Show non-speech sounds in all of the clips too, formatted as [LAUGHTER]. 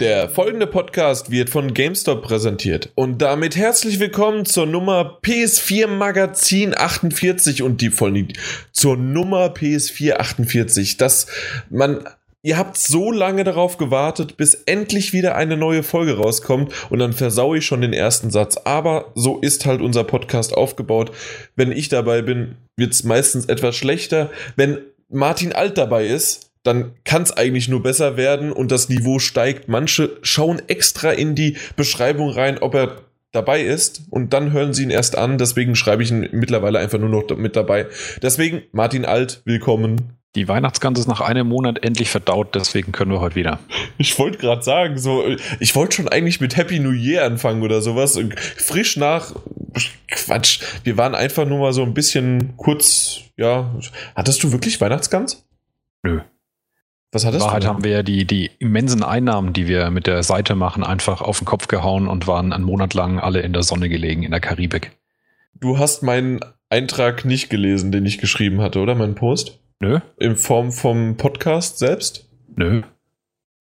Der folgende Podcast wird von GameStop präsentiert und damit herzlich willkommen zur Nummer PS4 Magazin 48 und die vollen zur Nummer PS4 48. Das man Ihr habt so lange darauf gewartet, bis endlich wieder eine neue Folge rauskommt und dann versaue ich schon den ersten Satz. Aber so ist halt unser Podcast aufgebaut. Wenn ich dabei bin, wird es meistens etwas schlechter. Wenn Martin Alt dabei ist, dann kann es eigentlich nur besser werden und das Niveau steigt. Manche schauen extra in die Beschreibung rein, ob er dabei ist und dann hören sie ihn erst an. Deswegen schreibe ich ihn mittlerweile einfach nur noch mit dabei. Deswegen, Martin Alt, willkommen die Weihnachtsgans ist nach einem Monat endlich verdaut, deswegen können wir heute wieder. Ich wollte gerade sagen, so, ich wollte schon eigentlich mit Happy New Year anfangen oder sowas. Frisch nach. Quatsch. Wir waren einfach nur mal so ein bisschen kurz, ja. Hattest du wirklich Weihnachtsgans? Nö. Was hattest In Wahrheit du? haben wir ja die, die immensen Einnahmen, die wir mit der Seite machen, einfach auf den Kopf gehauen und waren einen Monat lang alle in der Sonne gelegen in der Karibik. Du hast meinen Eintrag nicht gelesen, den ich geschrieben hatte, oder? Meinen Post? Nö. In Form vom Podcast selbst? Nö.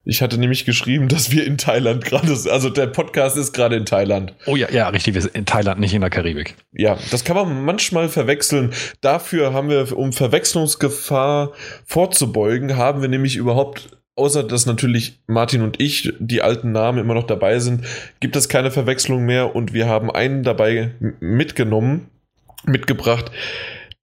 Ich hatte nämlich geschrieben, dass wir in Thailand gerade, also der Podcast ist gerade in Thailand. Oh ja, ja, richtig, wir sind in Thailand, nicht in der Karibik. Ja, das kann man manchmal verwechseln. Dafür haben wir, um Verwechslungsgefahr vorzubeugen, haben wir nämlich überhaupt außer dass natürlich Martin und ich die alten Namen immer noch dabei sind, gibt es keine Verwechslung mehr und wir haben einen dabei mitgenommen, mitgebracht,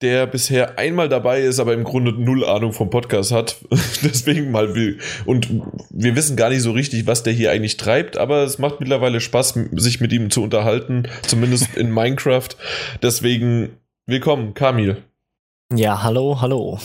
der bisher einmal dabei ist, aber im Grunde null Ahnung vom Podcast hat. [LAUGHS] Deswegen mal will. Und wir wissen gar nicht so richtig, was der hier eigentlich treibt, aber es macht mittlerweile Spaß, sich mit ihm zu unterhalten, zumindest in Minecraft. Deswegen willkommen, Kamil. Ja, hallo, hallo.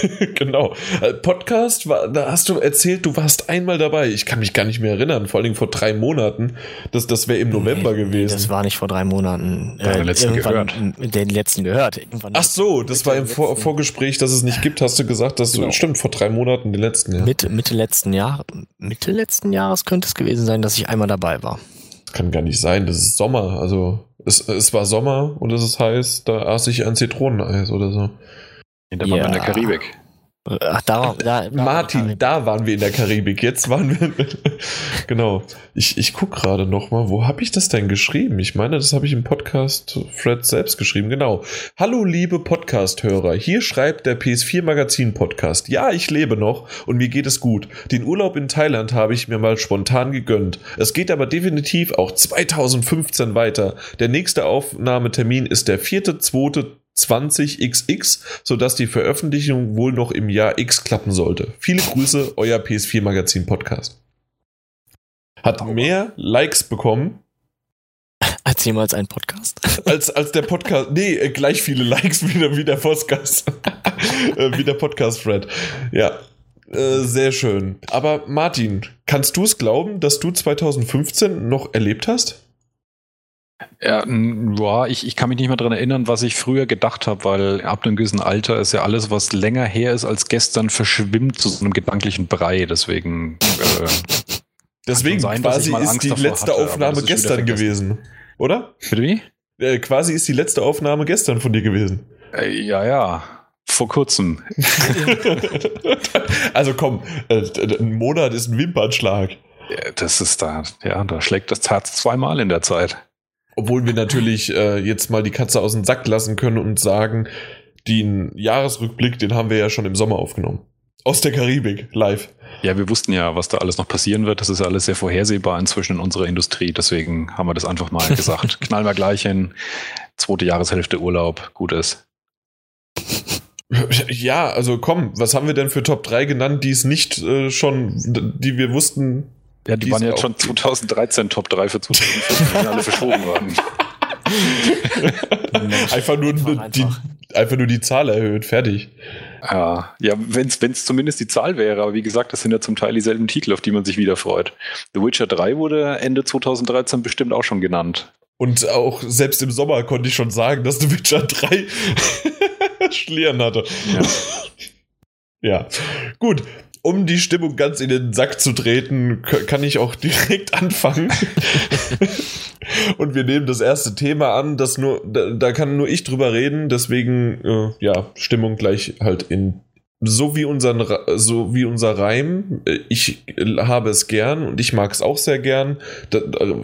[LAUGHS] genau. Äh, Podcast, war, da hast du erzählt, du warst einmal dabei. Ich kann mich gar nicht mehr erinnern, vor allem vor drei Monaten. Das, das wäre im November nee, gewesen. Das war nicht vor drei Monaten. Äh, den letzten gehört. Den letzten gehört. Irgendwann Ach so, das war im Vor Vorgespräch, dass es nicht gibt, hast du gesagt, dass genau. du, stimmt, vor drei Monaten, den letzten, ja. Mitte, Mitte letzten Jahr, Mitte letzten Jahres könnte es gewesen sein, dass ich einmal dabei war. Das kann gar nicht sein, das ist Sommer, also es, es war Sommer und es ist heiß, da aß ich ein Zitroneneis oder so. In der, ja. in der Karibik. Ach, da, da, Martin, da waren wir in der Karibik. Jetzt waren wir. [LAUGHS] genau. Ich, ich gucke gerade nochmal, wo habe ich das denn geschrieben? Ich meine, das habe ich im Podcast Fred selbst geschrieben. Genau. Hallo, liebe Podcast-Hörer. Hier schreibt der PS4 Magazin Podcast. Ja, ich lebe noch und mir geht es gut. Den Urlaub in Thailand habe ich mir mal spontan gegönnt. Es geht aber definitiv auch 2015 weiter. Der nächste Aufnahmetermin ist der 4.2. 20XX, sodass die Veröffentlichung wohl noch im Jahr X klappen sollte. Viele Grüße, euer PS4 Magazin Podcast. Hat mehr Likes bekommen. Als jemals ein Podcast? [LAUGHS] Als, als der Podcast. Nee, äh, gleich viele Likes wie, wie der Podcast. [LAUGHS] Äh, wie der Podcast-Fred. Ja. Äh, sehr schön. Aber Martin, kannst du es glauben, dass du 2015 noch erlebt hast? Ja, ja ich, ich kann mich nicht mehr daran erinnern, was ich früher gedacht habe, weil ab einem gewissen Alter ist ja alles, was länger her ist als gestern, verschwimmt zu so einem gedanklichen Brei. Deswegen. Äh, Deswegen sein, quasi ist die letzte hatte, Aufnahme gestern gewesen, oder? Bitte wie? Äh, quasi ist die letzte Aufnahme gestern von dir gewesen. Äh, ja, ja. Vor kurzem. [LAUGHS] also komm, äh, ein Monat ist ein Wimpernschlag. Ja, das ist da, ja, da schlägt das Herz zweimal in der Zeit. Obwohl wir natürlich äh, jetzt mal die Katze aus dem Sack lassen können und sagen, den Jahresrückblick, den haben wir ja schon im Sommer aufgenommen. Aus der Karibik, live. Ja, wir wussten ja, was da alles noch passieren wird. Das ist ja alles sehr vorhersehbar inzwischen in unserer Industrie. Deswegen haben wir das einfach mal gesagt. [LAUGHS] Knallen wir gleich hin. Zweite Jahreshälfte Urlaub, gut ist. Ja, also komm, was haben wir denn für Top 3 genannt, die es nicht äh, schon, die wir wussten, ja, die, die waren jetzt schon 2013 Top 3 für 2014, die alle verschoben worden. [LAUGHS] einfach, nur die, einfach nur die Zahl erhöht, fertig. Ja, ja wenn es zumindest die Zahl wäre, aber wie gesagt, das sind ja zum Teil dieselben Titel, auf die man sich wieder freut. The Witcher 3 wurde Ende 2013 bestimmt auch schon genannt. Und auch selbst im Sommer konnte ich schon sagen, dass The Witcher 3 [LAUGHS] Schlieren hatte. Ja. ja. Gut, um die Stimmung ganz in den Sack zu treten, kann ich auch [LAUGHS] direkt anfangen. [LAUGHS] und wir nehmen das erste Thema an, das nur, da, da kann nur ich drüber reden, deswegen, äh, ja, Stimmung gleich halt in so wie, unseren, so wie unser Reim, äh, ich habe es gern und ich mag es auch sehr gern.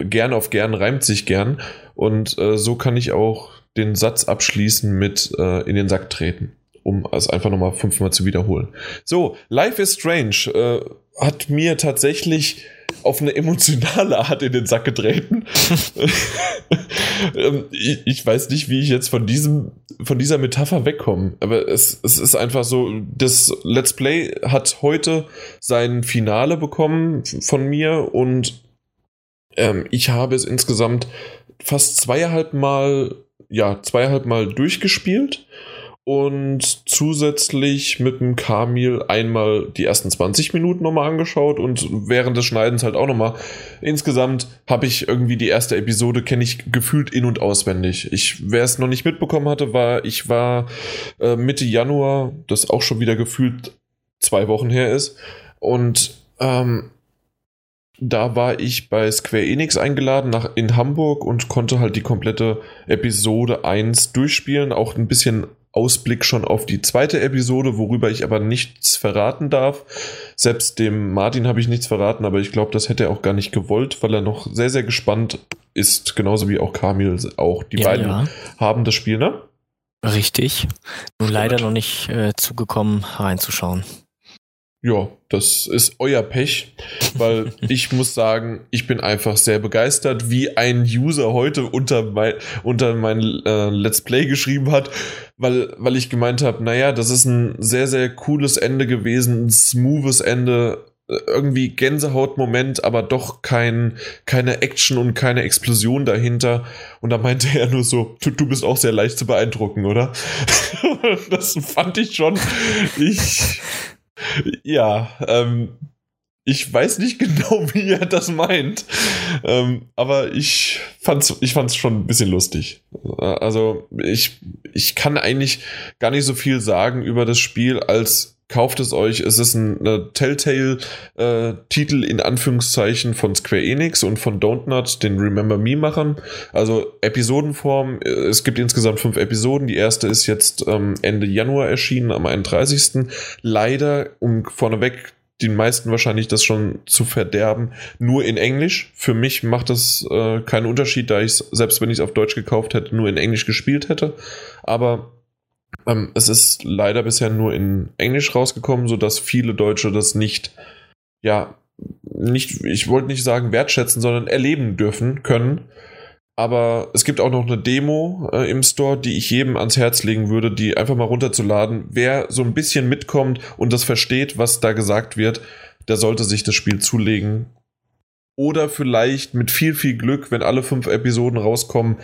Gern auf gern reimt sich gern. Und äh, so kann ich auch den Satz abschließen mit äh, in den Sack treten, um es einfach nochmal fünfmal zu wiederholen. So, Life is Strange äh, hat mir tatsächlich auf eine emotionale Art in den Sack getreten. [LAUGHS] Ähm, ich, weiß nicht, wie ich jetzt von diesem, von dieser Metapher wegkomme. Aber es, es ist einfach so, das Let's Play hat heute sein Finale bekommen von mir und ähm, ich habe es insgesamt fast zweieinhalb Mal, ja, zweieinhalb Mal durchgespielt und zusätzlich mit dem Kamil einmal die ersten 20 Minuten nochmal angeschaut und während des Schneidens halt auch nochmal. Insgesamt habe ich irgendwie die erste Episode, kenne ich gefühlt in- und auswendig. Ich, wer es noch nicht mitbekommen hatte, war, ich war äh, Mitte Januar, das auch schon wieder gefühlt zwei Wochen her ist. Und ähm, da war ich bei Square Enix eingeladen nach, in Hamburg und konnte halt die komplette Episode 1 durchspielen, auch ein bisschen Ausblick schon auf die zweite Episode, worüber ich aber nichts verraten darf. Selbst dem Martin habe ich nichts verraten, aber ich glaube, das hätte er auch gar nicht gewollt, weil er noch sehr, sehr gespannt ist, genauso wie auch Kamil auch. Die ja, beiden ja. haben das Spiel, ne? Richtig. Nur leider noch nicht äh, zugekommen, reinzuschauen. Ja, das ist euer Pech, weil [LAUGHS] ich muss sagen, ich bin einfach sehr begeistert, wie ein User heute unter mein, unter mein äh, Let's Play geschrieben hat, weil, weil ich gemeint habe, naja, das ist ein sehr, sehr cooles Ende gewesen, ein smoothes Ende, irgendwie Gänsehautmoment, aber doch kein, keine Action und keine Explosion dahinter. Und da meinte er nur so, du, du bist auch sehr leicht zu beeindrucken, oder? [LAUGHS] das fand ich schon. Ich ja, ähm, ich weiß nicht [LAUGHS] genau, wie er das meint, ähm, aber ich fand's, ich fand's schon ein bisschen lustig. Also ich, ich kann eigentlich gar nicht so viel sagen über das Spiel, als kauft es euch. Es ist ein Telltale-Titel äh, in Anführungszeichen von Square Enix und von Don't Not, den Remember Me-Machern. Also Episodenform. Es gibt insgesamt fünf Episoden. Die erste ist jetzt ähm, Ende Januar erschienen, am 31. Leider, um vorneweg den meisten wahrscheinlich das schon zu verderben, nur in Englisch. Für mich macht das äh, keinen Unterschied, da ich es, selbst wenn ich es auf Deutsch gekauft hätte, nur in Englisch gespielt hätte. Aber ähm, es ist leider bisher nur in Englisch rausgekommen, sodass viele Deutsche das nicht, ja, nicht, ich wollte nicht sagen wertschätzen, sondern erleben dürfen können. Aber es gibt auch noch eine Demo äh, im Store, die ich jedem ans Herz legen würde, die einfach mal runterzuladen. Wer so ein bisschen mitkommt und das versteht, was da gesagt wird, der sollte sich das Spiel zulegen. Oder vielleicht mit viel, viel Glück, wenn alle fünf Episoden rauskommen,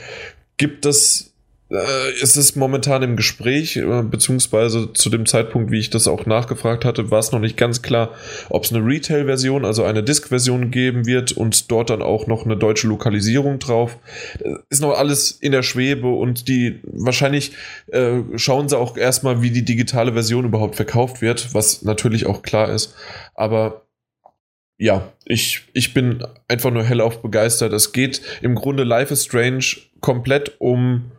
gibt es ist es momentan im Gespräch, äh, beziehungsweise zu dem Zeitpunkt, wie ich das auch nachgefragt hatte, war es noch nicht ganz klar, ob es eine Retail-Version, also eine Disk-Version geben wird und dort dann auch noch eine deutsche Lokalisierung drauf. Äh, ist noch alles in der Schwebe und die wahrscheinlich äh, schauen sie auch erstmal, wie die digitale Version überhaupt verkauft wird, was natürlich auch klar ist. Aber ja, ich, ich bin einfach nur hellauf begeistert. Es geht im Grunde Life is Strange komplett um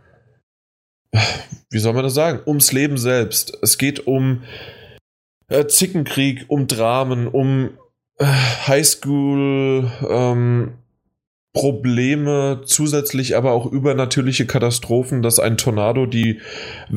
wie soll man das sagen, ums Leben selbst. Es geht um äh, Zickenkrieg, um Dramen, um äh, Highschool, ähm, Probleme, zusätzlich aber auch übernatürliche Katastrophen, dass ein Tornado die,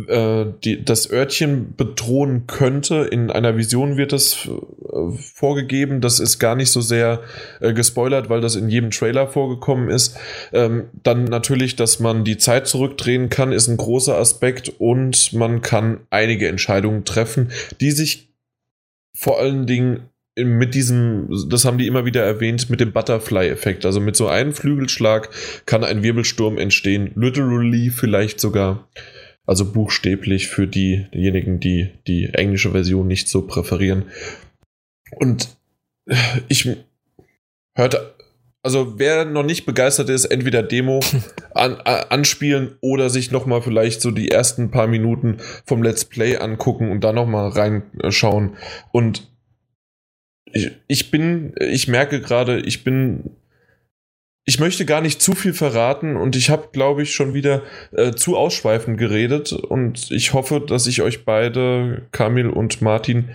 äh, die das Örtchen bedrohen könnte. In einer Vision wird das äh, vorgegeben. Das ist gar nicht so sehr äh, gespoilert, weil das in jedem Trailer vorgekommen ist. Ähm, dann natürlich, dass man die Zeit zurückdrehen kann, ist ein großer Aspekt und man kann einige Entscheidungen treffen, die sich vor allen Dingen mit diesem, das haben die immer wieder erwähnt, mit dem Butterfly-Effekt. Also mit so einem Flügelschlag kann ein Wirbelsturm entstehen, literally vielleicht sogar. Also buchstäblich für die, diejenigen, die die englische Version nicht so präferieren. Und ich hörte, also wer noch nicht begeistert ist, entweder Demo [LAUGHS] an, anspielen oder sich nochmal vielleicht so die ersten paar Minuten vom Let's Play angucken und da nochmal reinschauen. Und ich, ich bin, ich merke gerade, ich bin ich möchte gar nicht zu viel verraten und ich habe, glaube ich, schon wieder äh, zu ausschweifend geredet und ich hoffe, dass ich euch beide, Kamil und Martin,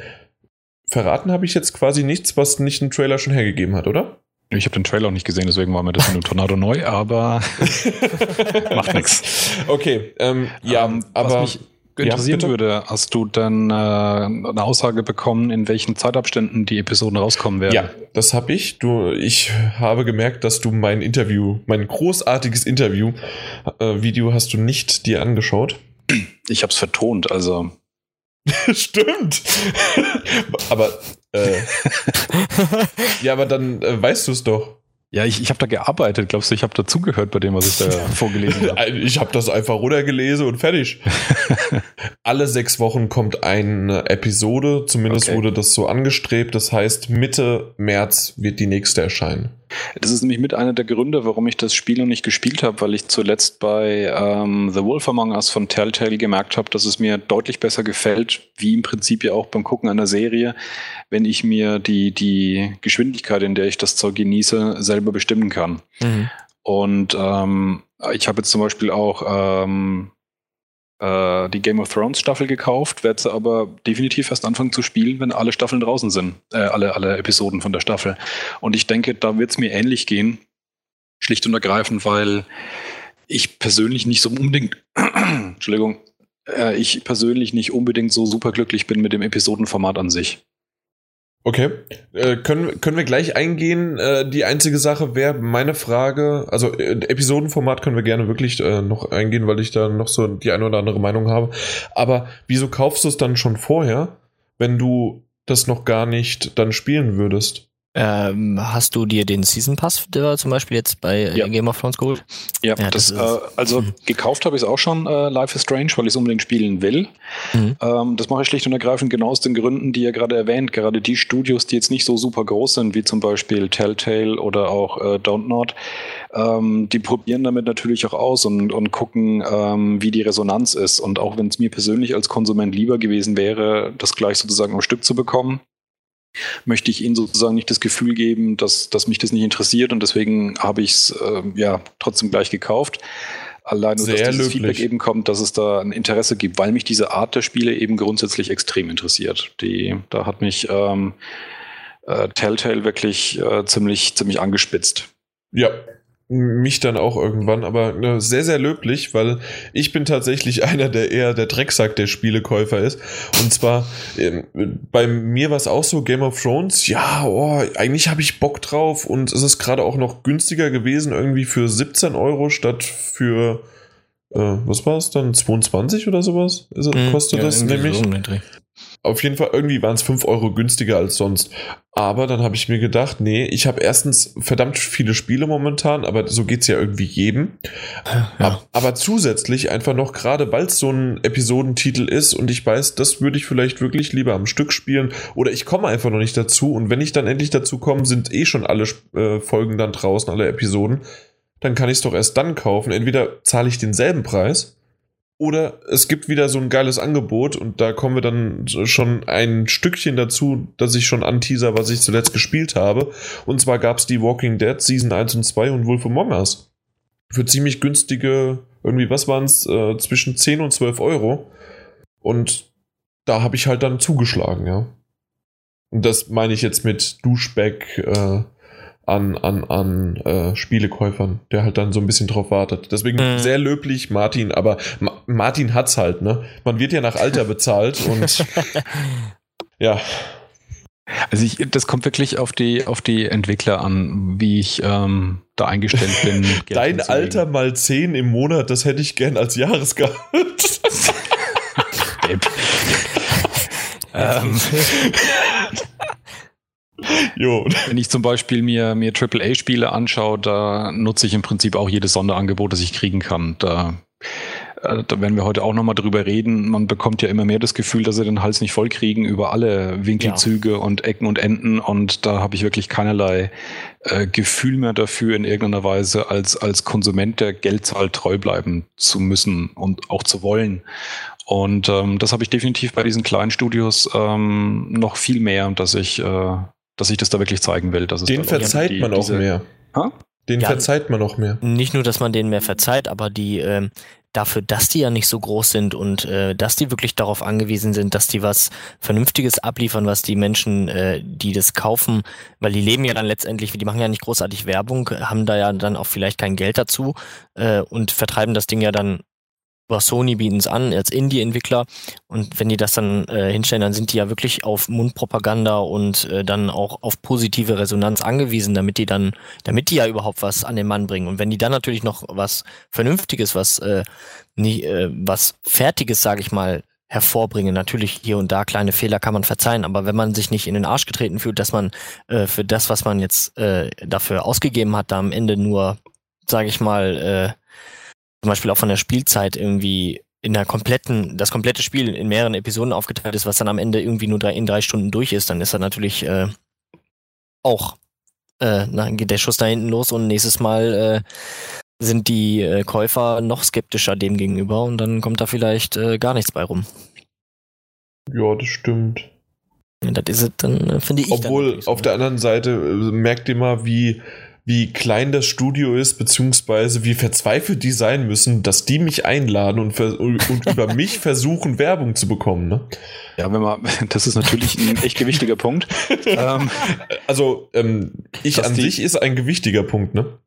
verraten habe ich jetzt quasi nichts, was nicht ein Trailer schon hergegeben hat, oder? Ich habe den Trailer auch nicht gesehen, deswegen war mir das in einem Tornado neu, aber [LAUGHS] [LAUGHS] macht nichts. Okay, ähm, ja, Ähm, aber interessieren bitte. würde, hast du dann äh, eine Aussage bekommen, in welchen Zeitabständen die Episoden rauskommen werden? Ja, das habe ich. Du, ich habe gemerkt, dass du mein Interview, mein großartiges Interview-Video hast du nicht dir angeschaut. Ich habe es vertont, also [LAUGHS] Stimmt. [LAUGHS] aber äh, [LAUGHS] ja, aber dann äh, weißt du es doch. Ja, ich, ich habe da gearbeitet. Glaubst du, ich habe dazugehört bei dem, was ich da [LAUGHS] vorgelesen habe? Ich habe das einfach runtergelesen und fertig. [LAUGHS] Alle sechs Wochen kommt eine Episode, zumindest Okay. wurde das so angestrebt. Das heißt, Mitte März wird die nächste erscheinen. Das ist nämlich mit einer der Gründe, warum ich das Spiel noch nicht gespielt habe, weil ich zuletzt bei ähm, The Wolf Among Us von Telltale gemerkt habe, dass es mir deutlich besser gefällt, wie im Prinzip ja auch beim Gucken einer Serie, wenn ich mir die, die Geschwindigkeit, in der ich das Zeug genieße, selber bestimmen kann. Mhm. Und ähm, ich habe jetzt zum Beispiel auch ähm, äh, die Game of Thrones Staffel gekauft, werde sie aber definitiv erst anfangen zu spielen, wenn alle Staffeln draußen sind, äh, alle, alle Episoden von der Staffel. Und ich denke, da wird es mir ähnlich gehen, schlicht und ergreifend, weil ich persönlich nicht so unbedingt, [CLEARS THROAT] Entschuldigung, äh, ich persönlich nicht unbedingt so super glücklich bin mit dem Episodenformat an sich. Okay. Äh, können, können wir gleich eingehen? Äh, die einzige Sache wäre meine Frage, also äh, Episodenformat können wir gerne wirklich äh, noch eingehen, weil ich da noch so die eine oder andere Meinung habe. Aber wieso kaufst du es dann schon vorher, wenn du das noch gar nicht dann spielen würdest? Ähm, hast du dir den Season Pass der zum Beispiel jetzt bei äh, Ja. Game of Thrones geholt? Ja, Ja, das, das äh, also Mhm. gekauft habe ich es auch schon, äh, Life is Strange, weil ich es unbedingt spielen will. Mhm. Ähm, das mache ich schlicht und ergreifend genau aus den Gründen, die ihr gerade erwähnt. Gerade die Studios, die jetzt nicht so super groß sind, wie zum Beispiel Telltale oder auch äh, Don't Not, ähm, die probieren damit natürlich auch aus und, und gucken, ähm, wie die Resonanz ist. Und auch wenn es mir persönlich als Konsument lieber gewesen wäre, das gleich sozusagen am Stück zu bekommen, möchte ich ihnen sozusagen nicht das Gefühl geben, dass, dass mich das nicht interessiert und deswegen habe ich es ähm, ja trotzdem gleich gekauft. Allein nur, Sehr dass dieses löblich. Feedback eben kommt, dass es da ein Interesse gibt, weil mich diese Art der Spiele eben grundsätzlich extrem interessiert. Die, da hat mich ähm, äh, Telltale wirklich äh, ziemlich, ziemlich angespitzt. Ja, mich dann auch irgendwann, aber äh, sehr, sehr löblich, weil ich bin tatsächlich [LAUGHS] einer, der eher der Drecksack der Spielekäufer ist. Und zwar, ähm, bei mir war es auch so, Game of Thrones, ja, oh, eigentlich habe ich Bock drauf und es ist gerade auch noch günstiger gewesen, irgendwie für 17 Euro statt für, äh, was war es dann, 22 oder sowas? Ist, es- Mhm. kostet Ja, das nämlich? so. Auf jeden Fall, irgendwie waren es 5 Euro günstiger als sonst. Aber dann habe ich mir gedacht, nee, ich habe erstens verdammt viele Spiele momentan, aber so geht es ja irgendwie jedem. Ja. Ab- Aber zusätzlich einfach noch, gerade weil es so ein Episodentitel ist und ich weiß, das würde ich vielleicht wirklich lieber am Stück spielen oder ich komme einfach noch nicht dazu und wenn ich dann endlich dazu komme, sind eh schon alle äh, Folgen dann draußen, alle Episoden, dann kann ich es doch erst dann kaufen. Entweder zahle ich denselben Preis oder es gibt wieder so ein geiles Angebot und da kommen wir dann schon ein Stückchen dazu, dass ich schon anteaser, was ich zuletzt gespielt habe. Und zwar gab es die Walking Dead Season 1 und 2 und Wolf Among Us. Für ziemlich günstige, irgendwie, was waren es, äh, zwischen 10 und 12 Euro. Und da habe ich halt dann zugeschlagen, ja. Und das meine ich jetzt mit Duschback äh, an, an, an äh, Spielekäufern, der halt dann so ein bisschen drauf wartet. Deswegen Mhm. sehr löblich, Martin, aber Ma Martin hat's halt, ne? Man wird ja nach Alter bezahlt und [LAUGHS] ja. Also ich, das kommt wirklich auf die, auf die Entwickler an, wie ich ähm, da eingestellt bin. Geld [LAUGHS] Dein. Alter mal 10 im Monat, das hätte ich gern als Jahresgehalt. [LAUGHS] Ähm, [LAUGHS] jo. wenn ich zum Beispiel mir, mir AAA-Spiele anschaue, da nutze ich im Prinzip auch jedes Sonderangebot, das ich kriegen kann. Da, äh, da werden wir heute auch nochmal drüber reden. Man bekommt ja immer mehr das Gefühl, dass sie den Hals nicht voll kriegen über alle Winkelzüge und Ecken und Enden. Und da habe ich wirklich keinerlei äh, Gefühl mehr dafür, in irgendeiner Weise als, als Konsument der Geldzahl treu bleiben zu müssen und auch zu wollen. Und ähm, das habe ich definitiv bei diesen kleinen Studios ähm, noch viel mehr, dass ich, äh, dass ich das da wirklich zeigen will. Dass es Den verzeiht die man auch diese- mehr. Ha? Den Ja. verzeiht man noch mehr. Nicht nur, dass man denen mehr verzeiht, aber die ähm, dafür, dass die ja nicht so groß sind und äh, dass die wirklich darauf angewiesen sind, dass die was Vernünftiges abliefern, was die Menschen, äh, die das kaufen, weil die leben ja dann letztendlich, die machen ja nicht großartig Werbung, haben da ja dann auch vielleicht kein Geld dazu äh, und vertreiben das Ding ja dann über Sony bieten es an als Indie-Entwickler und wenn die das dann äh, hinstellen, dann sind die ja wirklich auf Mundpropaganda und äh, dann auch auf positive Resonanz angewiesen, damit die dann, damit die ja überhaupt was an den Mann bringen. Und wenn die dann natürlich noch was Vernünftiges, was äh, nie, äh, was Fertiges, sage ich mal, hervorbringen. Natürlich hier und da kleine Fehler kann man verzeihen, aber wenn man sich nicht in den Arsch getreten fühlt, dass man äh, für das, was man jetzt äh, dafür ausgegeben hat, da am Ende nur, sage ich mal, äh, zum Beispiel auch von der Spielzeit irgendwie in der kompletten, das komplette Spiel in mehreren Episoden aufgeteilt ist, was dann am Ende irgendwie nur drei, in drei Stunden durch ist, dann ist das natürlich äh, auch, äh, dann geht der Schuss da hinten los und nächstes Mal äh, sind die äh, Käufer noch skeptischer dem gegenüber und dann kommt da vielleicht äh, gar nichts bei rum. Ja, das stimmt. Ja, das ist es dann, äh, finde ich. dann Obwohl, auf der anderen Seite äh, merkt ihr mal, wie, wie klein das Studio ist, beziehungsweise wie verzweifelt die sein müssen, dass die mich einladen und, und über [LAUGHS] mich versuchen, Werbung zu bekommen. Ne? Ja, wenn man, [LAUGHS] das ist natürlich ein echt gewichtiger Punkt. [LAUGHS] ähm, Also, ähm, ich an sich ist ein gewichtiger Punkt, ne?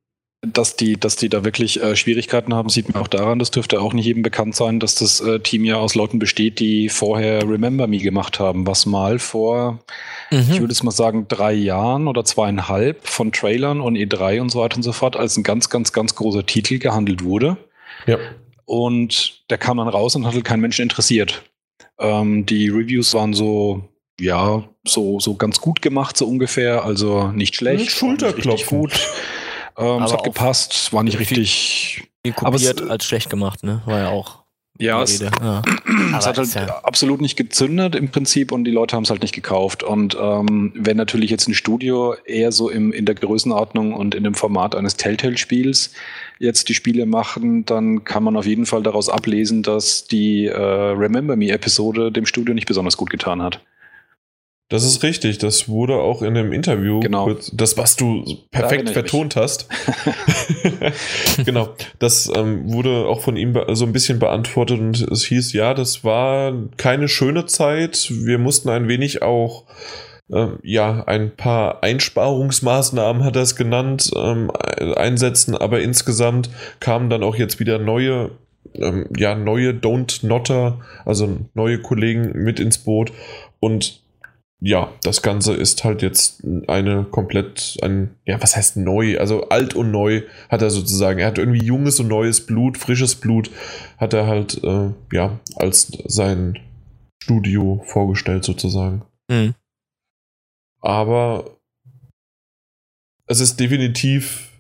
Dass die, dass die da wirklich äh, Schwierigkeiten haben, sieht man auch daran, das dürfte auch nicht jedem bekannt sein, dass das äh, Team ja aus Leuten besteht, die vorher Remember Me gemacht haben, was mal vor, ich Mhm. würde es mal sagen, drei Jahren oder zweieinhalb von Trailern und E3 und so weiter und so fort als ein ganz, ganz, ganz großer Titel gehandelt wurde. Ja. Und der kam dann raus und hat halt keinen Menschen interessiert. Ähm, die Reviews waren so, ja, so, so ganz gut gemacht, so ungefähr. Also nicht schlecht. Schulterklopfen. gut. Ähm, es hat gepasst, war nicht richtig. Kopiert als schlecht gemacht, ne? War ja auch. Ja, die es, Rede. ja. [CLEARS THROAT] es hat halt ja- absolut nicht gezündet im Prinzip und die Leute haben es halt nicht gekauft. Und ähm, wenn natürlich jetzt ein Studio eher so im, in der Größenordnung und in dem Format eines Telltale-Spiels jetzt die Spiele machen, dann kann man auf jeden Fall daraus ablesen, dass die äh, Remember Me-Episode dem Studio nicht besonders gut getan hat. Das ist richtig. Das wurde auch in dem Interview, Genau. kurz, das, was du perfekt vertont hast. [LAUGHS] [LAUGHS] genau. Das ähm, wurde auch von ihm so ein bisschen beantwortet und es hieß, ja, das war keine schöne Zeit. Wir mussten ein wenig auch ähm, ja, ein paar Einsparungsmaßnahmen hat er es genannt, ähm, einsetzen, aber insgesamt kamen dann auch jetzt wieder neue, ähm, ja, neue Don't Notter, also neue Kollegen mit ins Boot und ja, das Ganze ist halt jetzt eine komplett, ein, ja, was heißt neu? Also alt und neu hat er sozusagen. Er hat irgendwie junges und neues Blut, frisches Blut, hat er halt, äh, ja, als sein Studio vorgestellt sozusagen. Mhm. Aber es ist definitiv,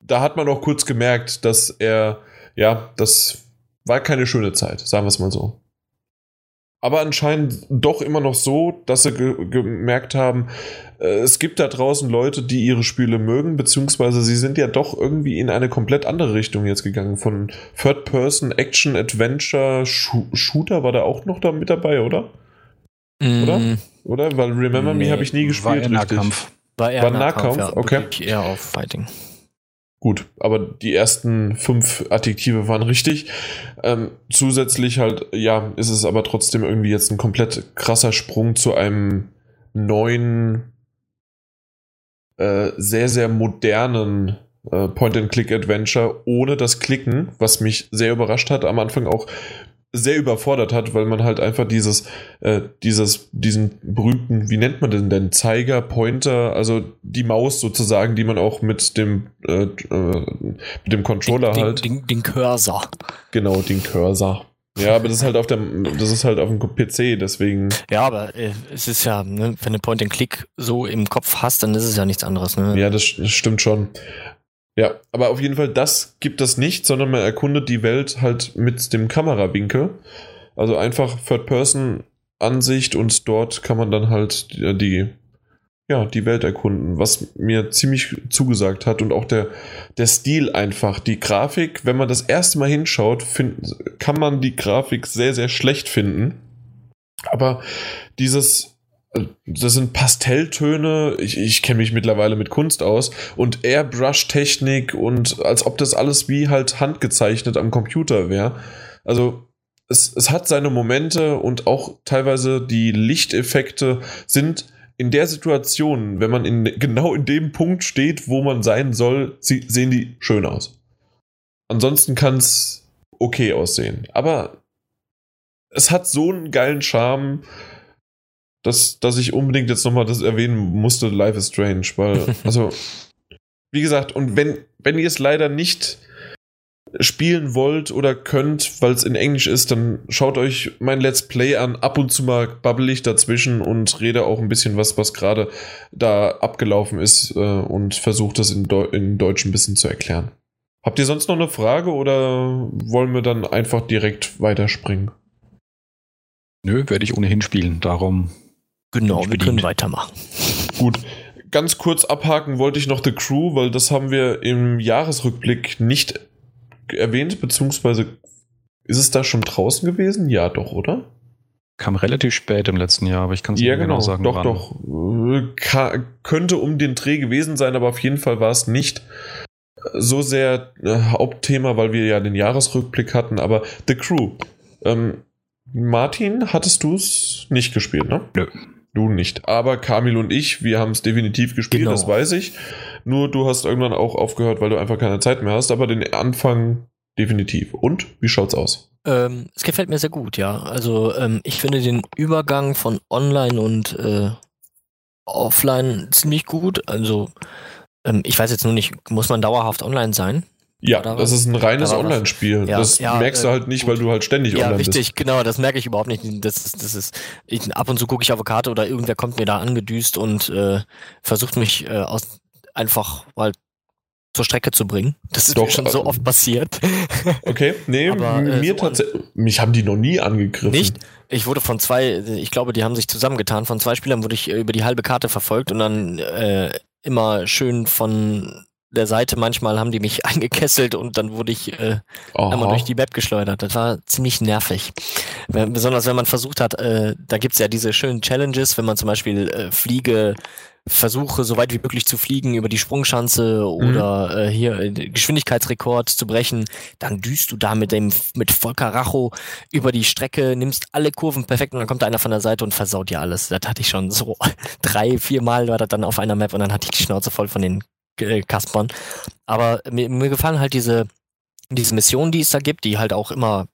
da hat man auch kurz gemerkt, dass er, ja, das war keine schöne Zeit, sagen wir es mal so. Aber anscheinend doch immer noch so, dass sie ge gemerkt haben, äh, es gibt da draußen Leute, die ihre Spiele mögen, beziehungsweise sie sind ja doch irgendwie in eine komplett andere Richtung jetzt gegangen. Von Third-Person, Action, Adventure, Shoo- Shooter war da auch noch da mit dabei, oder? Oder? Mhm. Oder? Weil Remember Me Nee, habe ich nie War gespielt, eher Nahkampf. War eher War Nahkampf, Nahkampf? ja, Okay. Eher auf Fighting. Gut, aber die ersten fünf Adjektive waren richtig. Ähm, zusätzlich halt, ja, ist es aber trotzdem irgendwie jetzt ein komplett krasser Sprung zu einem neuen, äh, sehr, sehr modernen äh, Point-and-Click-Adventure ohne das Klicken, was mich sehr überrascht hat, am Anfang auch sehr überfordert hat, weil man halt einfach dieses, äh, dieses, diesen berühmten, wie nennt man den denn, Zeiger, Pointer, also die Maus sozusagen, die man auch mit dem, äh, äh, mit dem Controller den, halt, Den, den, Cursor. genau, den Cursor. Ja, aber das ist halt auf dem, das ist halt auf dem PC, deswegen, Ja, aber äh, es ist ja, ne, wenn du Point-and-Click so im Kopf hast, dann ist es ja nichts anderes. Ne? ja, das, das stimmt schon. Ja, aber auf jeden Fall, das gibt es nicht, sondern man erkundet die Welt halt mit dem Kamerawinkel. Also einfach Third-Person-Ansicht und dort kann man dann halt die, die, ja, die Welt erkunden, was mir ziemlich zugesagt hat und auch der, der Stil einfach, die Grafik, wenn man das erste Mal hinschaut, find, kann man die Grafik sehr, sehr schlecht finden. Aber dieses das sind Pastelltöne. Ich, ich kenne mich mittlerweile mit Kunst aus und Airbrush-Technik und als ob das alles wie halt handgezeichnet am Computer wäre. Also es, es hat seine Momente und auch teilweise die Lichteffekte sind in der Situation, wenn man in, genau in dem Punkt steht, wo man sein soll, sie, sehen die schön aus. Ansonsten kann es okay aussehen. Aber es hat so einen geilen Charme, dass, dass ich unbedingt jetzt nochmal das erwähnen musste, Life is Strange, weil, [LAUGHS] also, wie gesagt, und wenn, wenn ihr es leider nicht spielen wollt oder könnt, weil es in Englisch ist, dann schaut euch mein Let's Play an. Ab und zu mal babbel ich dazwischen und rede auch ein bisschen was, was gerade da abgelaufen ist äh, und versuche das in, Deu in Deutsch ein bisschen zu erklären. Habt ihr sonst noch eine Frage oder wollen wir dann einfach direkt weiterspringen? Nö, werde ich ohnehin spielen, darum. Genau, wir können weitermachen. Gut, ganz kurz abhaken wollte ich noch The Crew, weil das haben wir im Jahresrückblick nicht erwähnt, beziehungsweise ist es da schon draußen gewesen? Ja, doch, oder? Kam relativ spät im letzten Jahr, aber ich kann es ja, nicht genau, genau sagen. Doch, wann. doch. Ka könnte um den Dreh gewesen sein, aber auf jeden Fall war es nicht so sehr äh, Hauptthema, weil wir ja den Jahresrückblick hatten. Aber The Crew. Ähm, Martin, hattest du es nicht gespielt, ne? Nö. Du nicht. Aber Kamil und ich, wir haben es definitiv gespielt, genau. das weiß ich. Nur du hast irgendwann auch aufgehört, weil du einfach keine Zeit mehr hast. Aber den Anfang definitiv. Und wie schaut's aus? Ähm, es gefällt mir sehr gut, ja. Also ähm, ich finde den Übergang von Online und äh, Offline ziemlich gut. Also ähm, ich weiß jetzt nur nicht, muss man dauerhaft online sein? Ja, das ist ein reines Online-Spiel. Ja, das ja, merkst du halt nicht, gut. weil du halt ständig ja, online richtig, bist. Ja, richtig, genau, das merke ich überhaupt nicht. Das ist, das ist, ich, ab und zu gucke ich auf eine Karte oder irgendwer kommt mir da angedüst und äh, versucht mich äh, aus, einfach mal zur Strecke zu bringen. Das ist Doch, mir schon so äh, oft passiert. [LAUGHS] Okay, nee, Aber, äh, mir so tatsächlich, mich haben die noch nie angegriffen. Nicht? Ich wurde von zwei, ich glaube, die haben sich zusammengetan, von zwei Spielern wurde ich äh, über die halbe Karte verfolgt und dann äh, immer schön von der Seite. Manchmal haben die mich [LAUGHS] eingekesselt und dann wurde ich äh, einmal durch die Map geschleudert. Das war ziemlich nervig. Wenn, besonders wenn man versucht hat, äh, da gibt's ja diese schönen Challenges, wenn man zum Beispiel äh, Fliege versuche, so weit wie möglich zu fliegen über die Sprungschanze oder mhm. äh, hier äh, Geschwindigkeitsrekord zu brechen, dann düst du da mit dem mit Volker Racho über die Strecke, nimmst alle Kurven perfekt und dann kommt einer von der Seite und versaut dir alles. Das hatte ich schon so [LAUGHS] drei, vier Mal war das dann auf einer Map und dann hatte ich die Schnauze voll von den äh, Kaspern. Aber mir, mir gefallen halt diese, diese Missionen, die es da gibt, die halt auch immer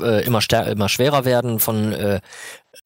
äh, immer, immer schwerer werden von äh,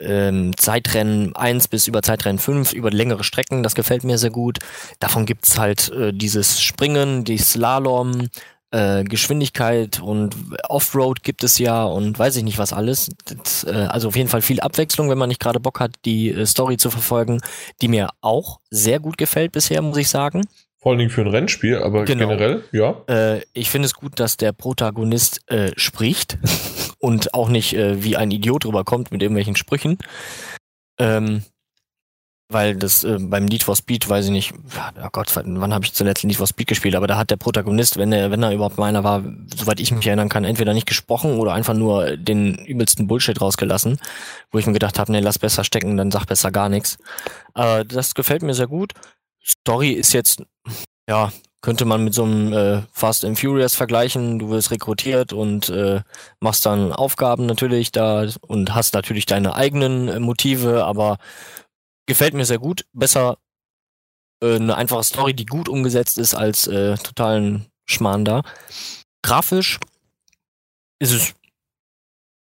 ähm, Zeitrennen 1 bis über Zeitrennen 5, über längere Strecken, das gefällt mir sehr gut. Davon gibt's halt äh, dieses Springen, die Slalom, äh, Geschwindigkeit und Offroad gibt es ja und weiß ich nicht was alles. Das, äh, also auf jeden Fall viel Abwechslung, wenn man nicht gerade Bock hat, die Story zu verfolgen, die mir auch sehr gut gefällt bisher, muss ich sagen. Vor allen Dingen für ein Rennspiel, aber genau. generell, ja. Äh, ich finde es gut, dass der Protagonist äh, spricht [LAUGHS] und auch nicht äh, wie ein Idiot rüberkommt mit irgendwelchen Sprüchen. Ähm, weil das äh, beim Need for Speed, weiß ich nicht, oh Gott, wann habe ich zuletzt Need for Speed gespielt, aber da hat der Protagonist, wenn er, wenn er überhaupt meiner war, soweit ich mich erinnern kann, entweder nicht gesprochen oder einfach nur den übelsten Bullshit rausgelassen, wo ich mir gedacht habe, nee, lass besser stecken, dann sag besser gar nichts. Aber das gefällt mir sehr gut. Story ist jetzt, ja, könnte man mit so einem äh, Fast and Furious vergleichen. Du wirst rekrutiert und äh, machst dann Aufgaben natürlich da und hast natürlich deine eigenen äh, Motive, aber gefällt mir sehr gut. Besser äh, eine einfache Story, die gut umgesetzt ist, als äh, totalen Schmarrn da. Grafisch ist es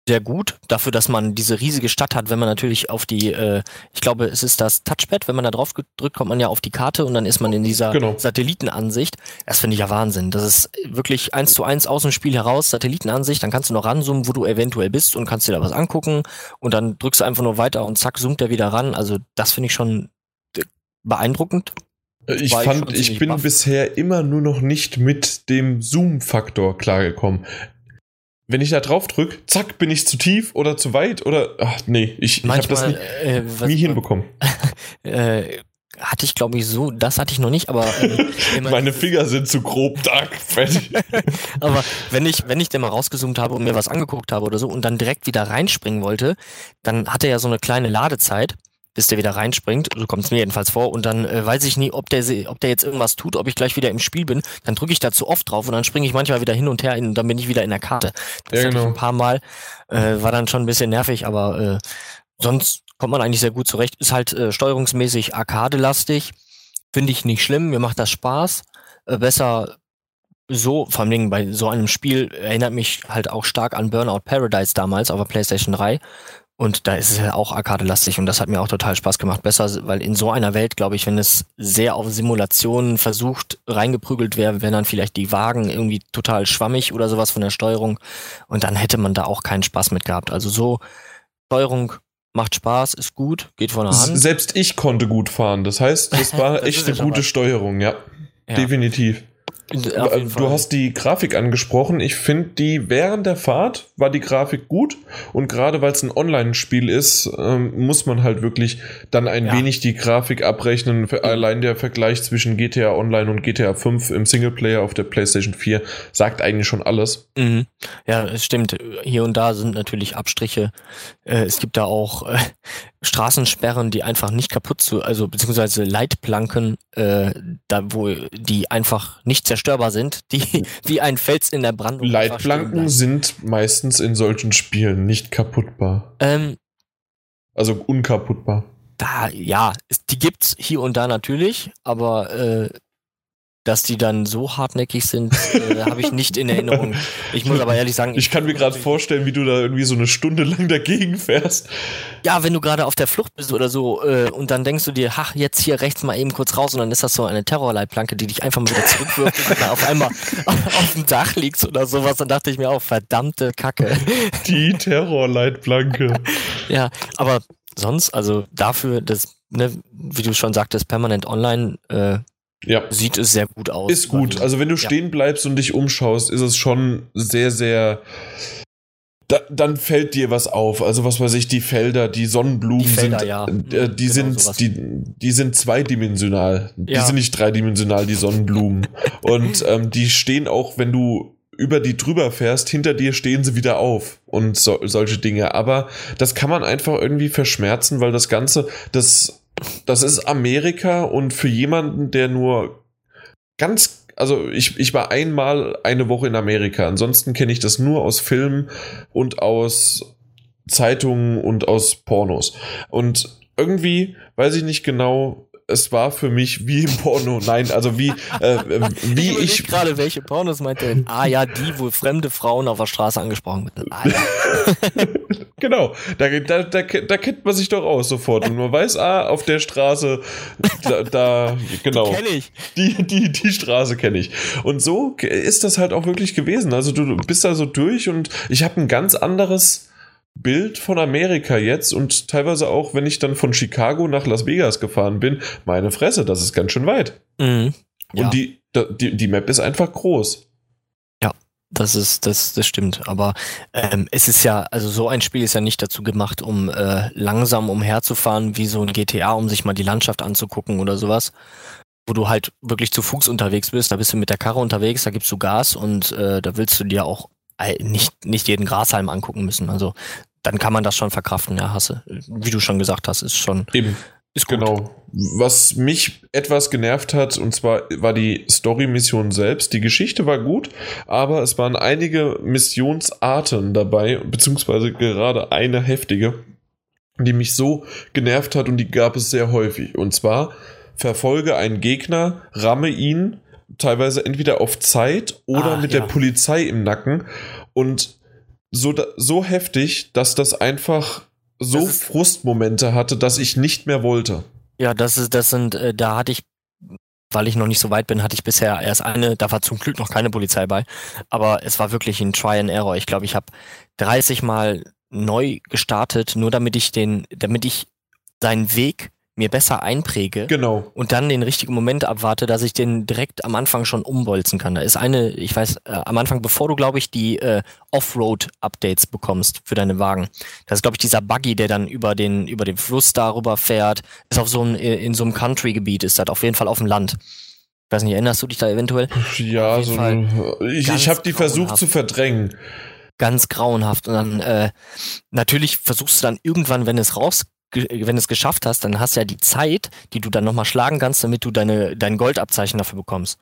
sehr gut dafür, dass man diese riesige Stadt hat, wenn man natürlich auf die, äh, ich glaube, es ist das Touchpad, wenn man da drauf gedrückt, kommt man ja auf die Karte und dann ist man in dieser genau. Satellitenansicht. Das finde ich ja Wahnsinn. Das ist wirklich eins zu eins aus dem Spiel heraus, Satellitenansicht, dann kannst du noch ranzoomen, wo du eventuell bist und kannst dir da was angucken und dann drückst du einfach nur weiter und zack, zoomt er wieder ran. Also das finde ich schon beeindruckend. Äh, ich fand, ich, ich bin baff. bisher immer nur noch nicht mit dem Zoom-Faktor klargekommen wenn ich da drauf drücke, zack, bin ich zu tief oder zu weit oder ach nee, ich, ich habe das nie, äh, was, nie hinbekommen. [LAUGHS] äh, hatte ich glaube ich so, das hatte ich noch nicht, aber äh, [LAUGHS] meine Finger sind zu grob da, fertig. [LAUGHS] aber wenn ich wenn ich den mal rausgezoomt habe und mir was angeguckt habe oder so und dann direkt wieder reinspringen wollte, dann hat er ja so eine kleine Ladezeit bis der wieder reinspringt. So kommt es mir jedenfalls vor. Und dann äh, weiß ich nie, ob der, ob der jetzt irgendwas tut, ob ich gleich wieder im Spiel bin. Dann drücke ich da zu oft drauf und dann springe ich manchmal wieder hin und her und dann bin ich wieder in der Karte. Das ja, genau. ich ein paar Mal. Äh, war dann schon ein bisschen nervig, aber äh, sonst kommt man eigentlich sehr gut zurecht. Ist halt äh, steuerungsmäßig arkadelastig. Finde ich nicht schlimm. Mir macht das Spaß. Äh, besser so, vor allem bei so einem Spiel erinnert mich halt auch stark an Burnout Paradise damals auf der PlayStation 3. Und da ist es ja auch arkadelastig und das hat mir auch total Spaß gemacht. Besser, weil in so einer Welt, glaube ich, wenn es sehr auf Simulationen versucht, reingeprügelt wäre, wären dann vielleicht die Wagen irgendwie total schwammig oder sowas von der Steuerung. Und dann hätte man da auch keinen Spaß mit gehabt. Also so, Steuerung macht Spaß, ist gut, geht von der Hand. Selbst ich konnte gut fahren. Das heißt, es [LAUGHS] war das echt eine gute Steuerung, ja. ja. Definitiv. Du hast die Grafik angesprochen. Ich finde, die während der Fahrt war die Grafik gut und gerade weil es ein Online-Spiel ist, ähm, muss man halt wirklich dann ein ja. wenig die Grafik abrechnen. Für allein der Vergleich zwischen GTA Online und GTA 5 im Singleplayer auf der PlayStation 4 sagt eigentlich schon alles. Mhm. Ja, es stimmt. Hier und da sind natürlich Abstriche. Äh, es gibt da auch äh, Straßensperren, die einfach nicht kaputt zu, also beziehungsweise Leitplanken, äh, da wo die einfach nicht zerstörbar sind, die [LAUGHS] wie ein Fels in der Brandung. Leitplanken sind meistens in solchen Spielen nicht kaputtbar. Ähm, also unkaputtbar. Da, ja, die gibt's hier und da natürlich, aber äh, dass die dann so hartnäckig sind, äh, habe ich nicht in Erinnerung. Ich muss aber ehrlich sagen. Ich, ich kann mir gerade vorstellen, wie du da irgendwie so eine Stunde lang dagegen fährst. Ja, wenn du gerade auf der Flucht bist oder so äh, und dann denkst du dir, ach, jetzt hier rechts mal eben kurz raus und dann ist das so eine Terrorleitplanke, die dich einfach mal wieder zurückwirft und dann auf einmal [LAUGHS] auf dem Dach liegst oder sowas. Dann dachte ich mir auch, verdammte Kacke. Die Terrorleitplanke. [LAUGHS] ja, aber sonst, also dafür, das, ne, wie du schon sagtest, permanent online, äh, ja. sieht es sehr gut aus. Ist gut. Also wenn du ja. stehen bleibst und dich umschaust, ist es schon sehr, sehr. Da, dann fällt dir was auf. Also was weiß ich, die Felder, die Sonnenblumen die Felder, sind, ja. äh, die genau sind, die, die sind zweidimensional. Ja. Die sind nicht dreidimensional, die Sonnenblumen. [LAUGHS] und ähm, die stehen auch, wenn du über die drüber fährst, hinter dir stehen sie wieder auf und so, solche Dinge. Aber das kann man einfach irgendwie verschmerzen, weil das Ganze, das das ist Amerika und für jemanden, der nur ganz, also ich, ich war einmal eine Woche in Amerika, ansonsten kenne ich das nur aus Filmen und aus Zeitungen und aus Pornos. Und irgendwie weiß ich nicht genau, es war für mich wie im Porno. Nein, also wie, äh, [LAUGHS] wie ich. ich gerade, welche Pornos meint er denn? Ah ja, die, wo fremde Frauen auf der Straße angesprochen werden. Ah, ja. [LAUGHS] genau, da, da, da, da kennt man sich doch aus sofort. Und man weiß, ah, auf der Straße, da, da genau. [LAUGHS] Die kenne ich. Die, die, die Straße kenne ich. Und so ist das halt auch wirklich gewesen. Also du bist da so durch und ich habe ein ganz anderes Bild von Amerika jetzt und teilweise auch, wenn ich dann von Chicago nach Las Vegas gefahren bin, meine Fresse, das ist ganz schön weit. Mhm. Ja. Und die, die, die Map ist einfach groß. Ja, das ist, das, das stimmt. Aber ähm, es ist ja, also so ein Spiel ist ja nicht dazu gemacht, um äh, langsam umherzufahren, wie so ein GTA, um sich mal die Landschaft anzugucken oder sowas. Wo du halt wirklich zu Fuß unterwegs bist, da bist du mit der Karre unterwegs, da gibst du Gas und äh, da willst du dir auch nicht, nicht jeden Grashalm angucken müssen. Also dann kann man das schon verkraften, ja, hasse. Wie du schon gesagt hast, ist schon. Eben. Ist gut. Genau. Was mich etwas genervt hat, und zwar war die Story-Mission selbst. Die Geschichte war gut, aber es waren einige Missionsarten dabei, beziehungsweise gerade eine heftige, die mich so genervt hat und die gab es sehr häufig. Und zwar verfolge einen Gegner, ramme ihn, teilweise entweder auf Zeit oder ah, mit ja. der Polizei im Nacken und so, so heftig, dass das einfach so das Frustmomente hatte, dass ich nicht mehr wollte. Ja, das ist, das sind, äh, da hatte ich, weil ich noch nicht so weit bin, hatte ich bisher erst eine, da war zum Glück noch keine Polizei bei, aber es war wirklich ein Try and Error. Ich glaube, ich habe 30 Mal neu gestartet, nur damit ich den, damit ich seinen Weg mir besser einpräge genau. und dann den richtigen Moment abwarte, dass ich den direkt am Anfang schon umbolzen kann. Da ist eine, ich weiß, äh, am Anfang, bevor du, glaube ich, die äh, Offroad-Updates bekommst für deine Wagen. Das ist, glaube ich, dieser Buggy, der dann über den, über den Fluss darüber fährt. Ist auf so einem, äh, in so einem Country-Gebiet, ist das auf jeden Fall auf dem Land. Ich weiß nicht, erinnerst du dich da eventuell? Ja, so ich, ich habe die versucht zu verdrängen. Ganz grauenhaft. Und dann äh, natürlich versuchst du dann irgendwann, wenn es raus wenn du es geschafft hast, dann hast du ja die Zeit, die du dann nochmal schlagen kannst, damit du deine, dein Goldabzeichen dafür bekommst.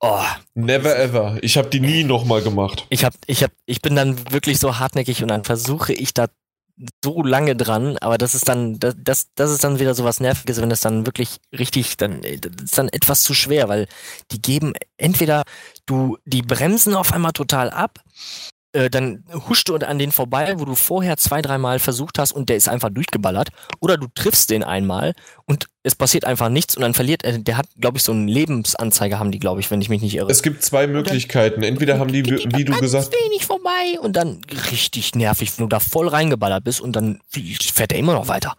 Oh. Never ever. Ich habe die nie nochmal gemacht. Ich hab, ich hab, ich bin dann wirklich so hartnäckig und dann versuche ich da so lange dran, aber das ist dann, das, das, das ist dann wieder so was Nerviges, wenn das dann wirklich richtig, dann das ist dann etwas zu schwer, weil die geben entweder du, die bremsen auf einmal total ab äh, dann huscht du an den vorbei, wo du vorher zwei, dreimal versucht hast und der ist einfach durchgeballert. Oder du triffst den einmal und es passiert einfach nichts und dann verliert er, der hat, glaube ich, so eine Lebensanzeige haben die, glaube ich, wenn ich mich nicht irre. Es gibt zwei Möglichkeiten. Entweder haben die, wie, wie du gesagt hast. wenig vorbei und dann richtig nervig, wenn du da voll reingeballert bist und dann fährt er immer noch weiter.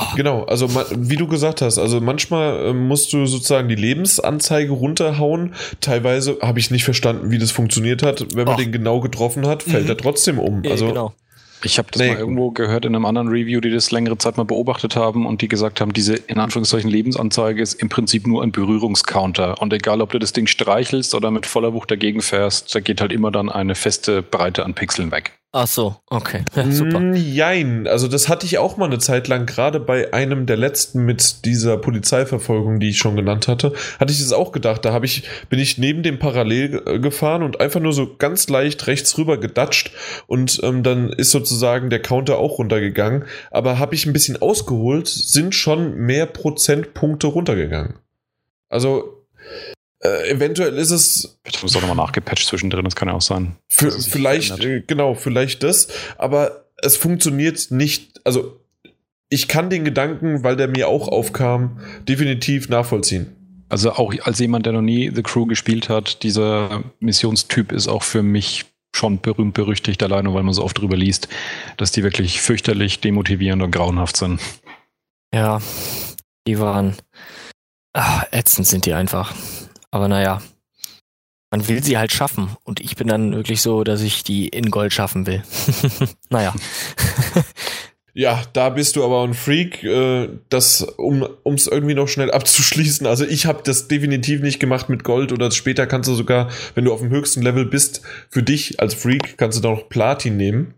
Oh. Genau, also wie du gesagt hast, also manchmal äh, musst du sozusagen die Lebensanzeige runterhauen. Teilweise habe ich nicht verstanden, wie das funktioniert hat. Wenn man oh. den genau getroffen hat, fällt mhm. er trotzdem um. Also genau. Ich habe das nee. mal irgendwo gehört in einem anderen Review, die das längere Zeit mal beobachtet haben und die gesagt haben, diese in Anführungszeichen Lebensanzeige ist im Prinzip nur ein Berührungscounter. Und egal, ob du das Ding streichelst oder mit voller Wucht dagegen fährst, da geht halt immer dann eine feste Breite an Pixeln weg. Ach so, okay. Super. Jein, also das hatte ich auch mal eine Zeit lang, gerade bei einem der letzten mit dieser Polizeiverfolgung, die ich schon genannt hatte, hatte ich das auch gedacht. Da ich, bin ich neben dem Parallel äh, gefahren und einfach nur so ganz leicht rechts rüber gedatscht und ähm, dann ist sozusagen der Counter auch runtergegangen. Aber habe ich ein bisschen ausgeholt, sind schon mehr Prozentpunkte runtergegangen. Also äh, eventuell ist es. Jetzt muss auch nochmal nachgepatcht zwischendrin, das kann ja auch sein. vielleicht, äh, genau, vielleicht das. Aber es funktioniert nicht. Also, ich kann den Gedanken, weil der mir auch aufkam, definitiv nachvollziehen. Also, auch als jemand, der noch nie The Crew gespielt hat, dieser Missionstyp ist auch für mich schon berühmt berüchtigt, alleine weil man so oft drüber liest, dass die wirklich fürchterlich demotivierend und grauenhaft sind. Ja, die waren. Ach, ätzend sind die einfach. Aber naja, man will sie halt schaffen. Und ich bin dann wirklich so, dass ich die in Gold schaffen will. [LAUGHS] naja. [LAUGHS] Ja, da bist du aber ein Freak, äh, das, um es irgendwie noch schnell abzuschließen. Also ich habe das definitiv nicht gemacht mit Gold oder später kannst du sogar, wenn du auf dem höchsten Level bist, für dich als Freak kannst du da noch Platin nehmen.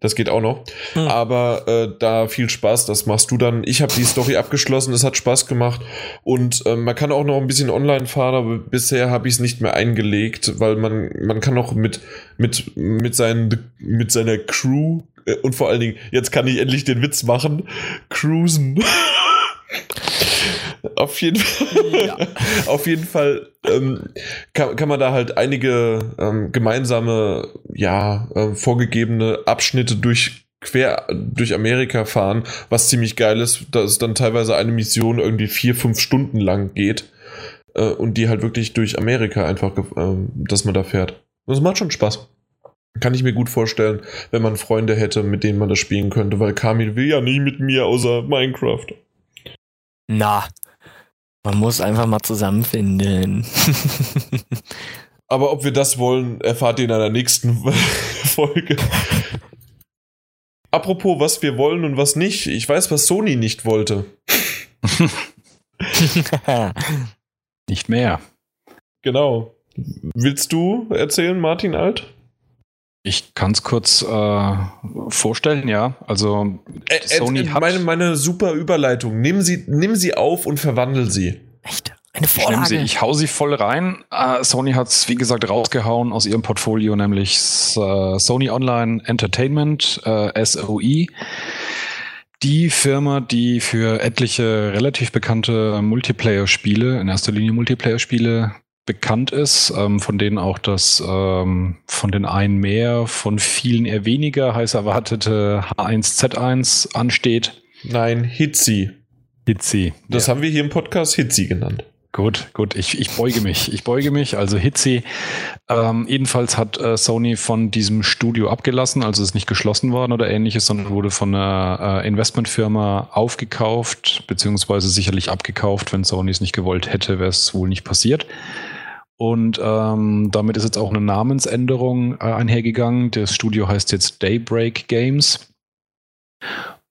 Das geht auch noch. Hm. Aber äh, da viel Spaß, das machst du dann. Ich habe die Story abgeschlossen, es hat Spaß gemacht. Und äh, man kann auch noch ein bisschen online fahren, aber bisher habe ich es nicht mehr eingelegt, weil man, man kann auch mit, mit, mit, seinen, mit seiner Crew äh, und vor allen Dingen, jetzt kann ich endlich den Witz machen, cruisen. [LAUGHS] auf jeden Fall, ja. [LAUGHS] auf jeden Fall ähm, kann, kann man da halt einige ähm, gemeinsame, ja, äh, vorgegebene Abschnitte durch quer durch Amerika fahren, was ziemlich geil ist, dass dann teilweise eine Mission irgendwie vier, fünf Stunden lang geht äh, und die halt wirklich durch Amerika einfach, äh, dass man da fährt. Das macht schon Spaß. Kann ich mir gut vorstellen, wenn man Freunde hätte, mit denen man das spielen könnte, weil Kamil will ja nicht mit mir außer Minecraft. Na, man muss einfach mal zusammenfinden. Aber ob wir das wollen, erfahrt ihr in einer nächsten [LAUGHS] Folge. Apropos, was wir wollen und was nicht. Ich weiß, was Sony nicht wollte. [LAUGHS] nicht mehr. Genau. Willst du erzählen, Martin Alt? Ich kann es kurz äh, vorstellen, ja. Also äh, Sony äh, hat meine, meine super Überleitung. Nimm sie, nimm sie auf und verwandel sie. Echt? Eine Vorlage. Ich, sie, ich hau sie voll rein. Uh, Sony hat es, wie gesagt, rausgehauen aus ihrem Portfolio, nämlich uh, Sony Online Entertainment, äh, SOE. Die Firma, die für etliche relativ bekannte Multiplayer-Spiele, in erster Linie Multiplayer-Spiele, bekannt ist, ähm, von denen auch das ähm, von den einen mehr, von vielen eher weniger heiß erwartete H1Z1 ansteht. Nein, Hitzi. Hitzi. Das ja. haben wir hier im Podcast Hitzi genannt. Gut, gut, ich, ich beuge mich. Ich beuge mich, also Hitzi. Ähm, jedenfalls hat äh, Sony von diesem Studio abgelassen, also ist nicht geschlossen worden oder ähnliches, sondern wurde von einer äh, Investmentfirma aufgekauft, beziehungsweise sicherlich abgekauft. Wenn Sony es nicht gewollt hätte, wäre es wohl nicht passiert. Und ähm, damit ist jetzt auch eine Namensänderung äh, einhergegangen. Das Studio heißt jetzt Daybreak Games.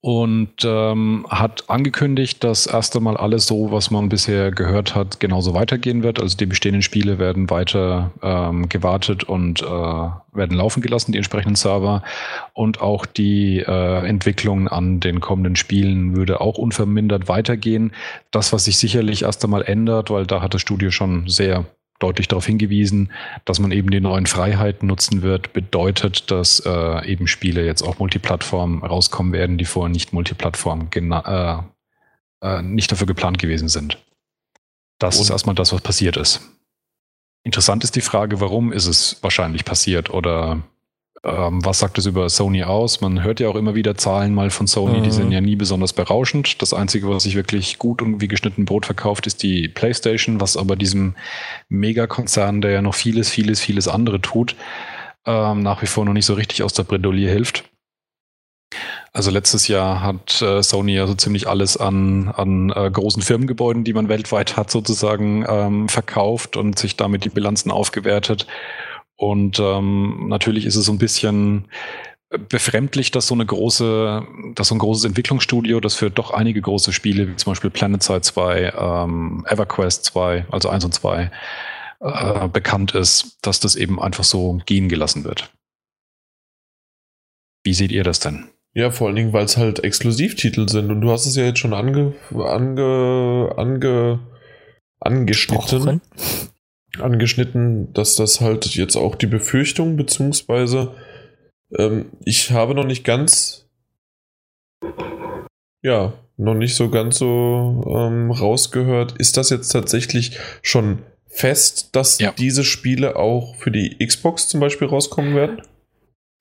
und ähm, hat angekündigt, dass erst einmal alles so, was man bisher gehört hat, genauso weitergehen wird. Also die bestehenden Spiele werden weiter ähm, gewartet und äh, werden laufen gelassen, die entsprechenden Server. Und auch die äh, Entwicklung an den kommenden Spielen würde auch unvermindert weitergehen. Das, was sich sicherlich erst einmal ändert, weil da hat das Studio schon sehr deutlich darauf hingewiesen, dass man eben die neuen Freiheiten nutzen wird, bedeutet, dass äh, eben Spiele jetzt auch Multiplattform rauskommen werden, die vorher nicht Multiplattform äh, äh, nicht dafür geplant gewesen sind. Das Und ist erstmal das, was passiert ist. Interessant ist die Frage, warum ist es wahrscheinlich passiert oder ähm, was sagt es über Sony aus? Man hört ja auch immer wieder Zahlen mal von Sony, mhm. die sind ja nie besonders berauschend. Das Einzige, was sich wirklich gut und wie geschnitten Brot verkauft, ist die PlayStation, was aber diesem Megakonzern, der ja noch vieles, vieles, vieles andere tut, ähm, nach wie vor noch nicht so richtig aus der Bredouille hilft. Also letztes Jahr hat äh, Sony ja so ziemlich alles an, an äh, großen Firmengebäuden, die man weltweit hat, sozusagen ähm, verkauft und sich damit die Bilanzen aufgewertet. Und ähm, natürlich ist es so ein bisschen befremdlich, dass so eine große, dass so ein großes Entwicklungsstudio, das für doch einige große Spiele, wie zum Beispiel PlanetSide 2, ähm, EverQuest 2, also 1 und 2, äh, bekannt ist, dass das eben einfach so gehen gelassen wird. Wie seht ihr das denn? Ja, vor allen Dingen, weil es halt Exklusivtitel sind und du hast es ja jetzt schon ange, ange, ange, angeschnitten angeschnitten, dass das halt jetzt auch die Befürchtung, beziehungsweise ähm, ich habe noch nicht ganz, ja, noch nicht so ganz so ähm, rausgehört. Ist das jetzt tatsächlich schon fest, dass ja. diese Spiele auch für die Xbox zum Beispiel rauskommen werden?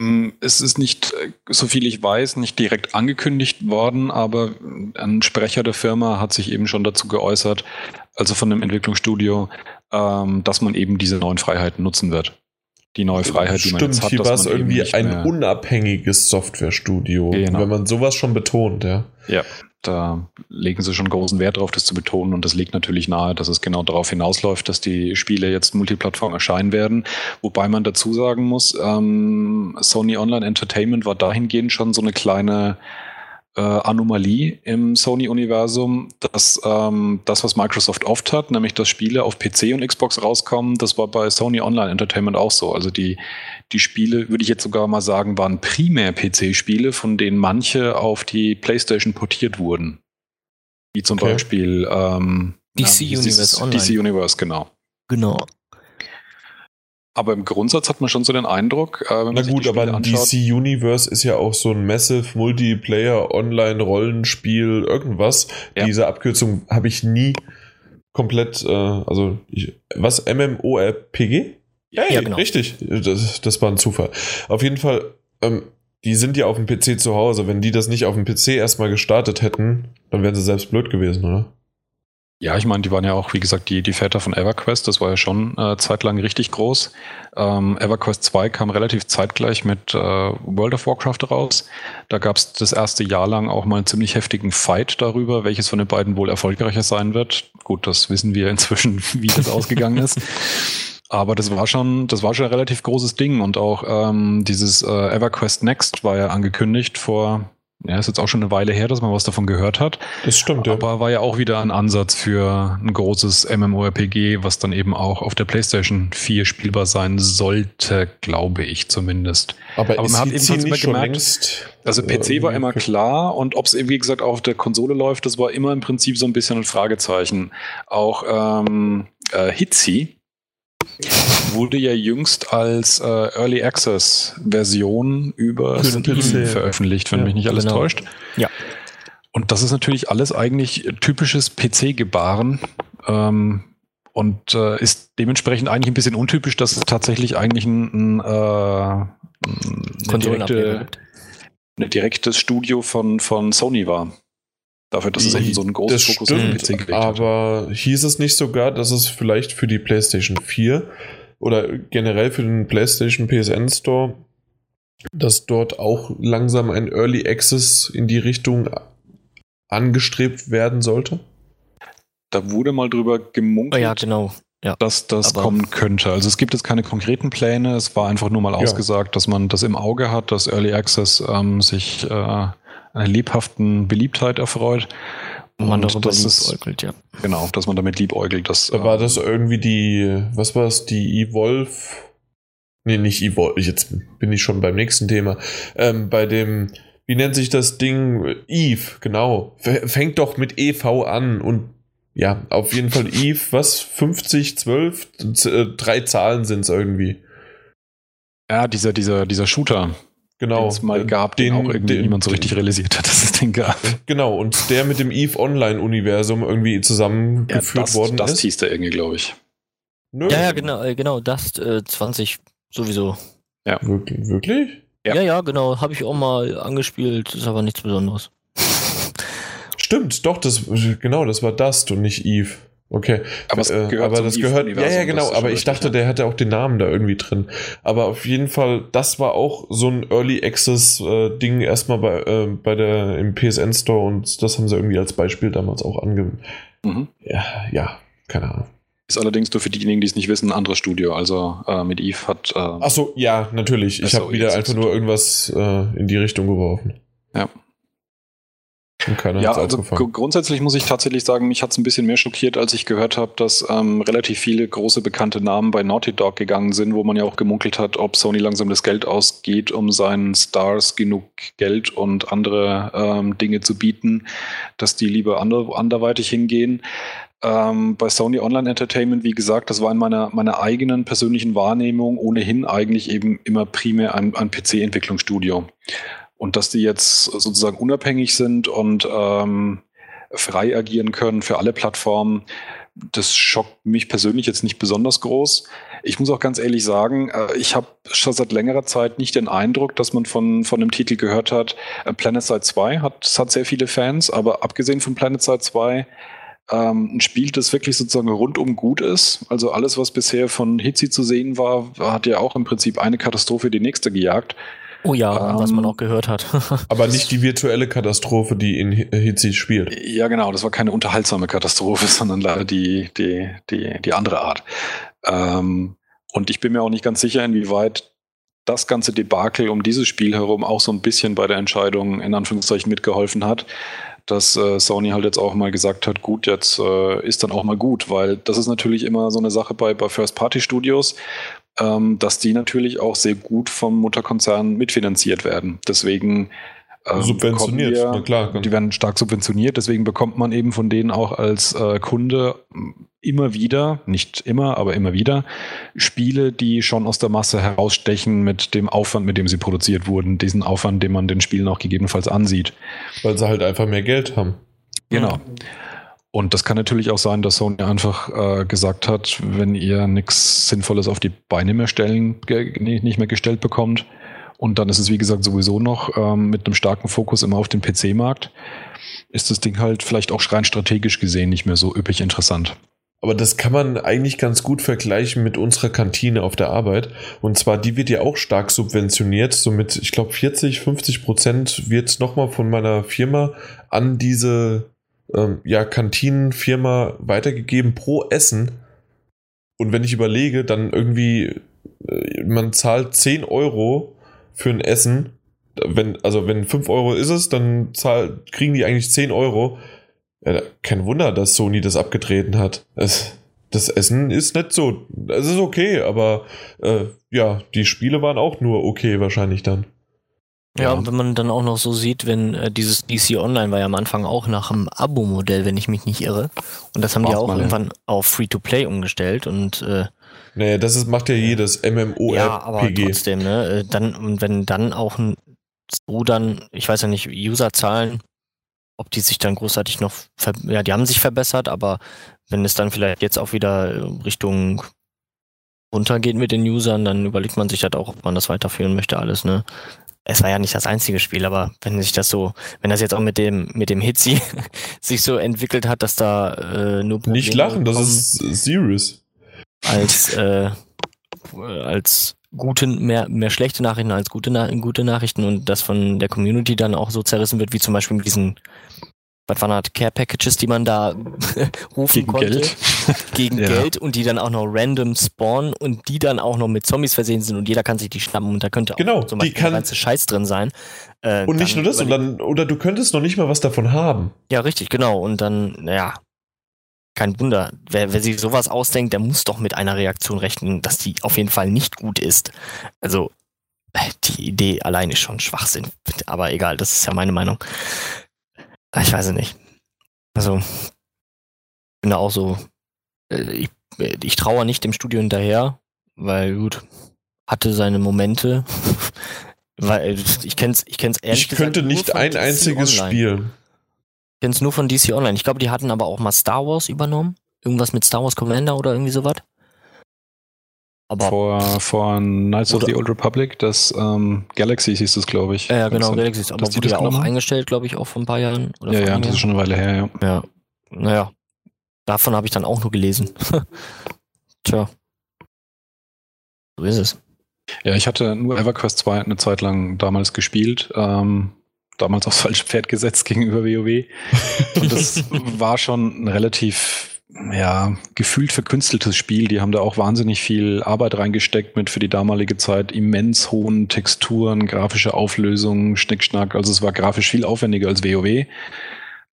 Mm, es ist nicht, äh, so viel ich weiß, nicht direkt angekündigt worden, aber ein Sprecher der Firma hat sich eben schon dazu geäußert, also von dem Entwicklungsstudio, ähm, dass man eben diese neuen Freiheiten nutzen wird. Die neue Freiheit, die man jetzt hat. Hier war es irgendwie ein unabhängiges Softwarestudio, genau. wenn man sowas schon betont, ja. Ja, da legen sie schon großen Wert darauf, das zu betonen. Und das liegt natürlich nahe, dass es genau darauf hinausläuft, dass die Spiele jetzt Multiplattform erscheinen werden. Wobei man dazu sagen muss, ähm, Sony Online Entertainment war dahingehend schon so eine kleine äh, Anomalie im Sony-Universum, dass ähm, das, was Microsoft oft hat, nämlich dass Spiele auf PC und Xbox rauskommen, das war bei Sony Online Entertainment auch so. Also die, die Spiele, würde ich jetzt sogar mal sagen, waren primär PC-Spiele, von denen manche auf die PlayStation portiert wurden. Wie zum okay. Beispiel ähm, DC ja, Universe Online. DC Universe, genau. Genau. Aber im Grundsatz hat man schon so den Eindruck, äh, wenn Na gut, aber anschaut, DC Universe ist ja auch so ein Massive Multiplayer Online Rollenspiel irgendwas. Ja. Diese Abkürzung habe ich nie komplett, äh, also ich, was MMORPG? Hey, ja, genau. richtig. Das, das war ein Zufall. Auf jeden Fall, ähm, die sind ja auf dem PC zu Hause. Wenn die das nicht auf dem PC erstmal gestartet hätten, dann wären sie selbst blöd gewesen, oder? Ja, ich meine, die waren ja auch, wie gesagt, die, die Väter von EverQuest, das war ja schon äh, zeitlang richtig groß. Ähm, EverQuest 2 kam relativ zeitgleich mit äh, World of Warcraft raus. Da gab es das erste Jahr lang auch mal einen ziemlich heftigen Fight darüber, welches von den beiden wohl erfolgreicher sein wird. Gut, das wissen wir [LAUGHS] inzwischen, wie das ausgegangen ist. Aber das war schon, das war schon ein relativ großes Ding und auch ähm, dieses äh, EverQuest Next war ja angekündigt vor ja, ist jetzt auch schon eine Weile her, dass man was davon gehört hat. Das stimmt, ja. Aber war ja auch wieder ein Ansatz für ein großes MMORPG, was dann eben auch auf der PlayStation 4 spielbar sein sollte, glaube ich zumindest. Aber, Aber man hat eben immer gemerkt, also PC äh, war immer klar und ob es wie gesagt auf der Konsole läuft, das war immer im Prinzip so ein bisschen ein Fragezeichen. Auch ähm, äh, Hitzi, wurde ja jüngst als äh, Early Access Version über Steam PC. veröffentlicht, wenn ja, mich nicht alles genau. täuscht. Ja. Und das ist natürlich alles eigentlich typisches PC-Gebaren. Ähm, und äh, ist dementsprechend eigentlich ein bisschen untypisch, dass es tatsächlich eigentlich ein, ein, äh, eine, direkte, eine direktes Studio von, von Sony war. Dafür, dass es eben so ein großes Fokus stimmt, auf den PC gelegt Aber hat. hieß es nicht sogar, dass es vielleicht für die PlayStation 4 oder generell für den PlayStation PSN Store, dass dort auch langsam ein Early Access in die Richtung angestrebt werden sollte? Da wurde mal drüber gemunkelt. Oh ja, genau. Ja, dass das kommen könnte. Also es gibt jetzt keine konkreten Pläne, es war einfach nur mal ja. ausgesagt, dass man das im Auge hat, dass Early Access ähm, sich äh, einer lebhaften Beliebtheit erfreut. Und man darüber das ist, liebäugelt, ja. Genau, dass man damit liebäugelt. Das, Da war äh, das irgendwie die, was war es, die Evolve? Nee, nicht Evolve, jetzt bin ich schon beim nächsten Thema. Ähm, bei dem, wie nennt sich das Ding? Eve, genau. Fängt doch mit EV an und ja, auf jeden Fall Eve, was? 50, 12? Z äh, drei Zahlen sind es irgendwie. Ja, dieser, dieser, dieser Shooter, Genau. den es mal gab, den, auch irgendwie den- niemand so richtig realisiert hat, dass es den gab. Genau, und der mit dem Eve Online-Universum irgendwie zusammengeführt das, worden das ist. hieß der irgendwie, glaube ich. Nö. Ja, ja, genau, äh, genau, das äh, 20 sowieso. Wirklich? wirklich? Ja. Ja, ja, genau, habe ich auch mal angespielt, ist aber nichts Besonderes. Stimmt, doch, das, genau, das war Dust und nicht Eve. Okay. Aber es Äh, gehört aber zum das gehört, ja, ja, genau, aber ich dachte, der hatte auch den Namen da irgendwie drin. Aber auf jeden Fall, das war auch so ein Early Access äh, Ding erstmal bei, äh, bei der, im PSN Store und das haben sie irgendwie als Beispiel damals auch ange, Mhm. ja, ja, keine Ahnung. Ist allerdings nur für diejenigen, die es nicht wissen, ein anderes Studio. Also äh, mit Eve hat. Äh, Ach so, ja, natürlich. Ich habe wieder einfach nur irgendwas äh, in die Richtung geworfen. Ja. Und keiner ja, also grundsätzlich muss ich tatsächlich sagen, mich hat es ein bisschen mehr schockiert, als ich gehört habe, dass ähm, relativ viele große bekannte Namen bei Naughty Dog gegangen sind, wo man ja auch gemunkelt hat, ob Sony langsam das Geld ausgeht, um seinen Stars genug Geld und andere ähm, Dinge zu bieten, dass die lieber ander anderweitig hingehen. Ähm, bei Sony Online Entertainment, wie gesagt, das war in meiner, meiner eigenen persönlichen Wahrnehmung ohnehin eigentlich eben immer primär ein, ein PC-Entwicklungsstudio. Und dass die jetzt sozusagen unabhängig sind und ähm, frei agieren können für alle Plattformen, das schockt mich persönlich jetzt nicht besonders groß. Ich muss auch ganz ehrlich sagen, äh, ich habe schon seit längerer Zeit nicht den Eindruck, dass man von, von dem Titel gehört hat. Äh, PlanetSide 2 hat, hat sehr viele Fans, aber abgesehen von PlanetSide 2 ähm, ein Spiel, das wirklich sozusagen rundum gut ist. Also alles, was bisher von Hitzi zu sehen war, hat ja auch im Prinzip eine Katastrophe die nächste gejagt. Oh ja, was Ähm, man auch gehört hat. [LAUGHS] Aber nicht die virtuelle Katastrophe, die in Hi- Hitzi spielt. Ja, genau, das war keine unterhaltsame Katastrophe, [LAUGHS] sondern leider die, die, die, die andere Art. Ähm, und ich bin mir auch nicht ganz sicher, inwieweit das ganze Debakel um dieses Spiel herum auch so ein bisschen bei der Entscheidung in Anführungszeichen mitgeholfen hat, dass äh, Sony halt jetzt auch mal gesagt hat, gut, jetzt äh, ist dann auch mal gut, weil das ist natürlich immer so eine Sache bei, bei First-Party-Studios, ähm, dass die natürlich auch sehr gut vom Mutterkonzern mitfinanziert werden. Deswegen ähm, Subventioniert, bekommen na klar. die werden stark subventioniert, deswegen bekommt man eben von denen auch als äh, Kunde immer wieder, nicht immer, aber immer wieder, Spiele, die schon aus der Masse herausstechen mit dem Aufwand, mit dem sie produziert wurden, diesen Aufwand, den man den Spielen auch gegebenenfalls ansieht. Weil sie halt einfach mehr Geld haben. Genau. Und das kann natürlich auch sein, dass Sony einfach äh, gesagt hat, wenn ihr nichts Sinnvolles auf die Beine mehr stellen, nicht mehr gestellt bekommt, und dann ist es, wie gesagt, sowieso noch ähm, mit einem starken Fokus immer auf den PC-Markt, ist das Ding halt vielleicht auch rein strategisch gesehen nicht mehr so üppig interessant. Aber das kann man eigentlich ganz gut vergleichen mit unserer Kantine auf der Arbeit. Und zwar, die wird ja auch stark subventioniert. So mit, ich glaube, 40, 50 Prozent wird nochmal von meiner Firma an diese ähm, ja, Kantinenfirma weitergegeben pro Essen. Und wenn ich überlege, dann irgendwie, äh, man zahlt 10 Euro für ein Essen. Wenn, also wenn 5 Euro ist es, dann zahl, kriegen die eigentlich 10 Euro. Ja, kein Wunder, dass Sony das abgetreten hat. Es, das Essen ist nicht so. Es ist okay, aber äh, ja, die Spiele waren auch nur okay wahrscheinlich dann. Ja, Ja. und wenn man dann auch noch so sieht, wenn äh, dieses DC Online war ja am Anfang auch nach einem Abo-Modell, wenn ich mich nicht irre. Und das haben die Macht auch man, ja. irgendwann auf Free-to-Play umgestellt und äh, Naja, das ist, macht ja jedes MMORPG. ja, aber trotzdem, ne? äh, Dann, und wenn dann auch ein, so dann, ich weiß ja nicht, Userzahlen, ob die sich dann großartig noch, ja, die haben sich verbessert, aber wenn es dann vielleicht jetzt auch wieder Richtung runtergeht mit den Usern, dann überlegt man sich halt auch, ob man das weiterführen möchte, alles, ne? Es war ja nicht das einzige Spiel, aber wenn sich das so, wenn das jetzt auch mit dem, mit dem Hitzi [LAUGHS] sich so entwickelt hat, dass da äh, nur Nicht Probleme lachen, das ist serious. als, äh, als gute, mehr, mehr schlechte Nachrichten als gute, gute Nachrichten und das von der Community dann auch so zerrissen wird, wie zum Beispiel mit diesen was waren das, Care Packages, die man da [LAUGHS] rufen Gegen konnte. Geld. Gegen [LAUGHS] Ja. Geld und die dann auch noch random spawnen und die dann auch noch mit Zombies versehen sind und jeder kann sich die schnappen und da könnte auch Genau, zum die Beispiel der ganze Scheiß drin sein. Äh, Und nicht nur das, dann, oder du könntest noch nicht mal was davon haben. Ja, richtig, genau. Und dann, naja, kein Wunder. Wer, wer sich sowas ausdenkt, der muss doch mit einer Reaktion rechnen, dass die auf jeden Fall nicht gut ist. Also, äh, die Idee allein ist schon Schwachsinn. Aber egal, das ist ja meine Meinung. Ah, Ich weiß es nicht. Also, ich bin da auch so, äh, ich, äh, ich traue nicht dem Studio hinterher, weil gut, hatte seine Momente. [LAUGHS] Weil äh, ich kenn's, ich kenn's ehrlich ich könnte gesagt nicht ein DC einziges Online. Spiel. Ich kenn's nur von DC Online. Ich glaube, die hatten aber auch mal Star Wars übernommen. Irgendwas mit Star Wars Commander oder irgendwie sowas. Aber Vor, vor Knights of the Old Republic, das ähm, Galaxy hieß es, glaube ich. ja, genau, Das- Galaxies. Aber wurde ja auch eingestellt, glaube ich, auch vor ein paar Jahren. Oder Ja, ja, das ist schon eine Weile her, ja. Ja, naja. Davon habe ich dann auch nur gelesen. [LAUGHS] Tja. So ist es. Ja, ich hatte nur EverQuest 2 eine Zeit lang damals gespielt. Ähm, damals aufs falsche Pferd gesetzt [LAUGHS] gegenüber WoW. Und das [LAUGHS] war schon ein relativ, ja, gefühlt verkünsteltes Spiel. Die haben da auch wahnsinnig viel Arbeit reingesteckt mit für die damalige Zeit immens hohen Texturen, grafische Auflösungen, Schnickschnack. Also es war grafisch viel aufwendiger als WoW.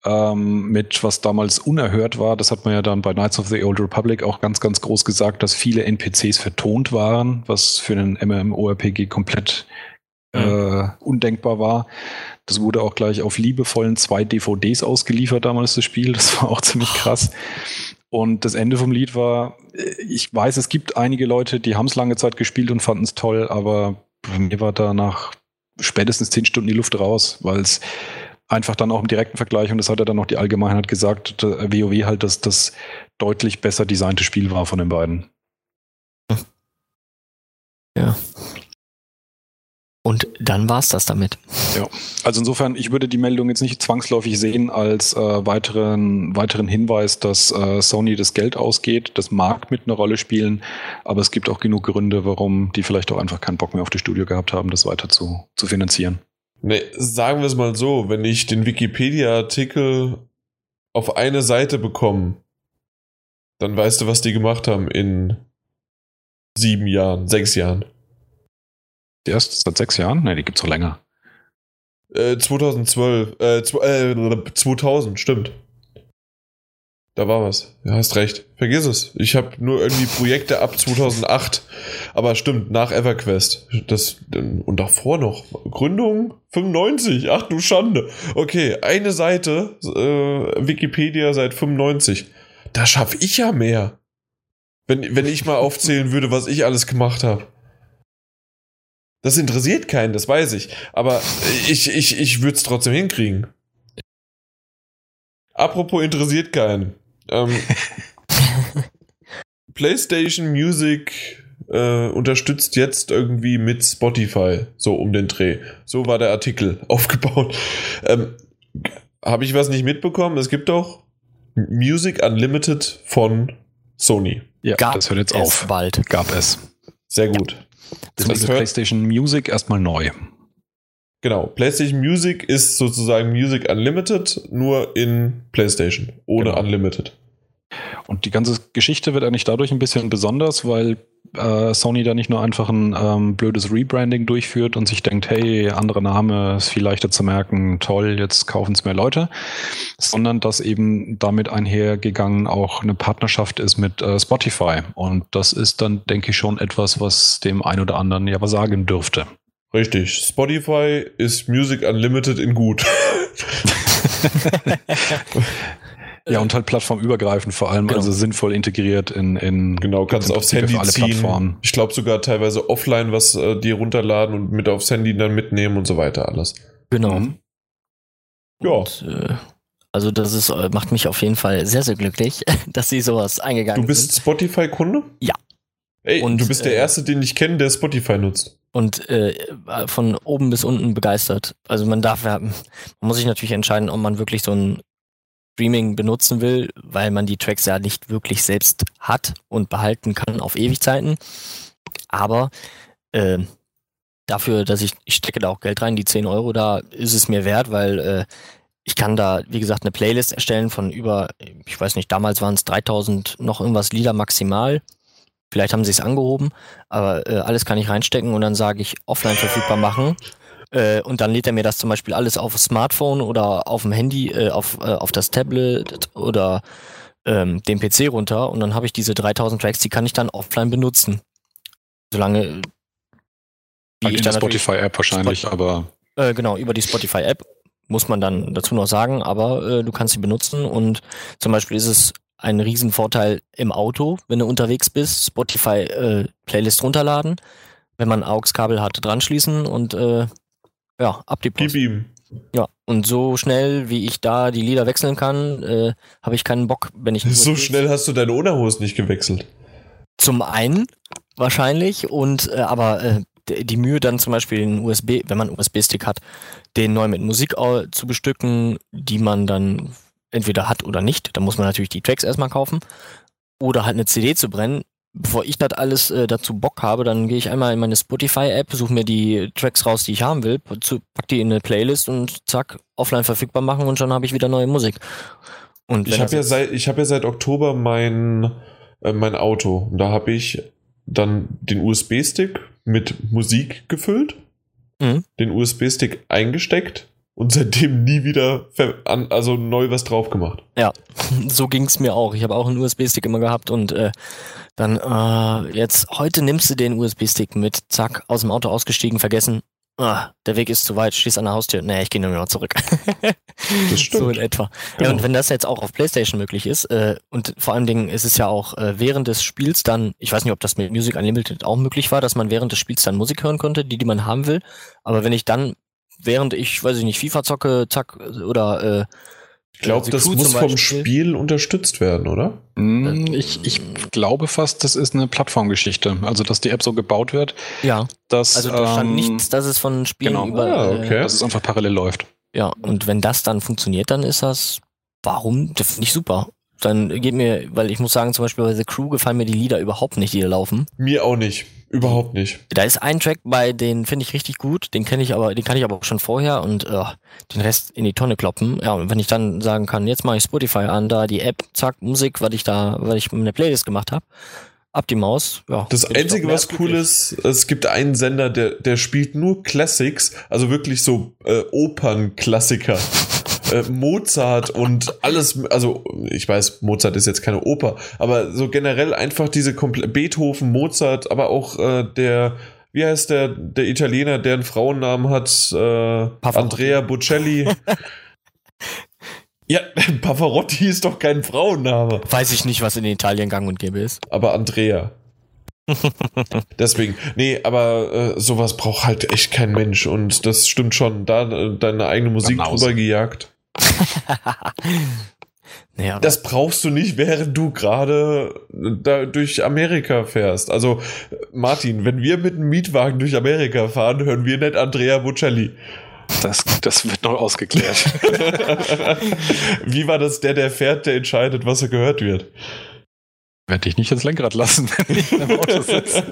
Ähm, mit was damals unerhört war, das hat man ja dann bei Knights of the Old Republic auch ganz, ganz groß gesagt, dass viele NPCs vertont waren, was für einen MMORPG komplett äh, undenkbar war. Das wurde auch gleich auf liebevollen zwei DVDs ausgeliefert, damals das Spiel. Das war auch ziemlich krass. Und das Ende vom Lied war, äh, ich weiß, es gibt einige Leute, die haben es lange Zeit gespielt und fanden es toll, aber mir war da nach spätestens zehn Stunden die Luft raus, weil es einfach dann auch im direkten Vergleich, und das hat ja dann noch die Allgemeinheit gesagt, WoW halt das, das deutlich besser designte Spiel war von den beiden. Und dann war's das damit. Also insofern, ich würde die Meldung jetzt nicht zwangsläufig sehen als äh, weiteren, weiteren Hinweis, dass äh, Sony das Geld ausgeht. Das mag mit einer Rolle spielen, aber es gibt auch genug Gründe, warum die vielleicht auch einfach keinen Bock mehr auf das Studio gehabt haben, das weiter zu, zu finanzieren. Nee, sagen wir es mal so, wenn ich den Wikipedia-Artikel auf eine Seite bekomme, dann weißt du, was die gemacht haben in sieben Jahren, sechs Jahren. Erst seit sechs Jahren? Ne, die gibt's noch länger. Äh, 2012, äh, äh, 2000, stimmt. Da war was. Ja, hast recht. Vergiss es. Ich habe nur irgendwie Projekte ab 2008. Aber stimmt, nach EverQuest. Das, und davor noch. Gründung 95. Ach du Schande. Okay, eine Seite, äh, Wikipedia seit 95. Da schaffe ich ja mehr. Wenn, wenn ich mal aufzählen würde, was ich alles gemacht habe. Das interessiert keinen, das weiß ich. Aber ich, ich, ich würde es trotzdem hinkriegen. Apropos interessiert keinen. Ähm, [LAUGHS] PlayStation Music äh, unterstützt jetzt irgendwie mit Spotify, so um den Dreh. So war der Artikel [LAUGHS] aufgebaut. Ähm, Habe ich was nicht mitbekommen? Es gibt doch Music Unlimited von Sony. Ja, Gab das hört jetzt es auf. bald. Gab es. Sehr gut. Deswegen Das ist hört- PlayStation Music erstmal neu. Genau, PlayStation Music ist sozusagen Music Unlimited, nur in PlayStation, ohne Genau. Unlimited. Und die ganze Geschichte wird eigentlich dadurch ein bisschen besonders, weil äh, Sony da nicht nur einfach ein ähm, blödes Rebranding durchführt und sich denkt, hey, anderer Name ist viel leichter zu merken, toll, jetzt kaufen es mehr Leute, sondern dass eben damit einhergegangen auch eine Partnerschaft ist mit äh, Spotify. Und das ist dann, denke ich, schon etwas, was dem ein oder anderen ja was sagen dürfte. Richtig, Spotify ist Music Unlimited in gut. [LAUGHS] [LAUGHS] Ja, und halt plattformübergreifend vor allem, Genau. also sinnvoll integriert in, in genau, kannst aufs Handy für alle ziehen. Plattformen. Ich glaube sogar teilweise offline was äh, dir runterladen und mit aufs Handy dann mitnehmen und so weiter alles. Genau. Mhm. Ja. Und, äh, also das ist, äh, macht mich auf jeden Fall sehr, sehr glücklich, [LAUGHS] dass sie sowas eingegangen Du bist sind. Spotify-Kunde? Ja. Ey, Und, du bist der äh, Erste, den ich kenne, der Spotify nutzt. Und äh, von oben bis unten begeistert. Also man darf, man muss sich natürlich entscheiden, ob man wirklich so ein Streaming benutzen will, weil man die Tracks ja nicht wirklich selbst hat und behalten kann auf Ewigzeiten. Aber äh, dafür, dass ich, ich stecke da auch Geld rein, die 10 Euro da, ist es mir wert, weil äh, ich kann da, wie gesagt, eine Playlist erstellen von über, ich weiß nicht, damals waren es 3000 noch irgendwas Lieder maximal. Vielleicht haben sie es angehoben, aber äh, alles kann ich reinstecken und dann sage ich offline verfügbar machen. Äh, und dann lädt er mir das zum Beispiel alles auf Smartphone oder auf dem Handy, äh, auf, äh, auf das Tablet oder ähm, den PC runter und dann habe ich diese 3000 Tracks, die kann ich dann offline benutzen. Solange wie halt in der Spotify-App wahrscheinlich, Spot aber. Äh, genau, über die Spotify-App muss man dann dazu noch sagen, aber äh, du kannst sie benutzen und zum Beispiel ist es ein Riesenvorteil im Auto, wenn du unterwegs bist, Spotify äh, Playlist runterladen, wenn man AUX-Kabel hat, dran schließen und äh, ja, ab die Post. Gib ihm. Ja, und so schnell, wie ich da die Lieder wechseln kann, äh, habe ich keinen Bock, wenn ich. So schnell hast du deine Unterhose nicht gewechselt. Zum einen wahrscheinlich und äh, aber äh, die Mühe dann zum Beispiel den USB, wenn man einen USB-Stick hat, den neu mit Musik zu bestücken, die man dann entweder hat oder nicht. Da muss man natürlich die Tracks erstmal kaufen. Oder halt eine CD zu brennen. Bevor ich das alles äh, dazu Bock habe, dann gehe ich einmal in meine Spotify-App, suche mir die Tracks raus, die ich haben will, pack die in eine Playlist und zack, offline verfügbar machen und schon habe ich wieder neue Musik. Und ich habe ja seit ich habe ja seit Oktober mein äh, mein Auto und da habe ich dann den USB-Stick mit Musik gefüllt, mhm. den USB-Stick eingesteckt und seitdem nie wieder an, also neu was drauf gemacht. Ja, so ging's mir auch. Ich habe auch einen USB-Stick immer gehabt und äh, dann äh, jetzt heute nimmst du den USB-Stick mit, zack, aus dem Auto ausgestiegen, vergessen, ah, der Weg ist zu weit, stehst an der Haustür. Nee, ich gehe nur noch zurück. [LAUGHS] das stimmt. So in etwa. Genau. Ja, und wenn das jetzt auch auf PlayStation möglich ist, äh, und vor allen Dingen ist es ja auch äh, während des Spiels dann, ich weiß nicht, ob das mit Music Unlimited auch möglich war, dass man während des Spiels dann Musik hören konnte, die, die man haben will. Aber wenn ich dann, während ich, weiß ich nicht, FIFA zocke, zack, oder äh, ich glaube, das muss vom Spiel unterstützt werden, oder? Hm, ich, ich glaube fast, das ist eine Plattformgeschichte. Also, dass die App so gebaut wird. Ja. Dass, also, da stand ähm, nichts, dass es von Spielen genau. über. Ah, okay. Dass es einfach parallel läuft. Ja, und wenn das dann funktioniert, dann ist das, warum? Das finde ich super dann geht mir, weil ich muss sagen, zum Beispiel bei The Crew gefallen mir die Lieder überhaupt nicht, die da laufen. Mir auch nicht. Überhaupt nicht. Da ist ein Track bei, den finde ich richtig gut, den kenne ich aber, den kann ich aber auch schon vorher und uh, den Rest in die Tonne kloppen. Ja, und wenn ich dann sagen kann, jetzt mache ich Spotify an, da die App, zack, Musik, was ich da, was ich mit einer Playlist gemacht habe, ab die Maus. Ja, das Einzige, was cool ist, es gibt einen Sender, der, der spielt nur Classics, also wirklich so äh, Opernklassiker äh, Mozart und alles, also ich weiß, Mozart ist jetzt keine Oper, aber so generell einfach diese komplett Beethoven, Mozart, aber auch äh, der wie heißt der, der Italiener, der einen Frauennamen hat? Äh, Andrea Bocelli. [LAUGHS] ja, [LAUGHS] Pavarotti ist doch kein Frauenname. Weiß ich nicht, was in Italien gang und gäbe ist. Aber Andrea. [LAUGHS] Deswegen, nee, aber äh, sowas braucht halt echt kein Mensch und das stimmt schon. Da äh, deine eigene Musik drüber gejagt. [LAUGHS] naja, das brauchst du nicht, während du gerade da durch Amerika fährst. Also, Martin, wenn wir mit einem Mietwagen durch Amerika fahren, hören wir nicht Andrea Bocelli. Das, das wird noch ausgeklärt. [LAUGHS] Wie war das? Der, der fährt, der entscheidet, was er gehört wird werde dich nicht ins Lenkrad lassen, [LAUGHS] wenn ich im Auto sitze.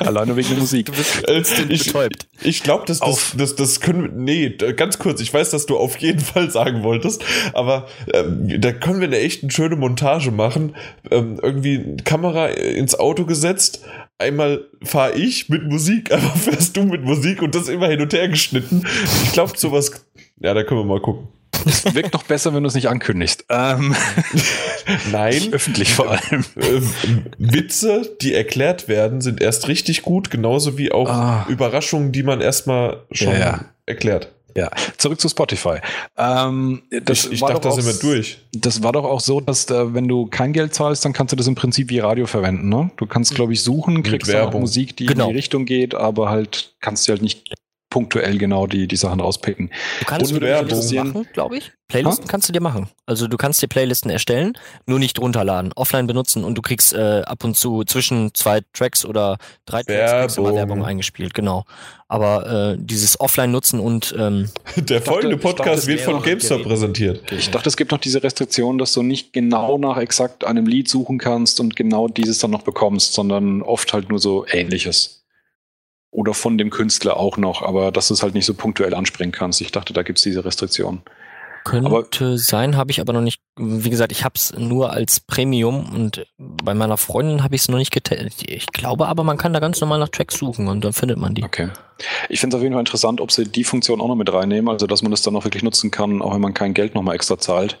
Alleine wegen der Musik. Du bist äh, ich, betäubt. Ich glaube, das, das, das, das können wir, nee, ganz kurz, ich weiß, dass du auf jeden Fall sagen wolltest, aber ähm, da können wir eine echt eine schöne Montage machen. Ähm, irgendwie Kamera ins Auto gesetzt, einmal fahre ich mit Musik, [LAUGHS] einmal fährst du mit Musik und das immer hin und her geschnitten. Ich glaube, sowas, ja, da können wir mal gucken. Es wirkt noch besser, wenn du es nicht ankündigst. Ähm, [LAUGHS] Nein. Öffentlich vor allem. Äh, Witze, die erklärt werden, sind erst richtig gut, genauso wie auch ah. Überraschungen, die man erstmal schon ja, ja. erklärt. Ja, zurück zu Spotify. Ähm, ich, ich dachte, da sind wir durch. Das war doch auch so, dass äh, wenn du kein Geld zahlst, dann kannst du das im Prinzip wie Radio verwenden. Ne? Du kannst, glaube ich, suchen, kriegst auch Musik, die genau. in die Richtung geht, aber halt kannst du halt nicht punktuell genau die, die Sachen rauspicken. Du kannst und Werbung machen, glaube ich. Playlisten ha? kannst du dir machen. Also du kannst dir Playlisten erstellen, nur nicht runterladen, offline benutzen und du kriegst äh, ab und zu zwischen zwei Tracks oder drei Tracks du mal Werbung eingespielt, genau. Aber äh, dieses Offline-Nutzen und ähm, [LAUGHS] Der folgende dachte, Podcast dachte, wird von GameStop präsentiert. Ich dachte, es gibt noch diese Restriktion, dass du nicht genau nach exakt einem Lied suchen kannst und genau dieses dann noch bekommst, sondern oft halt nur so ähnliches oder von dem Künstler auch noch, aber dass du es halt nicht so punktuell anspringen kannst. Ich dachte, da gibt es diese Restriktion. Könnte aber, sein, habe ich aber noch nicht. Wie gesagt, ich habe es nur als Premium und bei meiner Freundin habe ich es noch nicht getestet. Ich glaube aber, man kann da ganz normal nach Tracks suchen und dann findet man die. Okay. Ich finde es auf jeden Fall interessant, ob sie die Funktion auch noch mit reinnehmen, also dass man das dann auch wirklich nutzen kann, auch wenn man kein Geld nochmal extra zahlt.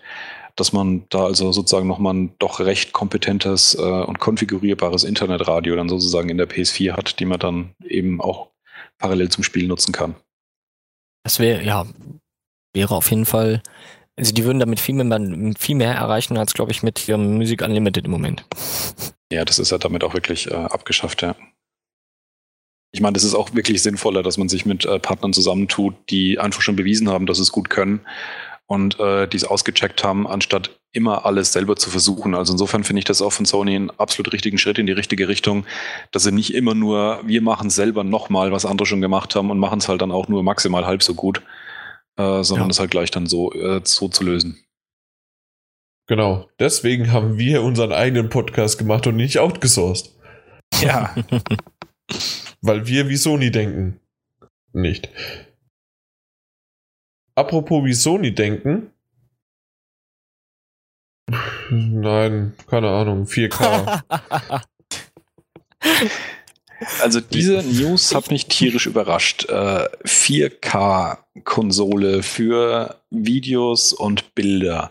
Dass man da also sozusagen nochmal ein doch recht kompetentes äh, und konfigurierbares Internetradio dann sozusagen in der PS4 hat, die man dann eben auch parallel zum Spiel nutzen kann. Das wäre, ja, wäre auf jeden Fall, also die würden damit viel mehr, viel mehr erreichen als, glaube ich, mit ihrem Music Unlimited im Moment. [LAUGHS] Ja, das ist ja damit auch wirklich äh, abgeschafft, ja. Ich meine, das ist auch wirklich sinnvoller, dass man sich mit äh, Partnern zusammentut, die einfach schon bewiesen haben, dass sie es gut können und äh, die es ausgecheckt haben, anstatt immer alles selber zu versuchen. Also insofern finde ich das auch von Sony einen absolut richtigen Schritt in die richtige Richtung, dass sie nicht immer nur, wir machen selber nochmal, was andere schon gemacht haben und machen es halt dann auch nur maximal halb so gut, äh, sondern es ja. halt gleich dann so, äh, so zu lösen. Genau, deswegen haben wir unseren eigenen Podcast gemacht und nicht outgesourced. Ja. [LAUGHS] Weil wir wie Sony denken. Nicht. Apropos wie Sony denken. Nein, keine Ahnung, 4K. [LAUGHS] Also diese News hat mich tierisch überrascht. Äh, 4K-Konsole für Videos und Bilder.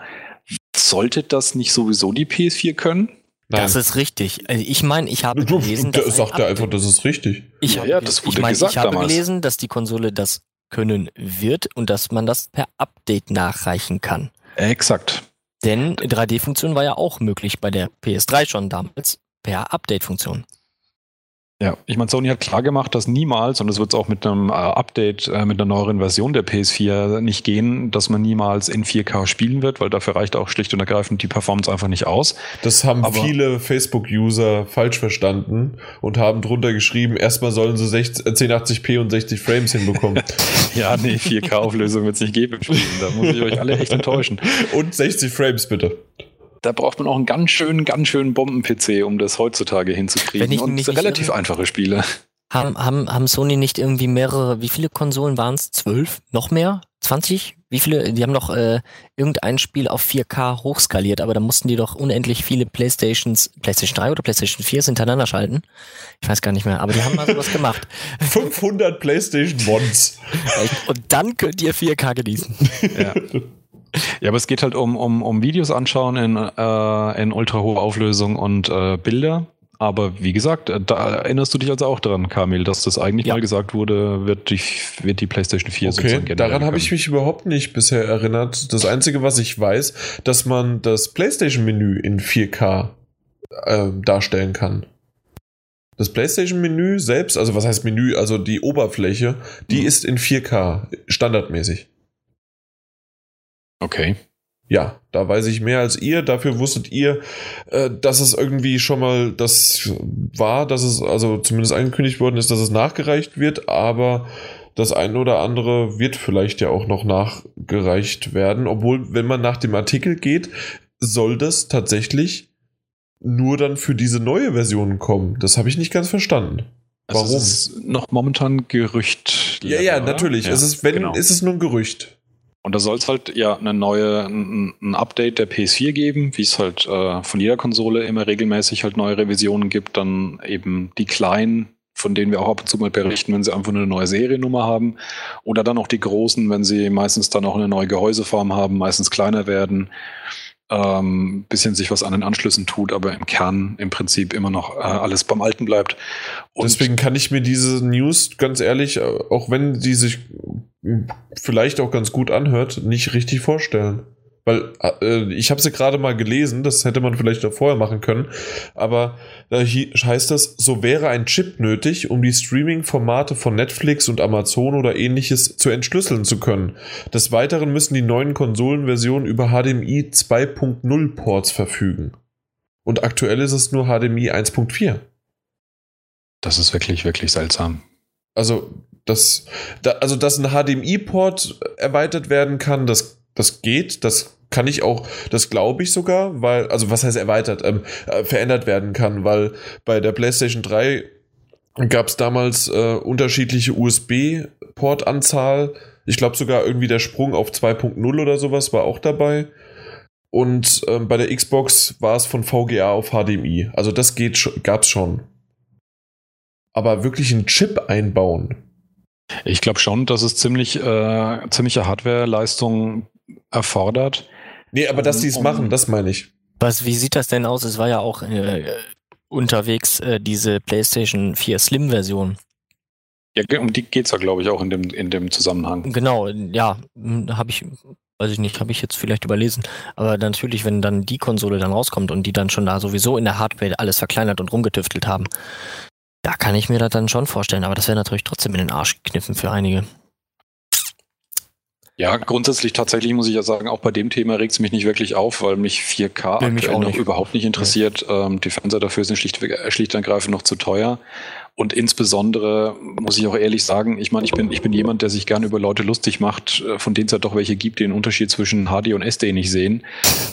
Sollte das nicht sowieso die PS4 können? Nein. Das ist richtig. Also ich meine, ich habe gelesen, [LAUGHS] dass sagt er einfach, das ist richtig. Ich ja, ja, das wurde ich mein, gesagt ich habe damals. gelesen, dass die Konsole das können wird und dass man das per Update nachreichen kann. Exakt. Denn 3D-Funktion war ja auch möglich bei der PS3 schon damals per Update-Funktion. Ja, ich meine, Sony hat klar gemacht, dass niemals, und das wird es auch mit einem äh, Update, äh, mit einer neueren Version der PS4 nicht gehen, dass man niemals in 4K spielen wird, weil dafür reicht auch schlicht und ergreifend die Performance einfach nicht aus. Das haben Aber viele Facebook-User falsch verstanden und haben drunter geschrieben, erstmal sollen sie 60, 1080p und 60 Frames hinbekommen. [LAUGHS] ja, nee, 4K-Auflösung wird es nicht geben. Da muss ich euch alle echt enttäuschen. Und 60 Frames bitte da braucht man auch einen ganz schönen, ganz schönen Bomben-PC, um das heutzutage hinzukriegen. Wenn ich und relativ einfache Spiele. Haben, haben, haben Sony nicht irgendwie mehrere, wie viele Konsolen waren es? Zwölf? Noch mehr? 20? Wie viele? Die haben doch äh, irgendein Spiel auf 4K hochskaliert, aber da mussten die doch unendlich viele Playstations, Playstation 3 oder Playstation 4 hintereinander schalten. Ich weiß gar nicht mehr, aber die haben mal sowas gemacht. [LAUGHS] [LAUGHS] 500 Playstation Ones. Und dann könnt ihr 4K genießen. Ja. Ja, aber es geht halt um, um, um Videos anschauen in, äh, in ultra hoher Auflösung und äh, Bilder. Aber wie gesagt, äh, da erinnerst du dich also auch dran, Kamil, dass das eigentlich ja. mal gesagt wurde, wird die, wird die PlayStation 4 okay, sozusagen Daran habe ich mich überhaupt nicht bisher erinnert. Das Einzige, was ich weiß, dass man das PlayStation-Menü in 4K äh, darstellen kann. Das PlayStation-Menü selbst, also was heißt Menü, also die Oberfläche, die mhm. ist in 4K, standardmäßig. Okay. Ja, da weiß ich mehr als ihr. Dafür wusstet ihr, äh, dass es irgendwie schon mal das war, dass es also zumindest angekündigt worden ist, dass es nachgereicht wird, aber das eine oder andere wird vielleicht ja auch noch nachgereicht werden. Obwohl, wenn man nach dem Artikel geht, soll das tatsächlich nur dann für diese neue Version kommen. Das habe ich nicht ganz verstanden. Also Warum? Es ist noch momentan Gerücht. Ja, ja, natürlich. Ja, es ist, wenn, genau. ist es nur ein Gerücht. Und da soll es halt ja eine neue, ein, ein, Update der PS4 geben, wie es halt äh, von jeder Konsole immer regelmäßig halt neue Revisionen gibt, dann eben die kleinen, von denen wir auch ab und zu mal berichten, wenn sie einfach nur eine neue Seriennummer haben. Oder dann auch die großen, wenn sie meistens dann auch eine neue Gehäuseform haben, meistens kleiner werden ähm, bisschen sich was an den Anschlüssen tut, aber im Kern im Prinzip immer noch äh, alles beim Alten bleibt. Und Deswegen kann ich mir diese News ganz ehrlich, auch wenn die sich vielleicht auch ganz gut anhört, nicht richtig vorstellen. Weil äh, ich habe sie gerade mal gelesen, das hätte man vielleicht auch vorher machen können, aber da heißt das, so wäre ein Chip nötig, um die Streaming-Formate von Netflix und Amazon oder ähnliches zu entschlüsseln zu können. Des Weiteren müssen die neuen Konsolenversionen über HDMI 2.0 Ports verfügen. Und aktuell ist es nur HDMI 1.4. Das ist wirklich, wirklich seltsam. Also, das, da, also, dass ein HDMI-Port erweitert werden kann, das, das geht, das kann ich auch, das glaube ich sogar, weil, also was heißt erweitert, ähm, äh, verändert werden kann, weil bei der PlayStation 3 gab es damals äh, unterschiedliche USB-Portanzahl Ich glaube sogar irgendwie der Sprung auf 2.0 oder sowas war auch dabei. Und ähm, bei der Xbox war es von VGA auf HDMI. Also das geht, gab's schon. Aber wirklich einen Chip einbauen. Ich glaube schon, dass es ziemlich äh, ziemliche Hardware-Leistung erfordert. Nee, aber dass sie es um, machen, das meine ich. Was, wie sieht das denn aus? Es war ja auch äh, unterwegs äh, diese PlayStation 4 Slim-Version. Ja, um die geht es ja, glaube ich, auch in dem, in dem Zusammenhang. Genau, ja, hm, habe ich, weiß ich nicht, habe ich jetzt vielleicht überlesen. Aber natürlich, wenn dann die Konsole dann rauskommt und die dann schon da sowieso in der Hardware alles verkleinert und rumgetüftelt haben, da kann ich mir das dann schon vorstellen. Aber das wäre natürlich trotzdem in den Arsch gekniffen für einige. Ja, grundsätzlich tatsächlich muss ich ja sagen, auch bei dem Thema regt es mich nicht wirklich auf, weil mich 4K Will mich noch überhaupt nicht interessiert. Ähm, die Fernseher dafür sind schlicht, schlicht und ergreifend noch zu teuer. Und insbesondere muss ich auch ehrlich sagen, ich meine, ich bin, ich bin jemand, der sich gerne über Leute lustig macht, äh, von denen es ja doch welche gibt, die den Unterschied zwischen HD und SD nicht sehen.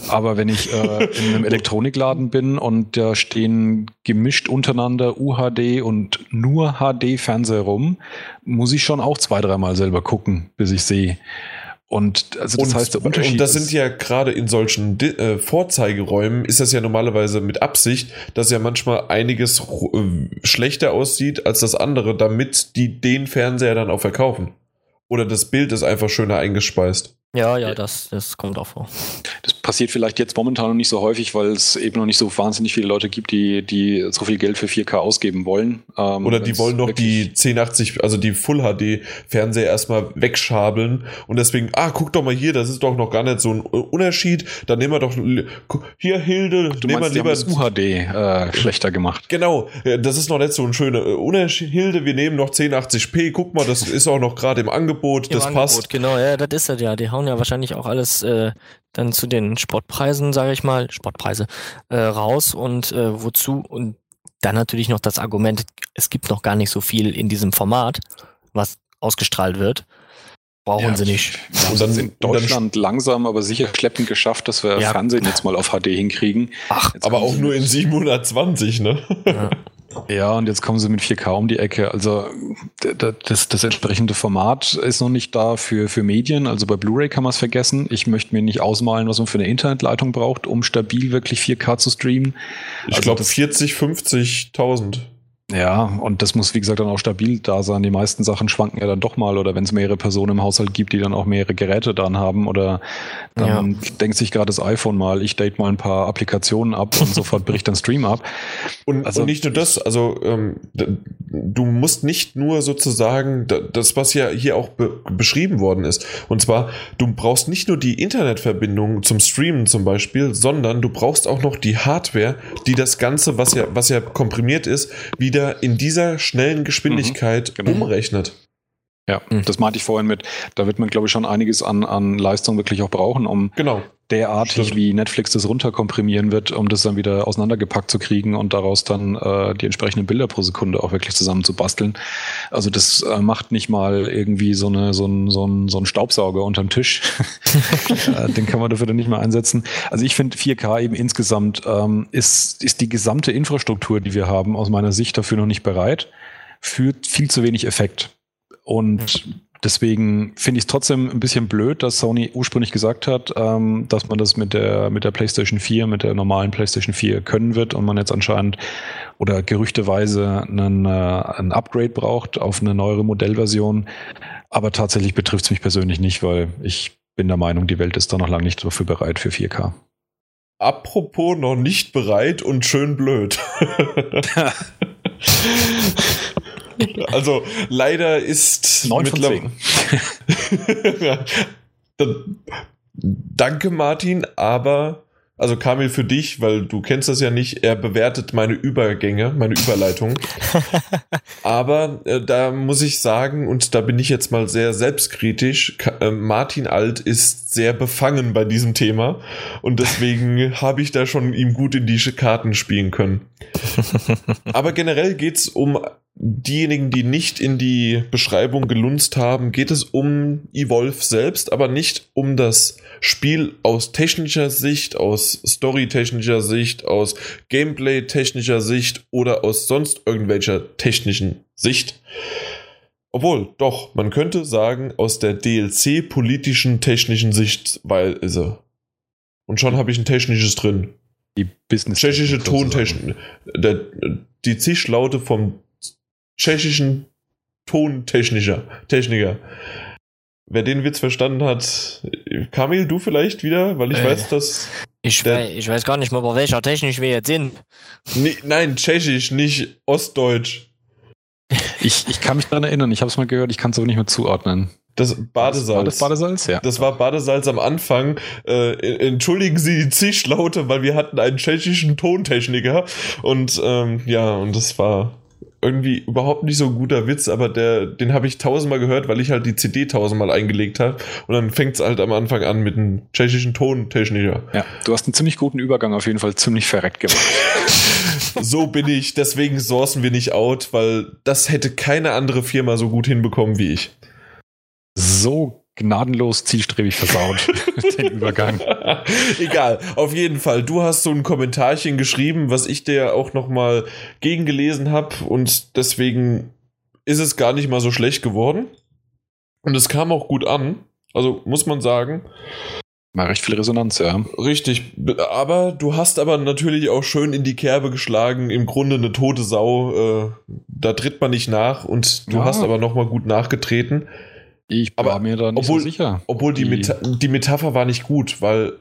Aber wenn ich äh, in einem [LAUGHS] Elektronikladen bin und da stehen gemischt untereinander UHD und nur HD-Fernseher rum, muss ich schon auch zwei, dreimal selber gucken, bis ich sehe. Und also das und, heißt, der Unterschied und das sind ja gerade in solchen äh, Vorzeigeräumen ist das ja normalerweise mit Absicht, dass ja manchmal einiges äh, schlechter aussieht als das andere, damit die den Fernseher dann auch verkaufen. Oder das Bild ist einfach schöner eingespeist. Ja, ja, das, das kommt auch vor. Das passiert vielleicht jetzt momentan noch nicht so häufig, weil es eben noch nicht so wahnsinnig viele Leute gibt, die, die so viel Geld für 4K ausgeben wollen. Ähm, Oder die wollen noch die 1080, also die Full HD Fernseher erstmal wegschabeln und deswegen, ah, guck doch mal hier, das ist doch noch gar nicht so ein Unterschied. Dann nehmen wir doch hier Hilde, Du nehmen wir meinst, die haben lieber das UHD äh, schlechter gemacht. Genau, das ist noch nicht so ein schöner äh, Unterschied. Hilde, wir nehmen noch 1080p. Guck mal, das ist auch noch gerade im Angebot. Im das Angebot, passt. Genau, ja, das ist das ja. Die hauen ja wahrscheinlich auch alles äh, dann zu den Sportpreisen, sage ich mal, Sportpreise, äh, raus und äh, wozu? Und dann natürlich noch das Argument, es gibt noch gar nicht so viel in diesem Format, was ausgestrahlt wird. Brauchen Ja, sie nicht. Wir haben Und dann- es in Deutschland langsam, aber sicher schleppend geschafft, dass wir Ja. Fernsehen jetzt mal auf HD hinkriegen. Ach, Jetzt Aber auch nur in 720, ne? ja. [LAUGHS] Ja, und jetzt kommen sie mit 4K um die Ecke. Also das, das entsprechende Format ist noch nicht da für, für Medien. Also bei Blu-ray kann man es vergessen. Ich möchte mir nicht ausmalen, was man für eine Internetleitung braucht, um stabil wirklich 4K zu streamen. Ich Also glaube das- 40, 50.000. Ja, und das muss, wie gesagt, dann auch stabil da sein. Die meisten Sachen schwanken ja dann doch mal oder wenn es mehrere Personen im Haushalt gibt, die dann auch mehrere Geräte dran haben oder dann denkt sich gerade das iPhone mal, ich date mal ein paar Applikationen ab und sofort bricht dann Stream ab. Und, Also und nicht nur das, also ähm, du musst nicht nur sozusagen das, was ja hier auch be beschrieben worden ist. Und zwar, du brauchst nicht nur die Internetverbindung zum Streamen zum Beispiel, sondern du brauchst auch noch die Hardware, die das Ganze, was ja, was ja komprimiert ist, wieder in dieser schnellen Geschwindigkeit genau. umrechnet. Ja, Mhm. das meinte ich vorhin mit, da wird man, glaube ich, schon einiges an, an Leistung wirklich auch brauchen, um Genau. derartig Stimmt. wie Netflix das runterkomprimieren wird, um das dann wieder auseinandergepackt zu kriegen und daraus dann äh, die entsprechenden Bilder pro Sekunde auch wirklich zusammen zu basteln. Also das äh, macht nicht mal irgendwie so, eine, so, ein, so, ein, so ein Staubsauger unterm Tisch. [LAUGHS] Äh, Den kann man dafür dann nicht mehr einsetzen. Also ich finde 4K eben insgesamt ähm, ist, ist die gesamte Infrastruktur, die wir haben, aus meiner Sicht dafür noch nicht bereit. Führt viel zu wenig Effekt. Und deswegen finde ich es trotzdem ein bisschen blöd, dass Sony ursprünglich gesagt hat, ähm, dass man das mit der, mit der PlayStation 4, mit der normalen PlayStation 4 können wird und man jetzt anscheinend oder gerüchteweise einen, äh, ein Upgrade braucht auf eine neuere Modellversion. Aber tatsächlich betrifft es mich persönlich nicht, weil ich bin der Meinung, die Welt ist da noch lange nicht dafür bereit für 4K. Apropos noch nicht bereit und schön blöd. [LAUGHS] [LAUGHS] [LAUGHS] also leider ist Neun von mittler- zehn. [LAUGHS] Ja. Danke, Martin, aber also Kamil für dich, weil du kennst das ja nicht, er bewertet meine Übergänge, meine Überleitung. [LAUGHS] aber äh, da muss ich sagen, und da bin ich jetzt mal sehr selbstkritisch, Ka äh, Martin Alt ist sehr befangen bei diesem Thema und deswegen habe ich da schon ihm gut in die Karten spielen können. Aber generell geht es um diejenigen, die nicht in die Beschreibung gelunzt haben, geht es um Evolve selbst, aber nicht um das Spiel aus technischer Sicht, aus storytechnischer Sicht, aus Gameplay-technischer Sicht oder aus sonst irgendwelcher technischen Sicht. Obwohl, doch, man könnte sagen, aus der DLC-politischen technischen Sichtweise. Und schon habe ich ein technisches drin. Die Business. Tschechische Tontechnik. Die Zischlaute vom tschechischen Tontechniker. Techniker. Wer den Witz verstanden hat, Kamil, du vielleicht wieder, weil ich Äh, weiß, dass. Ich, Der- weiß, ich weiß gar nicht mal, bei welcher Technik wir jetzt sind. Nee, nein, tschechisch, nicht ostdeutsch. Ich, ich kann mich daran erinnern, ich habe es mal gehört, ich kann es aber nicht mehr zuordnen. Das Badesalz. War das Badesalz? Ja. Das war Badesalz am Anfang. Äh, entschuldigen Sie die Zischlaute, weil wir hatten einen tschechischen Tontechniker. Und ähm, ja, und das war irgendwie überhaupt nicht so ein guter Witz, aber der, den habe ich tausendmal gehört, weil ich halt die CD tausendmal eingelegt habe. Und dann fängt es halt am Anfang an mit einem tschechischen Tontechniker. ja. Du hast einen ziemlich guten Übergang auf jeden Fall ziemlich verreckt gemacht. [LAUGHS] So bin ich, deswegen sourcen wir nicht out, weil das hätte keine andere Firma so gut hinbekommen wie ich. so gnadenlos zielstrebig versaut, [LAUGHS] den Übergang. Egal, auf jeden Fall. Du hast so ein Kommentarchen geschrieben, was ich dir auch nochmal gegengelesen habe und deswegen ist es gar nicht mal so schlecht geworden. Und es kam auch gut an. Also muss man sagen, Mal recht viel Resonanz, ja. richtig. Aber du hast aber natürlich auch schön in die Kerbe geschlagen. Im Grunde eine tote Sau. Äh, da tritt man nicht nach und du Ja. hast aber nochmal gut nachgetreten. Ich Aber war mir da nicht obwohl- so sicher. Obwohl die, Die- Meta die Metapher war nicht gut, weil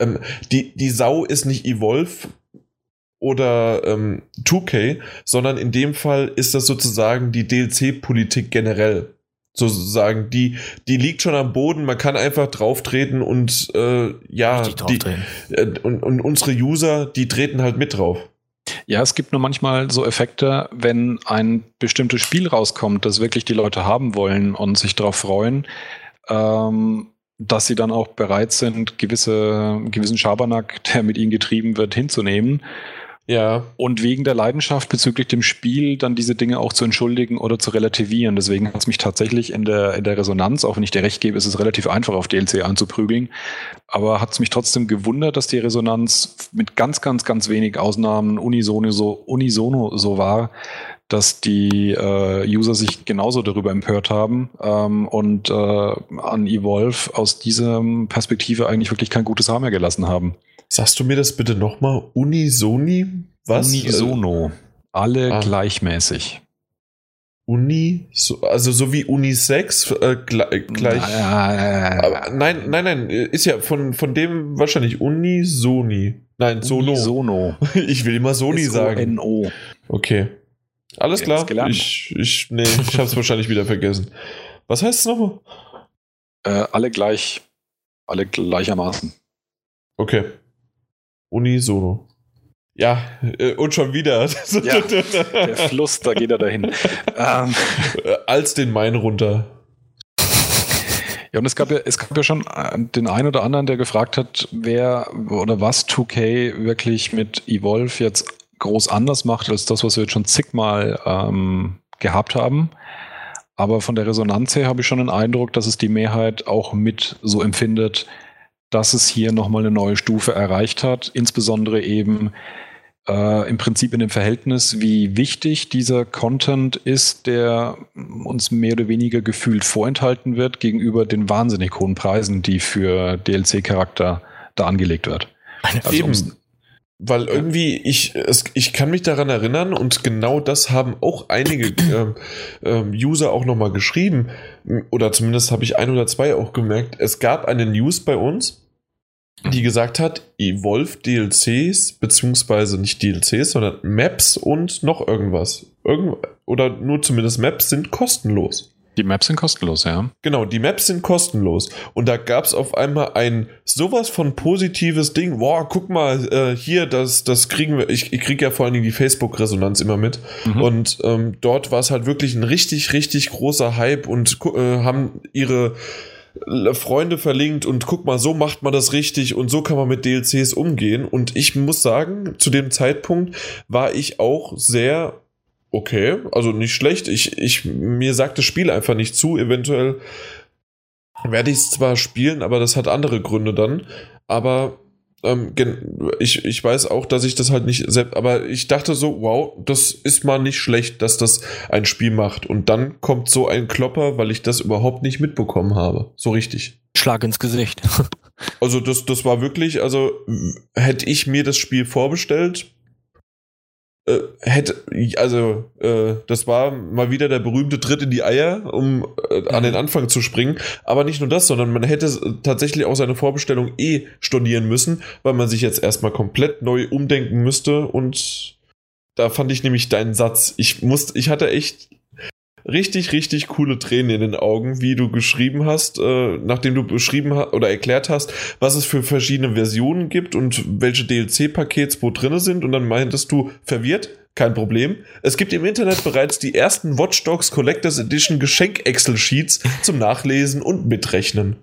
ähm, die, die Sau ist nicht Evolve oder ähm, 2K, sondern in dem Fall ist das sozusagen die DLC-Politik generell. Sozusagen, die, die liegt schon am Boden, man kann einfach drauftreten und äh, ja, die, äh, und, und unsere User, die treten halt mit drauf. Ja, es gibt nur manchmal so Effekte, wenn ein bestimmtes Spiel rauskommt, das wirklich die Leute haben wollen und sich darauf freuen, ähm, dass sie dann auch bereit sind, gewisse, gewissen Schabernack, der mit ihnen getrieben wird, hinzunehmen. Ja, Und wegen der Leidenschaft bezüglich dem Spiel dann diese Dinge auch zu entschuldigen oder zu relativieren. Deswegen hat es mich tatsächlich in der, in der Resonanz, auch wenn ich dir recht gebe, ist es relativ einfach auf DLC anzuprügeln. Aber hat es mich trotzdem gewundert, dass die Resonanz mit ganz, ganz, ganz wenig Ausnahmen unisono so, unisono so war, dass die äh, User sich genauso darüber empört haben ähm, und äh, an Evolve aus dieser Perspektive eigentlich wirklich kein gutes Haar mehr gelassen haben. Sagst du mir das bitte nochmal? Unisoni? Was? Unisono. Alle Ah. gleichmäßig. Uni, so, also so wie Unisex äh, gleich. gleich aber, nein, nein, nein, ist ja von, von dem wahrscheinlich Unisoni. Nein, Sono. Sono. [LAUGHS] Ich will immer Sony sagen. S-O-N-O. Okay. Alles klar. Ich, ich, nee, ich hab's [LAUGHS] wahrscheinlich wieder vergessen. Was heißt es nochmal? Äh, alle gleich. Alle gleichermaßen. Okay. Unisono. Ja, äh, und schon wieder. [LAUGHS] Ja, Der Fluss, da geht er dahin. [LAUGHS] ähm, Als den Main runter. ja, und es gab ja, es gab ja schon äh, den einen oder anderen, der gefragt hat, wer oder was 2K wirklich mit Evolve jetzt groß anders macht als das, was wir jetzt schon zigmal ähm, gehabt haben. Aber von der Resonanz her habe ich schon den Eindruck, dass es die Mehrheit auch mit so empfindet, dass es hier nochmal eine neue Stufe erreicht hat. Insbesondere eben äh, im Prinzip in dem Verhältnis, wie wichtig dieser Content ist, der uns mehr oder weniger gefühlt vorenthalten wird gegenüber den wahnsinnig hohen Preisen, die für DLC-Charakter da angelegt wird. Also Eben. Weil irgendwie, ich, es, ich kann mich daran erinnern und genau das haben auch einige [CLEARS THROAT] ähm, User auch nochmal geschrieben. Oder zumindest habe ich ein oder zwei auch gemerkt. Es gab eine News bei uns, die gesagt hat, Evolve DLCs, beziehungsweise nicht DLCs, sondern Maps und noch irgendwas. Irgend oder nur zumindest Maps sind kostenlos. Die Maps sind kostenlos, ja. Genau, die Maps sind kostenlos. Und da gab es auf einmal ein sowas von positives Ding. Boah, guck mal, äh, hier, das, das kriegen wir. Ich, ich kriege ja vor allen Dingen die Facebook-Resonanz immer mit. Mhm. Und ähm, dort war es halt wirklich ein richtig, richtig großer Hype und äh, haben ihre äh, Freunde verlinkt und guck mal, so macht man das richtig und so kann man mit DLCs umgehen. Und ich muss sagen, zu dem Zeitpunkt war ich auch sehr okay, also nicht schlecht. Ich, ich, mir sagt das Spiel einfach nicht zu. Eventuell werde ich es zwar spielen, aber das hat andere Gründe dann. Aber ähm, ich, ich weiß auch, dass ich das halt nicht selbst, aber ich dachte so, wow, das ist mal nicht schlecht, dass das ein Spiel macht. Und dann kommt so ein Klopper, weil ich das überhaupt nicht mitbekommen habe. So richtig. Schlag ins Gesicht. [LAUGHS] also das, das war wirklich, also hätte ich mir das Spiel vorbestellt, äh, hätte, also äh, das war mal wieder der berühmte Tritt in die Eier, um äh, an den mhm. Anfang zu springen. Aber nicht nur das, sondern man hätte tatsächlich auch seine Vorbestellung eh stornieren müssen, weil man sich jetzt erstmal komplett neu umdenken müsste. Und da fand ich nämlich deinen Satz. Ich musste, ich hatte echt richtig, richtig coole Tränen in den Augen, wie du geschrieben hast, äh, nachdem du beschrieben hast oder erklärt hast, was es für verschiedene Versionen gibt und welche DLC-Pakets wo drin sind. Und dann meintest du, verwirrt, kein Problem. Es gibt im Internet bereits die ersten Watch Dogs Collectors Edition Geschenk-Excel-Sheets zum Nachlesen und Mitrechnen.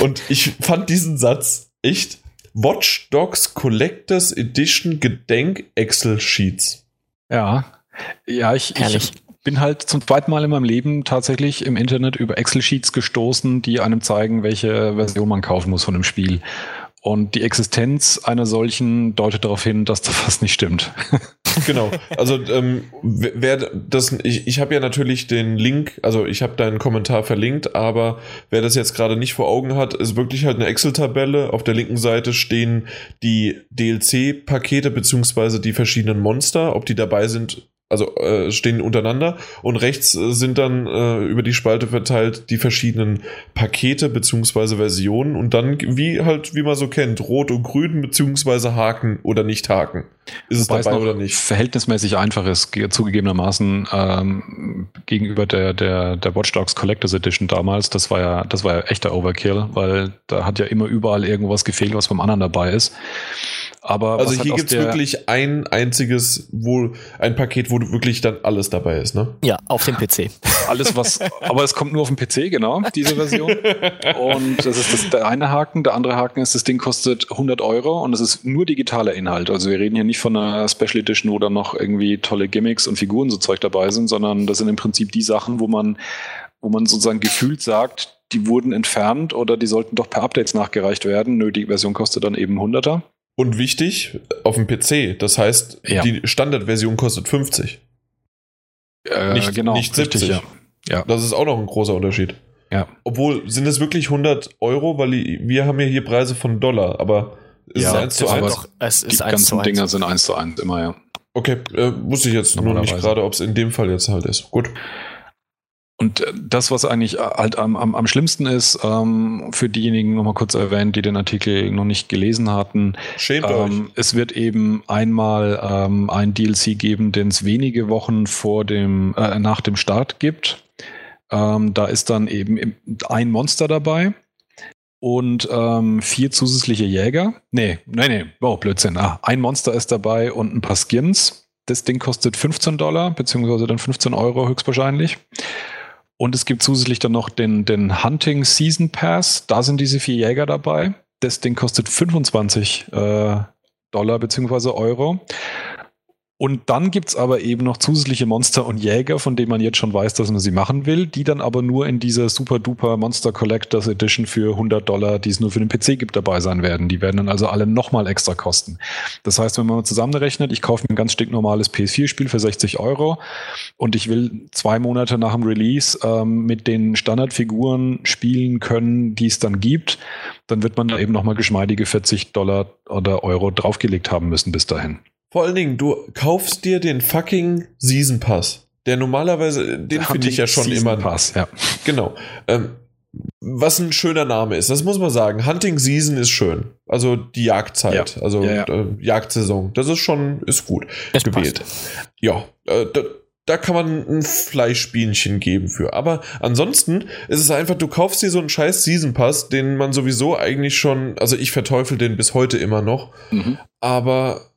Und ich fand diesen Satz echt Watch Dogs Collectors Edition Gedenk Excel Sheets. Ja. Ja, ich, ich bin halt zum zweiten Mal in meinem Leben tatsächlich im Internet über Excel-Sheets gestoßen, die einem zeigen, welche Version man kaufen muss von dem Spiel. Und die Existenz einer solchen deutet darauf hin, dass das fast nicht stimmt. [LAUGHS] genau. Also ähm, wer das, ich, ich habe ja natürlich den Link, also ich habe deinen Kommentar verlinkt, aber wer das jetzt gerade nicht vor Augen hat, ist wirklich halt eine Excel-Tabelle. Auf der linken Seite stehen die DLC-Pakete beziehungsweise die verschiedenen Monster, ob die dabei sind also äh, stehen untereinander und rechts äh, sind dann äh, über die Spalte verteilt die verschiedenen Pakete beziehungsweise Versionen und dann wie halt wie man so kennt rot und grün beziehungsweise Haken oder nicht Haken. Ist es Wobei dabei es oder nicht? verhältnismäßig einfach ist zugegebenermaßen ähm, gegenüber der der der Watch Dogs Collectors Edition damals. Das war ja das war ja echter Overkill weil da hat ja immer überall irgendwas gefehlt was beim anderen dabei ist aber also hier gibt es wirklich ein einziges, wohl ein Paket, wo wirklich dann alles dabei ist, ne? Ja, auf dem PC. [LAUGHS] Alles, was, aber es kommt nur auf dem PC, genau, diese Version. Und das ist das, der eine Haken. Der andere Haken ist, das Ding kostet 100 Euro und es ist nur digitaler Inhalt. Also wir reden hier nicht von einer Special Edition, wo dann noch irgendwie tolle Gimmicks und Figuren so Zeug dabei sind, sondern das sind im Prinzip die Sachen, wo man, wo man sozusagen gefühlt sagt, die wurden entfernt oder die sollten doch per Updates nachgereicht werden. Nö, die Version kostet dann eben 100er. Und wichtig, auf dem PC. Das heißt, ja. die Standardversion kostet 50. Äh, nicht, genau, nicht 70. Richtig, ja. ja. Das ist auch noch ein großer Unterschied. Ja. Obwohl, sind es wirklich 100 Euro? Weil wir haben ja hier Preise von Dollar, aber ist ja, es 1 zu 1? Doch, es ist die 1 ganzen Dinger sind 1 zu 1, immer, ja. Okay, äh, wusste ich jetzt nur nicht gerade, ob es in dem Fall jetzt halt ist. Gut. Und äh, das, was eigentlich äh, halt am, am, am schlimmsten ist, ähm, für diejenigen nochmal kurz erwähnt, die den Artikel noch nicht gelesen hatten, Schämt ähm, euch. es wird eben einmal ähm, ein DLC geben, den es wenige Wochen vor dem, äh, nach dem Start gibt. Ähm, da ist dann eben ein Monster dabei und ähm, vier zusätzliche Jäger. Nee, nee, nee, oh, Blödsinn. Ah, ein Monster ist dabei und ein paar Skins. Das Ding kostet 15 Dollar, beziehungsweise dann 15 Euro höchstwahrscheinlich. Und es gibt zusätzlich dann noch den, den Hunting Season Pass. Da sind diese vier Jäger dabei. Das Ding kostet 25 äh, Dollar bzw. Euro. Und dann gibt's aber eben noch zusätzliche Monster und Jäger, von denen man jetzt schon weiß, dass man sie machen will, die dann aber nur in dieser super duper Monster Collectors Edition für 100 Dollar, die es nur für den PC gibt, dabei sein werden. Die werden dann also alle nochmal extra kosten. Das heißt, wenn man zusammenrechnet, ich kaufe mir ein ganz stinknormales PS4-Spiel für 60 Euro und ich will zwei Monate nach dem Release ähm, mit den Standardfiguren spielen können, die es dann gibt, dann wird man da eben nochmal geschmeidige 40 Dollar oder Euro draufgelegt haben müssen bis dahin. Vor allen Dingen, du kaufst dir den fucking Season Pass. Der normalerweise, den finde ich ja schon Season immer. Pass, ja. [LAUGHS] Genau. Ähm, was ein schöner Name ist, das muss man sagen. Hunting Season ist schön. Also die Jagdzeit, ja. also ja, ja. Äh, Jagdsaison. Das ist schon, ist gut das gewählt. Passt. Ja, äh, da, da, kann man ein Fleischbienchen geben für. Aber ansonsten ist es einfach, du kaufst dir so einen scheiß Season Pass, den man sowieso eigentlich schon, also ich verteufel den bis heute immer noch. Mhm. Aber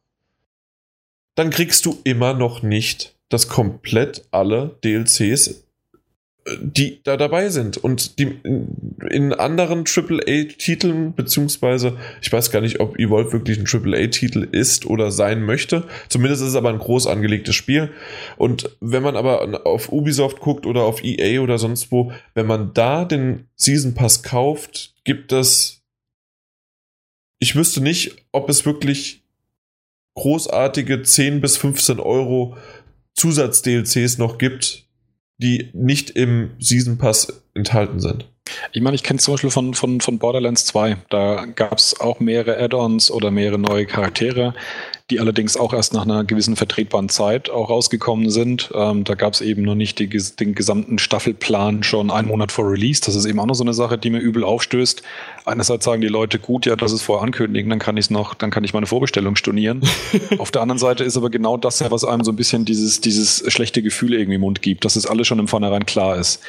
dann kriegst du immer noch nicht das komplett alle DLCs, äh, die da dabei sind. Und die in, anderen AAA-Titeln, beziehungsweise ich weiß gar nicht, ob Evolve wirklich ein AAA-Titel ist oder sein möchte. Zumindest ist es aber ein groß angelegtes Spiel. Und wenn man aber auf Ubisoft guckt oder auf EA oder sonst wo, wenn man da den Season Pass kauft, gibt es ich wüsste nicht, ob es wirklich großartige 10 bis 15 Euro Zusatz-DLCs noch gibt, die nicht im Season Pass enthalten sind. Ich meine, ich kenne zum Beispiel von, von, von Borderlands 2. Da gab es auch mehrere Add-ons oder mehrere neue Charaktere, die allerdings auch erst nach einer gewissen vertretbaren Zeit auch rausgekommen sind. Ähm, da gab es eben noch nicht die, den gesamten Staffelplan schon einen Monat vor Release. Das ist eben auch noch so eine Sache, die mir übel aufstößt. Einerseits sagen die Leute, gut, ja, das ist vorher ankündigen, dann kann ich es noch, dann kann ich meine Vorbestellung stornieren. [LAUGHS] Auf der anderen Seite ist aber genau das, was einem so ein bisschen dieses, dieses schlechte Gefühl irgendwie im Mund gibt, dass es alles schon im Vornherein klar ist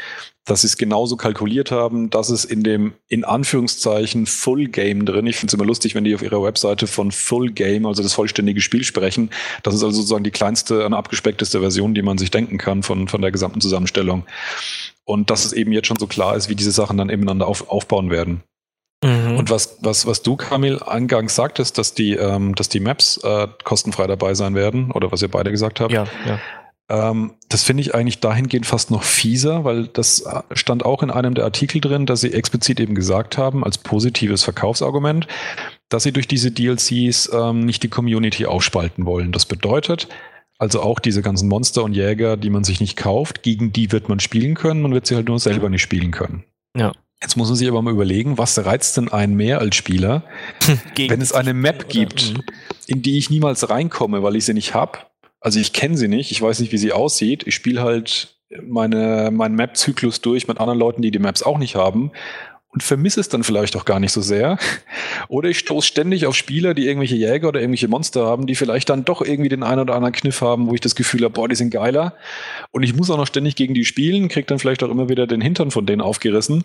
dass sie es genauso kalkuliert haben, dass es in dem, in Anführungszeichen, Full Game drin, ich finde es immer lustig, wenn die auf ihrer Webseite von Full Game, also das vollständige Spiel sprechen. Das ist also sozusagen die kleinste und abgespeckteste Version, die man sich denken kann von, von der gesamten Zusammenstellung. Und dass es eben jetzt schon so klar ist, wie diese Sachen dann ineinander auf, aufbauen werden. Mhm. Und was, was, was du, Kamil, eingangs sagtest, dass die, ähm, dass die Maps äh, kostenfrei dabei sein werden, oder was ihr beide gesagt habt. Ja, ja. Ähm, das finde ich eigentlich dahingehend fast noch fieser, weil das stand auch in einem der Artikel drin, dass sie explizit eben gesagt haben, als positives Verkaufsargument, dass sie durch diese DLCs ähm, nicht die Community aufspalten wollen. Das bedeutet, also auch diese ganzen Monster und Jäger, die man sich nicht kauft, gegen die wird man spielen können, man wird sie halt nur selber nicht spielen können. Ja. Jetzt muss man sich aber mal überlegen, was reizt denn einen mehr als Spieler, [LAUGHS] wenn es eine Map gibt, in die ich niemals reinkomme, weil ich sie nicht habe also ich kenne sie nicht, ich weiß nicht, wie sie aussieht. Ich spiele halt meine, meinen Map-Zyklus durch mit anderen Leuten, die die Maps auch nicht haben und vermisse es dann vielleicht auch gar nicht so sehr. [LAUGHS] Oder ich stoße ständig auf Spieler, die irgendwelche Jäger oder irgendwelche Monster haben, die vielleicht dann doch irgendwie den einen oder anderen Kniff haben, wo ich das Gefühl habe, boah, die sind geiler. Und ich muss auch noch ständig gegen die spielen, krieg dann vielleicht auch immer wieder den Hintern von denen aufgerissen.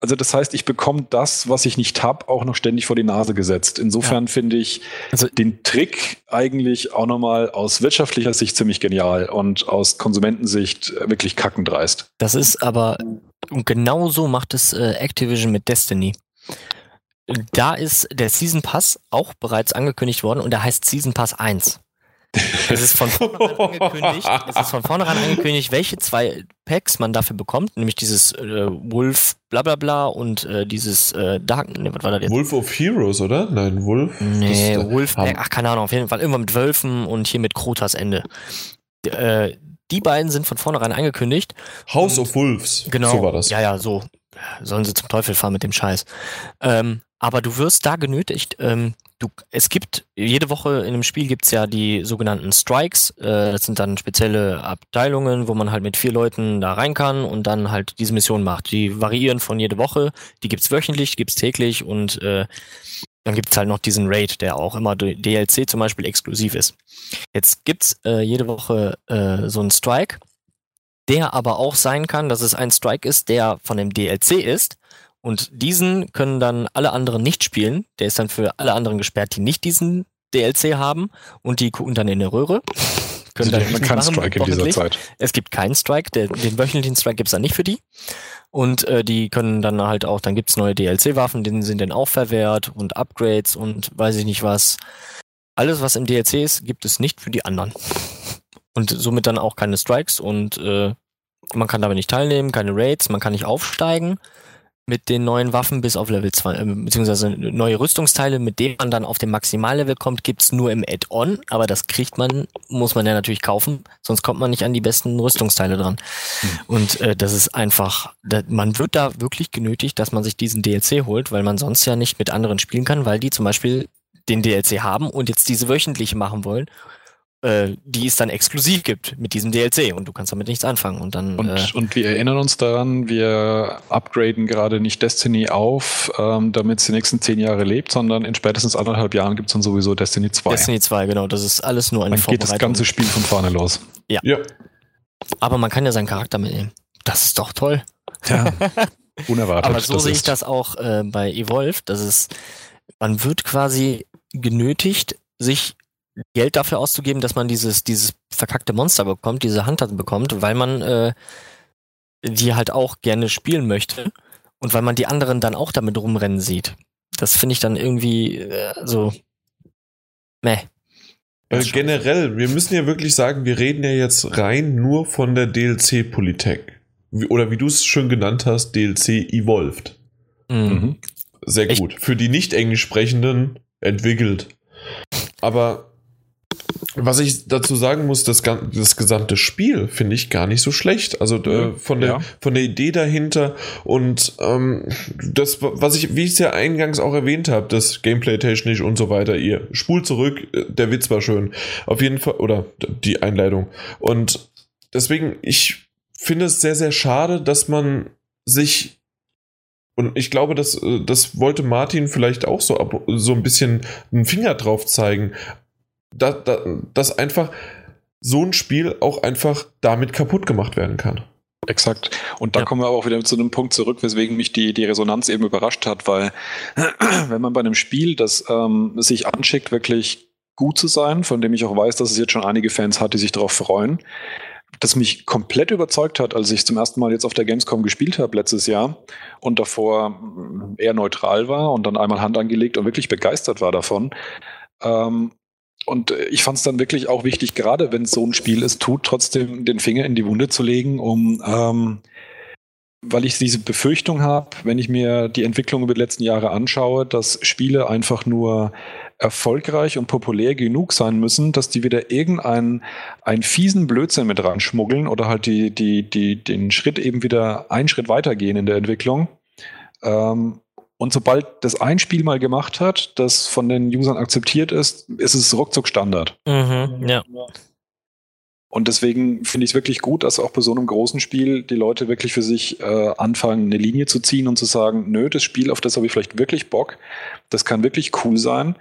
Also das heißt, ich bekomme das, was ich nicht habe, auch noch ständig vor die Nase gesetzt. Insofern ja. finde ich also, den Trick eigentlich auch nochmal aus wirtschaftlicher Sicht ziemlich genial und aus Konsumentensicht wirklich kackendreist. Das ist aber, und genau so macht es äh, Activision mit Destiny. Da ist der Season Pass auch bereits angekündigt worden und der heißt Season Pass 1. Es ist von vornherein [LAUGHS] angekündigt, es ist von vornherein angekündigt, welche zwei Packs man dafür bekommt, nämlich dieses äh, Wolf bla bla bla und äh, dieses äh, Dark, ne, was war das jetzt? Wolf of Heroes, oder? Nein, Wolf. Nee, das, Wolf Pack, ach keine Ahnung, auf jeden Fall irgendwann mit Wölfen und hier mit Krotas Ende. Äh, die beiden sind von vornherein angekündigt. House of Wolves. Genau. So war das. Ja, ja, so. Sollen sie zum Teufel fahren mit dem Scheiß. Ähm, aber du wirst da genötigt, ähm, du, es gibt, jede Woche in einem Spiel gibt's ja die sogenannten Strikes. Äh, das sind dann spezielle Abteilungen, wo man halt mit vier Leuten da rein kann und dann halt diese Mission macht. Die variieren von jede Woche. Die gibt's wöchentlich, gibt's täglich und äh, dann gibt's halt noch diesen Raid, der auch immer DLC zum Beispiel exklusiv ist. Jetzt gibt's äh, jede Woche äh, so einen Strike, der aber auch sein kann, dass es ein Strike ist, der von dem DLC ist und diesen können dann alle anderen nicht spielen. Der ist dann für alle anderen gesperrt, die nicht diesen DLC haben und die gucken dann in der Röhre. [LAUGHS] Können also dann keinen Strike in dieser Zeit. Es gibt keinen Strike, der, den wöchentlichen Strike gibt's dann nicht für die. Und äh, die können dann halt auch, dann gibt's neue DLC-Waffen, denen sind dann auch verwehrt und Upgrades und weiß ich nicht was. Alles, was im DLC ist, gibt es nicht für die anderen. Und somit dann auch keine Strikes und äh, man kann dabei nicht teilnehmen, keine Raids, man kann nicht aufsteigen mit den neuen Waffen bis auf Level 2, äh, beziehungsweise neue Rüstungsteile, mit denen man dann auf dem Maximallevel kommt, gibt's nur im Add-on, aber das kriegt man, muss man ja natürlich kaufen, sonst kommt man nicht an die besten Rüstungsteile dran. Mhm. Und äh, das ist einfach, da, man wird da wirklich genötigt, dass man sich diesen DLC holt, weil man sonst ja nicht mit anderen spielen kann, weil die zum Beispiel den DLC haben und jetzt diese wöchentliche machen wollen äh, die es dann exklusiv gibt mit diesem DLC und du kannst damit nichts anfangen. Und dann. Und, äh, und wir erinnern uns daran, wir upgraden gerade nicht Destiny auf, ähm, damit es die nächsten zehn Jahre lebt, sondern in spätestens anderthalb Jahren gibt es dann sowieso Destiny 2. Destiny 2, genau. Das ist alles nur eine Dann geht das ganze Spiel von vorne los. Ja. ja. Aber man kann ja seinen Charakter mitnehmen. Das ist doch toll. Ja. [LAUGHS] Unerwartet. Aber so sehe ich das auch äh, bei Evolve. Das ist, man wird quasi genötigt, sich Geld dafür auszugeben, dass man dieses, dieses verkackte Monster bekommt, diese Hunter bekommt, weil man äh, die halt auch gerne spielen möchte und weil man die anderen dann auch damit rumrennen sieht. Das finde ich dann irgendwie äh, so meh. Äh, generell, wir müssen ja wirklich sagen, wir reden ja jetzt rein nur von der DLC-Politik. Oder wie du es schon genannt hast, DLC Evolved. Mhm. sehr gut. Für die nicht englisch sprechenden entwickelt. Aber was ich dazu sagen muss, das, das gesamte Spiel finde ich gar nicht so schlecht. Also äh, von, der, Ja. von der Idee dahinter und ähm, das, was ich, wie ich es ja eingangs auch erwähnt habe, das Gameplay technisch und so weiter, ihr spult zurück, äh, der Witz war schön. Auf jeden Fall, oder die Einleitung. Und deswegen, ich finde es sehr, sehr schade, dass man sich und ich glaube, das, äh, das wollte Martin vielleicht auch so, ab, so ein bisschen einen Finger drauf zeigen, da, da, dass einfach so ein Spiel auch einfach damit kaputt gemacht werden kann. Exakt. Und da Ja. kommen wir aber auch wieder zu einem Punkt zurück, weswegen mich die, die Resonanz eben überrascht hat, weil [CLEARS THROAT] wenn man bei einem Spiel, das ähm, sich anschickt, wirklich gut zu sein, von dem ich auch weiß, dass es jetzt schon einige Fans hat, die sich darauf freuen, das mich komplett überzeugt hat, als ich zum ersten Mal jetzt auf der Gamescom gespielt habe letztes Jahr und davor mm, eher neutral war und dann einmal Hand angelegt und wirklich begeistert war davon. Ähm, und äh, ich fand es dann wirklich auch wichtig, gerade wenn es so ein Spiel ist, tut trotzdem den Finger in die Wunde zu legen, um ähm, weil ich diese Befürchtung habe, wenn ich mir die Entwicklung über die letzten Jahre anschaue, dass Spiele einfach nur erfolgreich und populär genug sein müssen, dass die wieder irgendeinen einen fiesen Blödsinn mit ranschmuggeln oder halt die, die, die, den Schritt eben wieder einen Schritt weitergehen in der Entwicklung. Ähm, und sobald das ein Spiel mal gemacht hat, das von den Usern akzeptiert ist, ist es ruckzuck Standard. Mhm, ja. Und deswegen finde ich es wirklich gut, dass auch bei so einem großen Spiel die Leute wirklich für sich äh, anfangen, eine Linie zu ziehen und zu sagen, nö, das Spiel, auf das habe ich vielleicht wirklich Bock, das kann wirklich cool sein.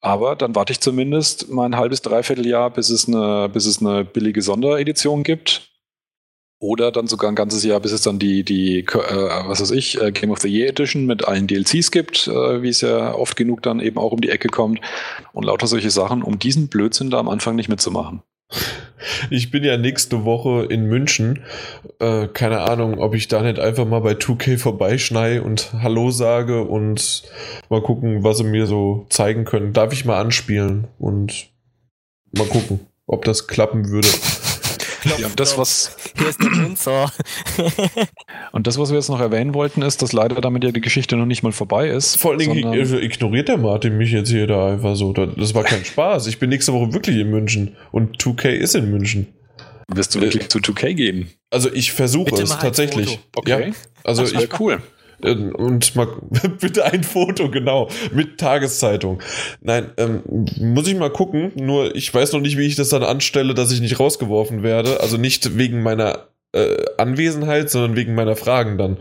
Aber dann warte ich zumindest mal ein halbes, dreiviertel Jahr, bis es eine, bis es eine billige Sonderedition gibt. Oder dann sogar ein ganzes Jahr, bis es dann die, die äh, was weiß ich, äh, Game of the Year Edition mit allen DLCs gibt, äh, wie es ja oft genug dann eben auch um die Ecke kommt. Und lauter solche Sachen, um diesen Blödsinn da am Anfang nicht mitzumachen. Ich bin ja nächste Woche in München. Äh, keine Ahnung, ob ich da nicht einfach mal bei 2K vorbeischnei und Hallo sage und mal gucken, was sie mir so zeigen können. Darf ich mal anspielen und mal gucken, ob das klappen würde. Ja, das, was, Hier ist der Münzer. [LAUGHS] Und das, was wir jetzt noch erwähnen wollten, ist, dass leider damit ja die Geschichte noch nicht mal vorbei ist. Vor allen Dingen ig- ignoriert der Martin mich jetzt hier da einfach so. Da- Das war kein [LAUGHS] Spaß. Ich bin nächste Woche wirklich in München und 2K ist in München. wirst du wirklich zu 2K gehen. Also ich versuche es tatsächlich. Okay. Ja, also das ich, wäre cool. Und mal, [LAUGHS] bitte ein Foto, genau, mit Tageszeitung. Nein, ähm, muss ich mal gucken, nur ich weiß noch nicht, wie ich das dann anstelle, dass ich nicht rausgeworfen werde. Also nicht wegen meiner äh, Anwesenheit, sondern wegen meiner Fragen dann.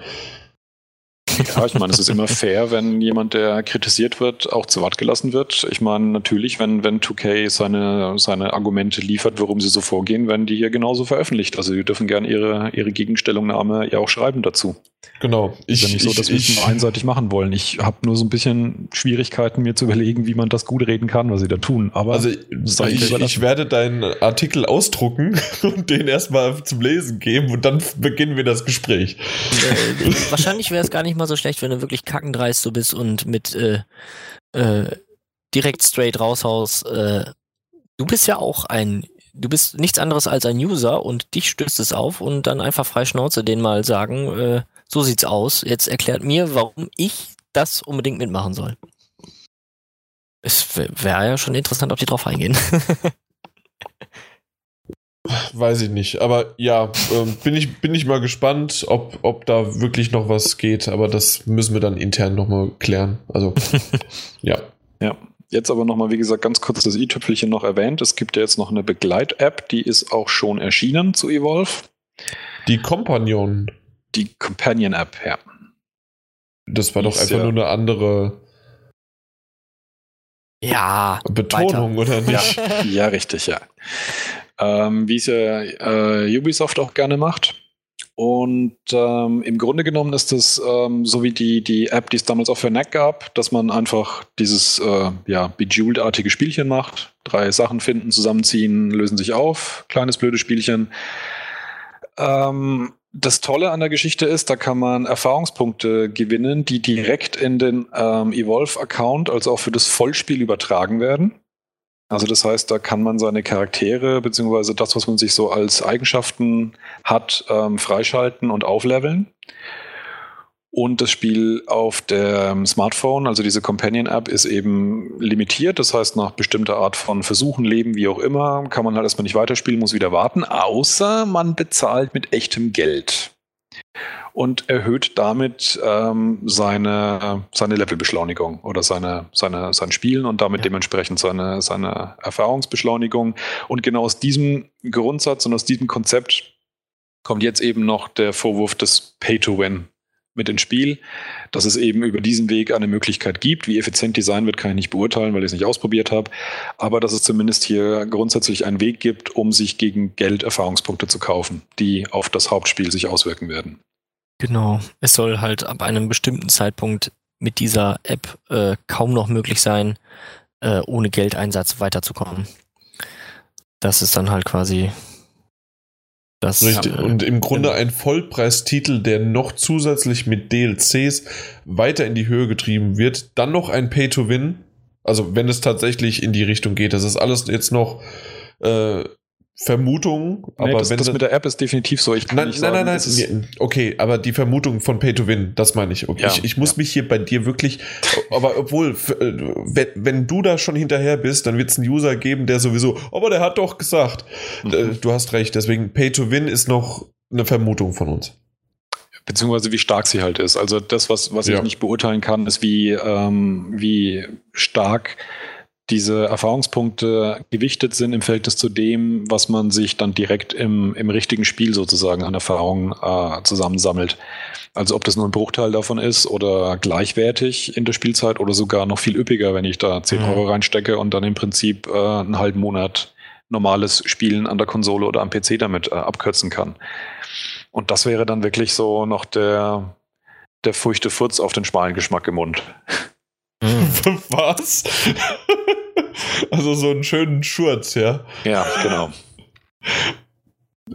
Ja, ich meine, es ist immer fair, wenn jemand, der kritisiert wird, auch zu Wort gelassen wird. Ich meine, natürlich, wenn, wenn 2K seine, seine Argumente liefert, warum sie so vorgehen, werden die hier genauso veröffentlicht. Also die dürfen gerne ihre, ihre Gegenstellungnahme ja auch schreiben dazu. Genau. Ist ja nicht so, dass wir es nur einseitig machen wollen. Ich habe nur so ein bisschen Schwierigkeiten, mir zu überlegen, wie man das gut reden kann, was sie da tun. Aber Also sei ich, ich werde deinen Artikel ausdrucken [LAUGHS] und den erstmal zum Lesen geben und dann beginnen wir das Gespräch. äh, wahrscheinlich wäre es gar nicht mal so schlecht, wenn du wirklich kackendreist du bist und mit äh, äh, direkt straight raushaust. Äh, du bist ja auch ein, du bist nichts anderes als ein User und dich stößt es auf und dann einfach frei Schnauze den mal sagen, äh, so sieht's aus. Jetzt erklärt mir, warum ich das unbedingt mitmachen soll. Es wäre ja schon interessant, ob die drauf eingehen. [LAUGHS] Weiß ich nicht. Aber ja, ähm, bin, ich, bin ich mal gespannt, ob, ob da wirklich noch was geht. Aber das müssen wir dann intern nochmal klären. Also, [LAUGHS] ja. Ja, jetzt aber nochmal, wie gesagt, ganz kurz das i-Tüpfelchen noch erwähnt. Es gibt ja jetzt noch eine Begleit-App, die ist auch schon erschienen zu Evolve. Die Companion, Die Companion-App, ja. das war Die doch einfach ja- nur eine andere ja. Betonung, oder nicht? Ja, [LAUGHS] ja richtig, ja. Ähm, wie es ja äh, Ubisoft auch gerne macht. Und ähm, im Grunde genommen ist es ähm, so wie die, die App, die es damals auch für NAC gab, dass man einfach dieses äh, ja, Bejeweled-artige Spielchen macht. Drei Sachen finden, zusammenziehen, lösen sich auf. Kleines blödes Spielchen. Ähm, das Tolle an der Geschichte ist, da kann man Erfahrungspunkte gewinnen, die direkt in den ähm, Evolve-Account, also auch für das Vollspiel übertragen werden. Also das heißt, da kann man seine Charaktere beziehungsweise das, was man sich so als Eigenschaften hat, ähm, freischalten und aufleveln. Und das Spiel auf dem Smartphone, also diese Companion-App, ist eben limitiert. Das heißt, nach bestimmter Art von Versuchen, Leben, wie auch immer, kann man halt erstmal nicht weiterspielen, muss wieder warten, außer man bezahlt mit echtem Geld. Und erhöht damit ähm, seine, seine Levelbeschleunigung oder seine, seine, sein Spielen und damit ja. dementsprechend seine, seine Erfahrungsbeschleunigung. Und genau aus diesem Grundsatz und aus diesem Konzept kommt jetzt eben noch der Vorwurf des Pay-to-Win mit ins Spiel, dass es eben über diesen Weg eine Möglichkeit gibt. Wie effizient die sein wird, kann ich nicht beurteilen, weil ich es nicht ausprobiert habe. Aber dass es zumindest hier grundsätzlich einen Weg gibt, um sich gegen Geld Erfahrungspunkte zu kaufen, die auf das Hauptspiel sich auswirken werden. Genau. Es soll halt ab einem bestimmten Zeitpunkt mit dieser App äh, kaum noch möglich sein, äh, ohne Geldeinsatz weiterzukommen. Das ist dann halt quasi das, Richtig. Und im Grunde ein Vollpreistitel, der noch zusätzlich mit DLCs weiter in die Höhe getrieben wird. Dann noch ein Pay-to-Win. Also wenn es tatsächlich in die Richtung geht. Das ist alles jetzt noch äh, Vermutung, nee, aber das, wenn das mit der App ist definitiv so. Ich kann nein, nicht nein, sagen, nein, nein, nein. Okay, aber die Vermutung von Pay to Win, das meine ich. Okay, ja, ich, ich, muss ja. mich hier bei dir wirklich, aber obwohl, äh, wenn, wenn du da schon hinterher bist, dann wird es einen User geben, der sowieso, aber der hat doch gesagt. Mhm. Äh, du hast recht. Deswegen Pay to Win ist noch eine Vermutung von uns beziehungsweise wie stark sie halt ist. Also das, was, was ja. ich nicht beurteilen kann, ist, wie, ähm, wie stark diese Erfahrungspunkte gewichtet sind im Verhältnis zu dem, was man sich dann direkt im, im richtigen Spiel sozusagen an Erfahrungen äh, zusammensammelt. Also ob das nur ein Bruchteil davon ist oder gleichwertig in der Spielzeit oder sogar noch viel üppiger, wenn ich da 10 mhm. Euro reinstecke und dann im Prinzip äh, einen halben Monat normales Spielen an der Konsole oder am PC damit äh, abkürzen kann. Und das wäre dann wirklich so noch der, der feuchte Furz auf den schmalen Geschmack im Mund. Mhm. [LAUGHS] Was? [LAUGHS] also so einen schönen Schurz, ja? Ja, genau.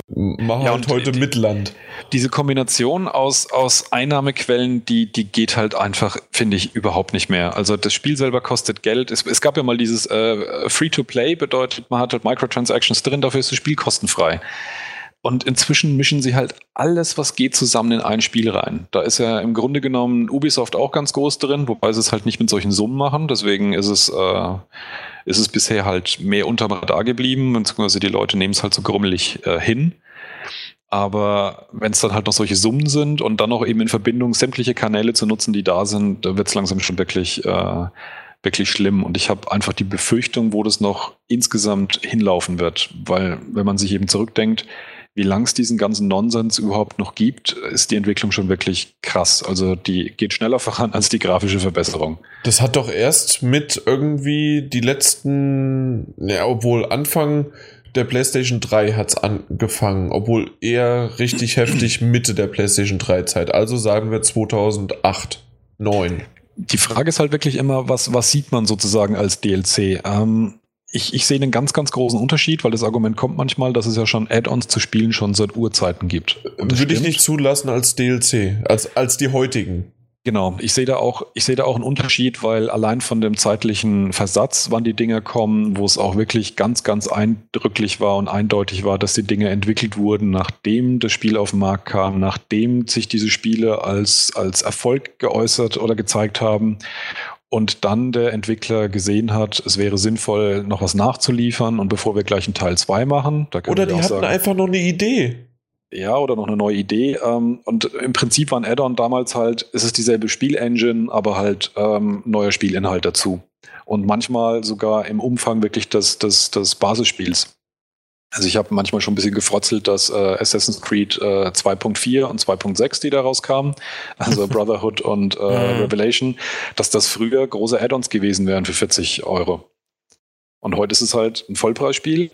Mach ja, halt heute die, Mitland. Diese Kombination aus, aus Einnahmequellen, die, die geht halt einfach, finde ich, überhaupt nicht mehr. Also das Spiel selber kostet Geld. Es, es gab ja mal dieses äh, Free-to-Play, bedeutet, man hat halt Microtransactions drin, dafür ist das Spiel kostenfrei. Und inzwischen mischen sie halt alles, was geht, zusammen in ein Spiel rein. Da ist ja im Grunde genommen Ubisoft auch ganz groß drin, wobei sie es halt nicht mit solchen Summen machen. Deswegen ist es, äh, ist es bisher halt mehr unterm Radar geblieben, beziehungsweise die Leute nehmen es halt so grummelig äh, hin. Aber wenn es dann halt noch solche Summen sind und dann noch eben in Verbindung sämtliche Kanäle zu nutzen, die da sind, da wird es langsam schon wirklich, äh, wirklich schlimm. Und ich habe einfach die Befürchtung, wo das noch insgesamt hinlaufen wird. Weil, wenn man sich eben zurückdenkt, wie lang es diesen ganzen Nonsens überhaupt noch gibt, ist die Entwicklung schon wirklich krass. Also die geht schneller [LAUGHS] voran als die grafische Verbesserung. Das hat doch erst mit irgendwie die letzten, ja, obwohl Anfang der PlayStation 3 hat es angefangen, obwohl eher richtig heftig [CLEARS THROAT] Mitte der PlayStation 3 Zeit. Also sagen wir 2008, 2009. Die Frage ist halt wirklich immer, was, was sieht man sozusagen als DLC? Ähm, ich, ich sehe einen ganz, ganz großen Unterschied, weil das Argument kommt manchmal, dass es ja schon Add-ons zu spielen schon seit Urzeiten gibt. Würde stimmt. ich nicht zulassen als DLC, als, als die heutigen. Genau, ich sehe da auch, ich sehe da auch einen Unterschied, weil allein von dem zeitlichen Versatz, wann die Dinge kommen, wo es auch wirklich ganz, ganz eindrücklich war und eindeutig war, dass die Dinge entwickelt wurden, nachdem das Spiel auf den Markt kam, nachdem sich diese Spiele als, als Erfolg geäußert oder gezeigt haben und dann der Entwickler gesehen hat, es wäre sinnvoll, noch was nachzuliefern und bevor wir gleich einen Teil 2 machen. oder die hatten sagen, einfach noch eine Idee. Ja, oder noch eine neue Idee. Ähm, und im Prinzip war ein Add-on damals halt, es ist dieselbe Spielengine, aber halt ähm, neuer Spielinhalt dazu. Und manchmal sogar im Umfang wirklich des, des, des Basisspiels. Also ich habe manchmal schon ein bisschen gefrotzelt, dass äh, Assassin's Creed äh, 2.4 und 2.6, die da rauskamen, [LAUGHS] also [LAUGHS] Brotherhood und äh, mhm. Revelation, dass das früher große Add-ons gewesen wären für 40 Euro. Und heute ist es halt ein Vollpreisspiel.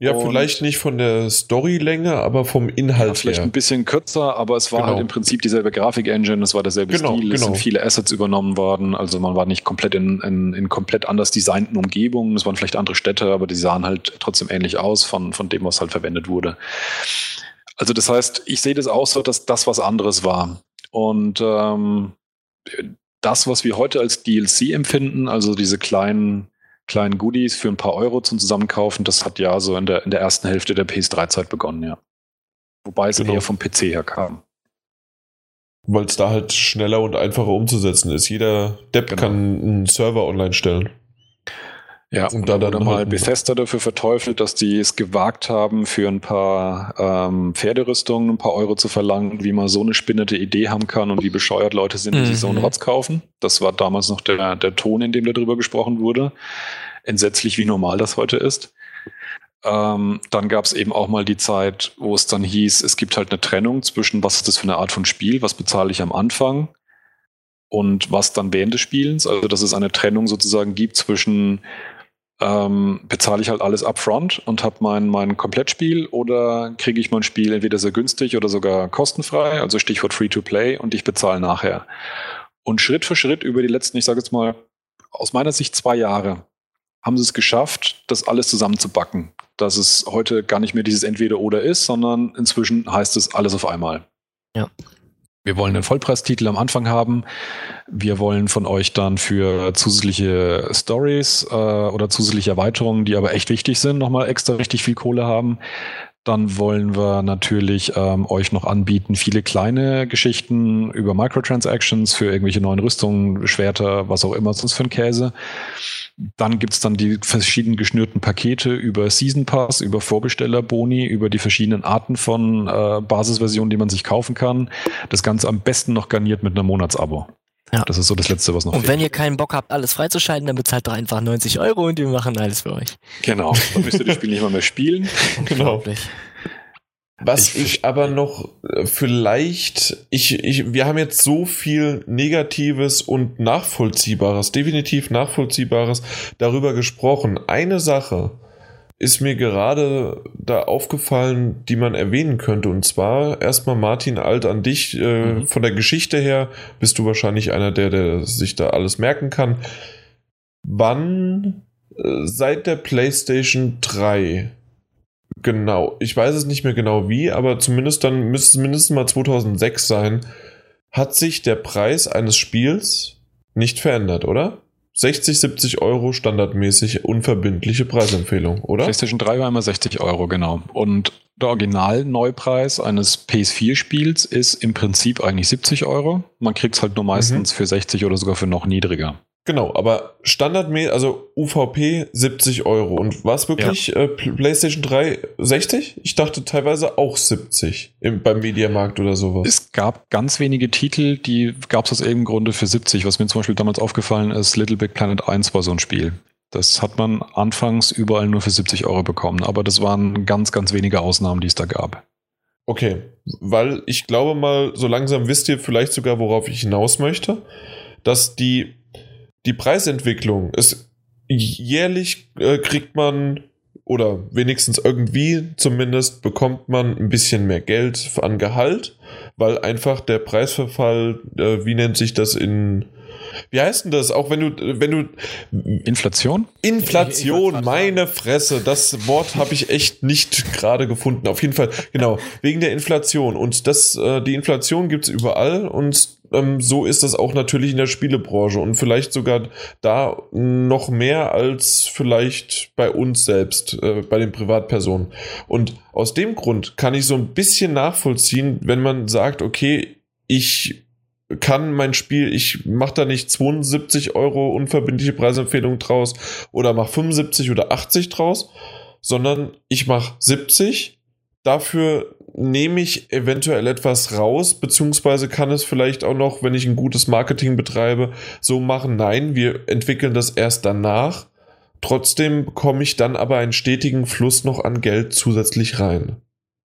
Ja, und vielleicht nicht von der Storylänge, aber vom Inhalt. Ja, vielleicht her. ein bisschen kürzer, aber es war halt genau. halt im Prinzip dieselbe Grafik-Engine, es war derselbe genau, Stil, es genau. sind viele Assets übernommen worden. Also man war nicht komplett in, in, in, komplett anders designten Umgebungen. Es waren vielleicht andere Städte, aber die sahen halt trotzdem ähnlich aus von, von dem, was halt verwendet wurde. Also das heißt, ich sehe das auch so, dass das was anderes war. Und ähm, das, was wir heute als DLC empfinden, also diese kleinen kleinen Goodies für ein paar Euro zum Zusammenkaufen, das hat ja so in der, in der ersten Hälfte der PS3-Zeit begonnen, ja. Wobei es genau. eher vom PC her kam. Weil es da halt schneller und einfacher umzusetzen ist. Jeder Depp Genau. kann einen Server online stellen. Ja, Und da da dann mal Bethesda dafür verteufelt, dass die es gewagt haben, für ein paar ähm, Pferderüstungen ein paar Euro zu verlangen, wie man so eine spinnerte Idee haben kann und wie bescheuert Leute sind, die sich so einen Mhm. Rotz kaufen. Das war damals noch der, der Ton, in dem darüber gesprochen wurde. Entsetzlich, wie normal das heute ist. Ähm, dann gab es eben auch mal die Zeit, wo es dann hieß, es gibt halt eine Trennung zwischen, was ist das für eine Art von Spiel, was bezahle ich am Anfang und was dann während des Spielens. Also, dass es eine Trennung sozusagen gibt zwischen ähm, bezahle ich halt alles upfront und habe mein, mein Komplettspiel oder kriege ich mein Spiel entweder sehr günstig oder sogar kostenfrei, also Stichwort Free-to-Play und ich bezahle nachher. Und Schritt für Schritt über die letzten, ich sage jetzt mal, aus meiner Sicht zwei Jahre, haben sie es geschafft, das alles zusammenzubacken. Dass es heute gar nicht mehr dieses Entweder-Oder ist, sondern inzwischen heißt es alles auf einmal. Ja. Wir wollen einen Vollpreistitel am Anfang haben. Wir wollen von euch dann für zusätzliche Stories äh, oder zusätzliche Erweiterungen, die aber echt wichtig sind, nochmal extra richtig viel Kohle haben. Dann wollen wir natürlich ähm, euch noch anbieten, viele kleine Geschichten über Microtransactions für irgendwelche neuen Rüstungen, Schwerter, was auch immer sonst für ein Käse. Dann gibt's dann die verschiedenen geschnürten Pakete über Season Pass, über Vorbestellerboni, über die verschiedenen Arten von äh, Basisversionen, die man sich kaufen kann. Das Ganze am besten noch garniert mit einem Monatsabo. Ja. Das ist so das Letzte, was noch Und wenn ihr keinen Bock habt, alles freizuschalten, dann bezahlt doch einfach 90 Euro und wir machen alles für euch. Genau, dann müsst ihr das Spiel nicht mal mehr spielen. [LAUGHS] Genau. Was Ich ich, aber noch äh, vielleicht, ich, ich, wir haben jetzt so viel Negatives und Nachvollziehbares, definitiv Nachvollziehbares darüber gesprochen. Eine Sache ist mir gerade da aufgefallen, die man erwähnen könnte. Und zwar erstmal Martin Alt an dich. Äh, Mhm. Von der Geschichte her bist du wahrscheinlich einer, der, der sich da alles merken kann. Wann äh, seit der PlayStation 3 Genau, ich weiß es nicht mehr genau wie, aber zumindest dann müsste es mindestens mal 2006 sein, hat sich der Preis eines Spiels nicht verändert, oder? 60, 70 Euro standardmäßig unverbindliche Preisempfehlung, oder? PlayStation 3 war immer 60 Euro, genau. Und der Original-Neupreis eines PS4-Spiels ist im Prinzip eigentlich 70 Euro. Man kriegt es halt nur meistens für 60 oder sogar für noch niedriger. Genau, aber standardmäßig, also UVP 70 Euro. Und war es wirklich äh, P- PlayStation 3 60? Ich dachte teilweise auch 70 im, beim Mediamarkt oder sowas. Es gab ganz wenige Titel, die gab es aus irgendeinem Grunde für 70. Was mir zum Beispiel damals aufgefallen ist, Little Big Planet 1 war so ein Spiel. Das hat man anfangs überall nur für 70 Euro bekommen. Aber das waren ganz, ganz wenige Ausnahmen, die es da gab. Okay, weil ich glaube mal, so langsam wisst ihr vielleicht sogar, worauf ich hinaus möchte, dass die, die Preisentwicklung ist jährlich äh, kriegt man oder wenigstens irgendwie zumindest bekommt man ein bisschen mehr Geld an Gehalt, weil einfach der Preisverfall, äh, wie nennt sich das in wie heißt denn das? Auch wenn du, wenn du Inflation? Inflation, Ich- ich- ich- meine Fresse, das Wort habe ich echt nicht gerade gefunden. Auf jeden Fall, genau, wegen der Inflation. Und das, äh, die Inflation gibt's überall und ähm, so ist das auch natürlich in der Spielebranche und vielleicht sogar da noch mehr als vielleicht bei uns selbst, äh, bei den Privatpersonen. Und aus dem Grund kann ich so ein bisschen nachvollziehen, wenn man sagt, okay, ich kann mein Spiel, ich mache da nicht 72 Euro unverbindliche Preisempfehlung draus oder mache 75 oder 80 draus, sondern ich mache 70. Dafür nehme ich eventuell etwas raus, beziehungsweise kann es vielleicht auch noch, wenn ich ein gutes Marketing betreibe, so machen, nein, wir entwickeln das erst danach. Trotzdem bekomme ich dann aber einen stetigen Fluss noch an Geld zusätzlich rein.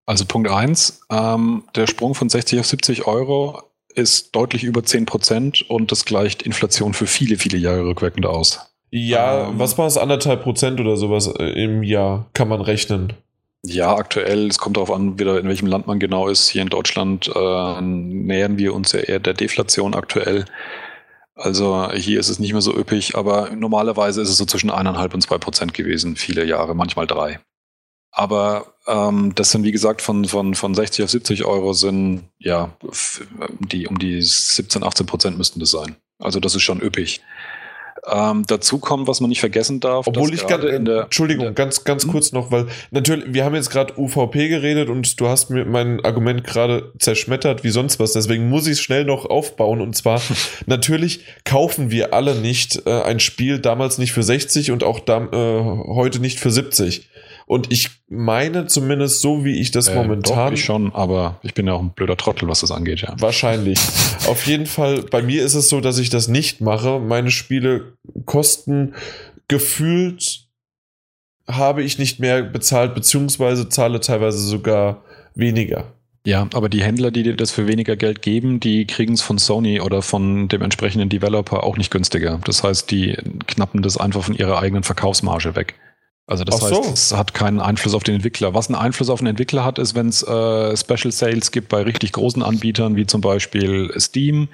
Also Punkt 1, ähm, der Sprung von 60 auf 70 Euro ist deutlich über 10 Prozent und das gleicht Inflation für viele, viele Jahre rückwirkend aus. Ja, Ähm. was war es, anderthalb Prozent oder sowas äh, im Jahr kann man rechnen. Ja, aktuell, es kommt darauf an, wieder in welchem Land man genau ist. Hier in Deutschland äh, nähern wir uns ja eher der Deflation aktuell. Also hier ist es nicht mehr so üppig, aber normalerweise ist es so zwischen eineinhalb und zwei Prozent gewesen, viele Jahre, manchmal drei. Aber ähm, das sind, wie gesagt, von, von, von 60 auf 70 Euro sind, ja, die, um die 17, 18 Prozent müssten das sein. Also das ist schon üppig. Ähm, dazu kommt, was man nicht vergessen darf. Obwohl ich ganz, Entschuldigung, der, ganz, ganz hm? kurz noch, weil natürlich, wir haben jetzt gerade UVP geredet und du hast mir mein Argument gerade zerschmettert wie sonst was. Deswegen muss ich es schnell noch aufbauen. Und zwar, [LAUGHS] natürlich kaufen wir alle nicht äh, ein Spiel damals nicht für 60 und auch da, äh, heute nicht für 70. Und ich meine zumindest so, wie ich das äh, momentan. Doch, ich schon, aber ich bin ja auch ein blöder Trottel, was das angeht, ja. Wahrscheinlich. Auf jeden Fall, bei mir ist es so, dass ich das nicht mache. Meine Spiele kosten gefühlt habe ich nicht mehr bezahlt, beziehungsweise zahle teilweise sogar weniger. Ja, aber die Händler, die dir das für weniger Geld geben, die kriegen es von Sony oder von dem entsprechenden Developer auch nicht günstiger. Das heißt, die knappen das einfach von ihrer eigenen Verkaufsmarge weg. Also das Ach heißt, so. es hat keinen Einfluss auf den Entwickler. Was einen Einfluss auf den Entwickler hat, ist, wenn es äh, Special Sales gibt bei richtig großen Anbietern, wie zum Beispiel Steam.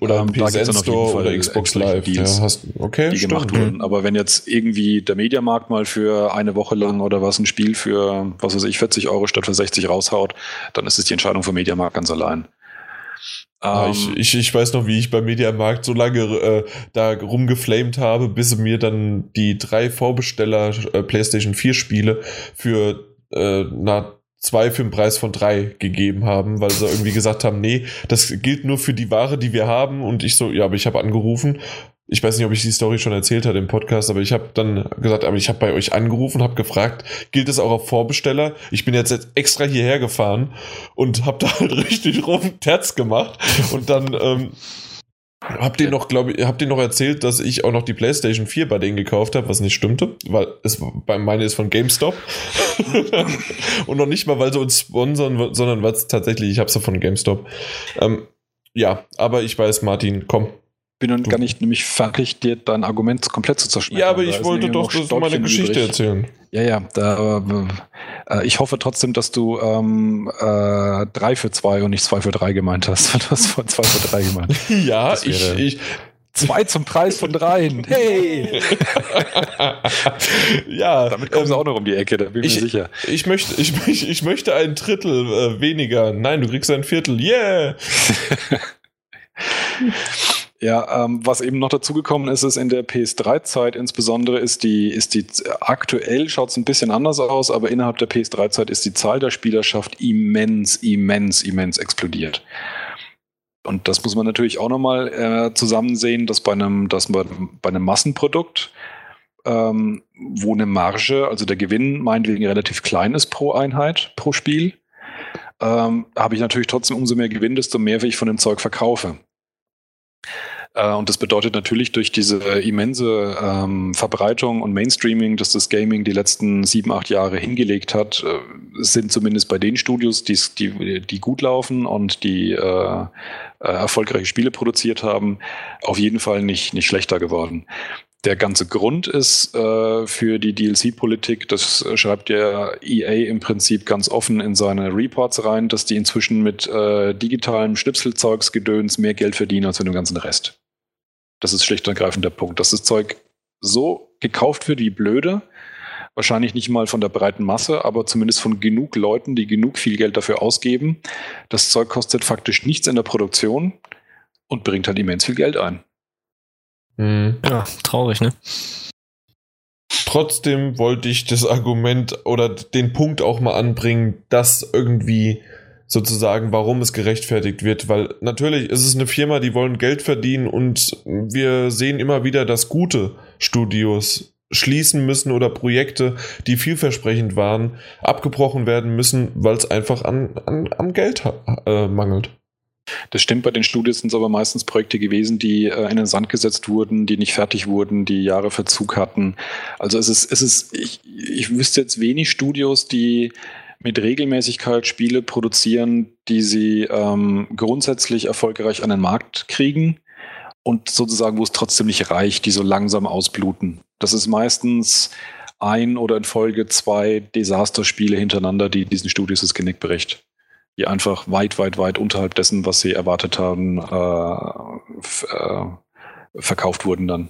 Oder ähm, da gibt's dann auf jeden Fall oder Xbox Live, Deals, ja, hast, okay, die stimmt. gemacht wurden. Aber wenn jetzt irgendwie der Mediamarkt mal für eine Woche lang oder was ein Spiel für, was weiß ich, 40 Euro statt für 60 raushaut, dann ist es die Entscheidung vom Mediamarkt ganz allein. Ah, ich, ähm, ich, ich weiß noch, wie ich beim Mediamarkt so lange äh, da rumgeflamed habe, bis sie mir dann die drei Vorbesteller äh, PlayStation 4 Spiele für äh, na, zwei für den Preis von drei gegeben haben, weil sie irgendwie gesagt haben, nee, das gilt nur für die Ware, die wir haben. Und ich so, ja, aber ich habe angerufen ich weiß nicht, ob ich die Story schon erzählt habe im Podcast, aber ich habe dann gesagt, aber ich habe bei euch angerufen, habe gefragt, gilt es auch auf Vorbesteller? Ich bin jetzt extra hierher gefahren und habe da halt [LAUGHS] richtig rum Terz gemacht und dann ähm, Habt ihr noch, glaube ich, habt ihr noch erzählt, dass ich auch noch die PlayStation 4 bei denen gekauft habe, was nicht stimmte, weil es bei meine ist von GameStop [LAUGHS] und noch nicht mal, weil sie uns sponsern, sondern weil es tatsächlich, ich habe sie von GameStop. Ähm, ja, aber ich weiß, Martin, komm, bin noch gar nicht nämlich fertig, dir dein Argument komplett zu zerschneiden. Ja, aber ich wollte doch meine Geschichte übrig. erzählen. Ja, ja. Da, äh, ich hoffe trotzdem, dass du ähm, äh, drei für zwei und nicht zwei für drei gemeint hast. [LAUGHS] Du hast von zwei für drei gemeint. [LAUGHS] ja, ich, ich, Zwei zum Preis von dreien. [LAUGHS] Hey! ja. Damit kommen ähm, sie auch noch um die Ecke, da bin ich, mir sicher. Ich möchte, ich, ich, ich möchte ein Drittel äh, weniger. Nein, du kriegst ein Viertel. Yeah! Ja, ähm, was eben noch dazugekommen ist, ist in der PS3-Zeit insbesondere ist die, ist die aktuell schaut es ein bisschen anders aus, aber innerhalb der PS3-Zeit ist die Zahl der Spielerschaft immens, immens, immens explodiert. Und das muss man natürlich auch nochmal äh, zusammen sehen, dass bei einem, dass bei, bei einem Massenprodukt, ähm, wo eine Marge, also der Gewinn meinetwegen relativ klein ist pro Einheit, pro Spiel, ähm, habe ich natürlich trotzdem umso mehr Gewinn, desto mehr ich von dem Zeug verkaufe. Äh, und das bedeutet natürlich durch diese immense ähm, Verbreitung und Mainstreaming, dass das Gaming die letzten sieben, acht Jahre hingelegt hat, äh, sind zumindest bei den Studios, die, die, gut laufen und die äh, äh, erfolgreiche Spiele produziert haben, auf jeden Fall nicht, nicht schlechter geworden. Der ganze Grund ist äh, für die DLC-Politik, das schreibt der EA im Prinzip ganz offen in seine Reports rein, dass die inzwischen mit äh, digitalem Schnipselzeugsgedöns mehr Geld verdienen als mit dem ganzen Rest. Das ist schlicht und ergreifend der Punkt, dass das Zeug so gekauft wird wie blöde, wahrscheinlich nicht mal von der breiten Masse, aber zumindest von genug Leuten, die genug viel Geld dafür ausgeben. Das Zeug kostet faktisch nichts in der Produktion und bringt halt immens viel Geld ein. Mhm. Ja, traurig, ne? Trotzdem wollte ich das Argument oder den Punkt auch mal anbringen, dass irgendwie sozusagen, warum es gerechtfertigt wird, weil natürlich ist es eine Firma, die wollen Geld verdienen und wir sehen immer wieder, dass gute Studios schließen müssen oder Projekte, die vielversprechend waren, abgebrochen werden müssen, weil es einfach an, an, am Geld äh, mangelt. Das stimmt, bei den Studios sind es aber meistens Projekte gewesen, die äh, in den Sand gesetzt wurden, die nicht fertig wurden, die Jahre Verzug hatten. Also es ist, es ist, ich, ich wüsste jetzt wenig Studios, die mit Regelmäßigkeit Spiele produzieren, die sie ähm, grundsätzlich erfolgreich an den Markt kriegen und sozusagen, wo es trotzdem nicht reicht, die so langsam ausbluten. Das ist meistens ein oder in Folge zwei Desasterspiele hintereinander, die diesen Studios das Genick bricht. Die einfach weit, weit, weit unterhalb dessen, was sie erwartet haben, äh, äh, verkauft wurden dann.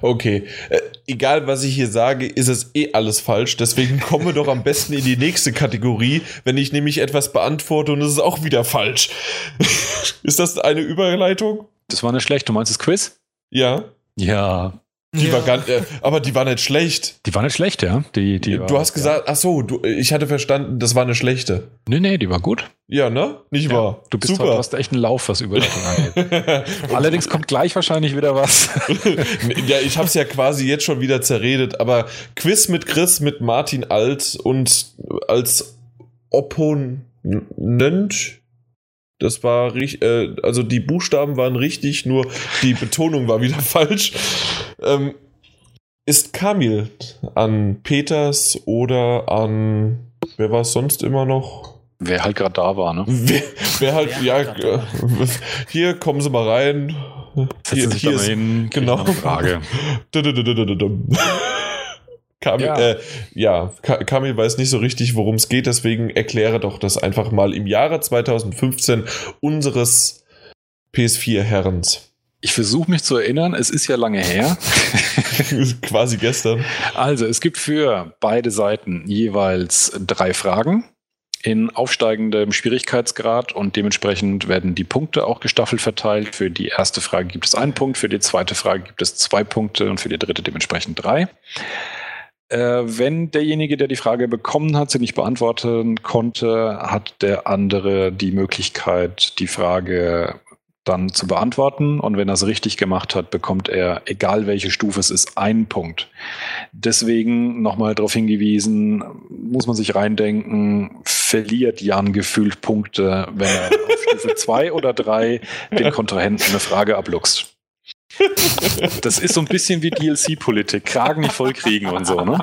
Okay, äh, egal was ich hier sage, ist es eh alles falsch. Deswegen kommen wir doch am besten in die nächste Kategorie, wenn ich nämlich etwas beantworte und es ist auch wieder falsch. [LAUGHS] ist das eine Überleitung? Das war eine schlechte. Du meinst das Quiz? Ja. Ja. Die Ja. war ganz, äh, aber die war nicht schlecht. Die war nicht schlecht, ja. Die, die du war, hast gesagt, ach so, du, ich hatte verstanden, das war eine schlechte. Nee, nee, die war gut. Ja, ne? Nicht Ja, wahr? Du bist Super. du hast echt einen Lauf, was Überleitung angeht. [LAUGHS] Allerdings kommt gleich wahrscheinlich wieder was. [LAUGHS] ja, ich hab's ja quasi jetzt schon wieder zerredet, aber Quiz mit Chris, mit Martin Alt und als Opponent, das war richtig, äh, also die Buchstaben waren richtig, nur die Betonung war wieder [LAUGHS] falsch. Ähm, ist Kamil an Peters oder an, wer war es sonst immer noch? Wer halt gerade da war, ne? Wer, wer halt, Wer ja, grad äh, hier kommen Sie mal rein. Setzen sich da mal ist- hin, genau. Frage. [LAUGHS] Kamil, Ja. äh, ja Ka- Kamil weiß nicht so richtig, worum es geht, deswegen erkläre doch das einfach mal im Jahre 2015 unseres PS4-Herrens. Ich versuche mich zu erinnern, es ist ja lange her. [LAUGHS] Quasi gestern. Also, es gibt für beide Seiten jeweils drei Fragen in aufsteigendem Schwierigkeitsgrad und dementsprechend werden die Punkte auch gestaffelt verteilt. Für die erste Frage gibt es einen Punkt, für die zweite Frage gibt es zwei Punkte und für die dritte dementsprechend drei. Äh, wenn derjenige, der die Frage bekommen hat, sie nicht beantworten konnte, hat der andere die Möglichkeit, die Frage dann zu beantworten. Und wenn er es richtig gemacht hat, bekommt er, egal welche Stufe es ist, einen Punkt. Deswegen nochmal darauf hingewiesen, muss man sich reindenken, verliert Jan gefühlt Punkte, wenn er auf Stufe [LAUGHS] 2 oder 3 den Kontrahenten eine Frage abluchst. Das ist so ein bisschen wie DLC-Politik. Kragen nicht vollkriegen und so, ne?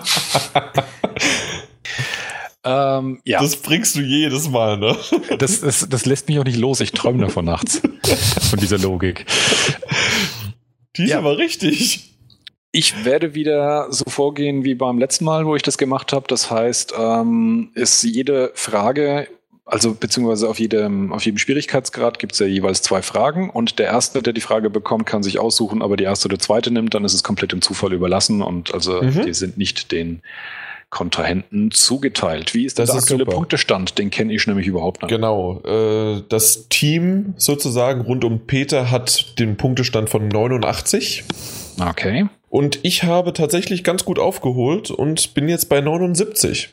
Ähm, ja, Das bringst du jedes Mal, ne? das, das, das lässt mich auch nicht los. Ich träume davon nachts. Von dieser Logik. Die ist Ja. aber richtig. Ich werde wieder so vorgehen wie beim letzten Mal, wo ich das gemacht habe. Das heißt, ähm, ist jede Frage, also beziehungsweise auf jedem, auf jedem Schwierigkeitsgrad gibt es ja jeweils zwei Fragen und der Erste, der die Frage bekommt, kann sich aussuchen, aber die erste oder zweite nimmt, dann ist es komplett dem Zufall überlassen und also Mhm. die sind nicht den Kontrahenten zugeteilt. Wie ist Das der aktuelle super. Punktestand? Den kenne ich nämlich überhaupt nicht. Genau. Äh, das Team sozusagen rund um Peter hat den Punktestand von 89. Okay. Und ich habe tatsächlich ganz gut aufgeholt und bin jetzt bei 79.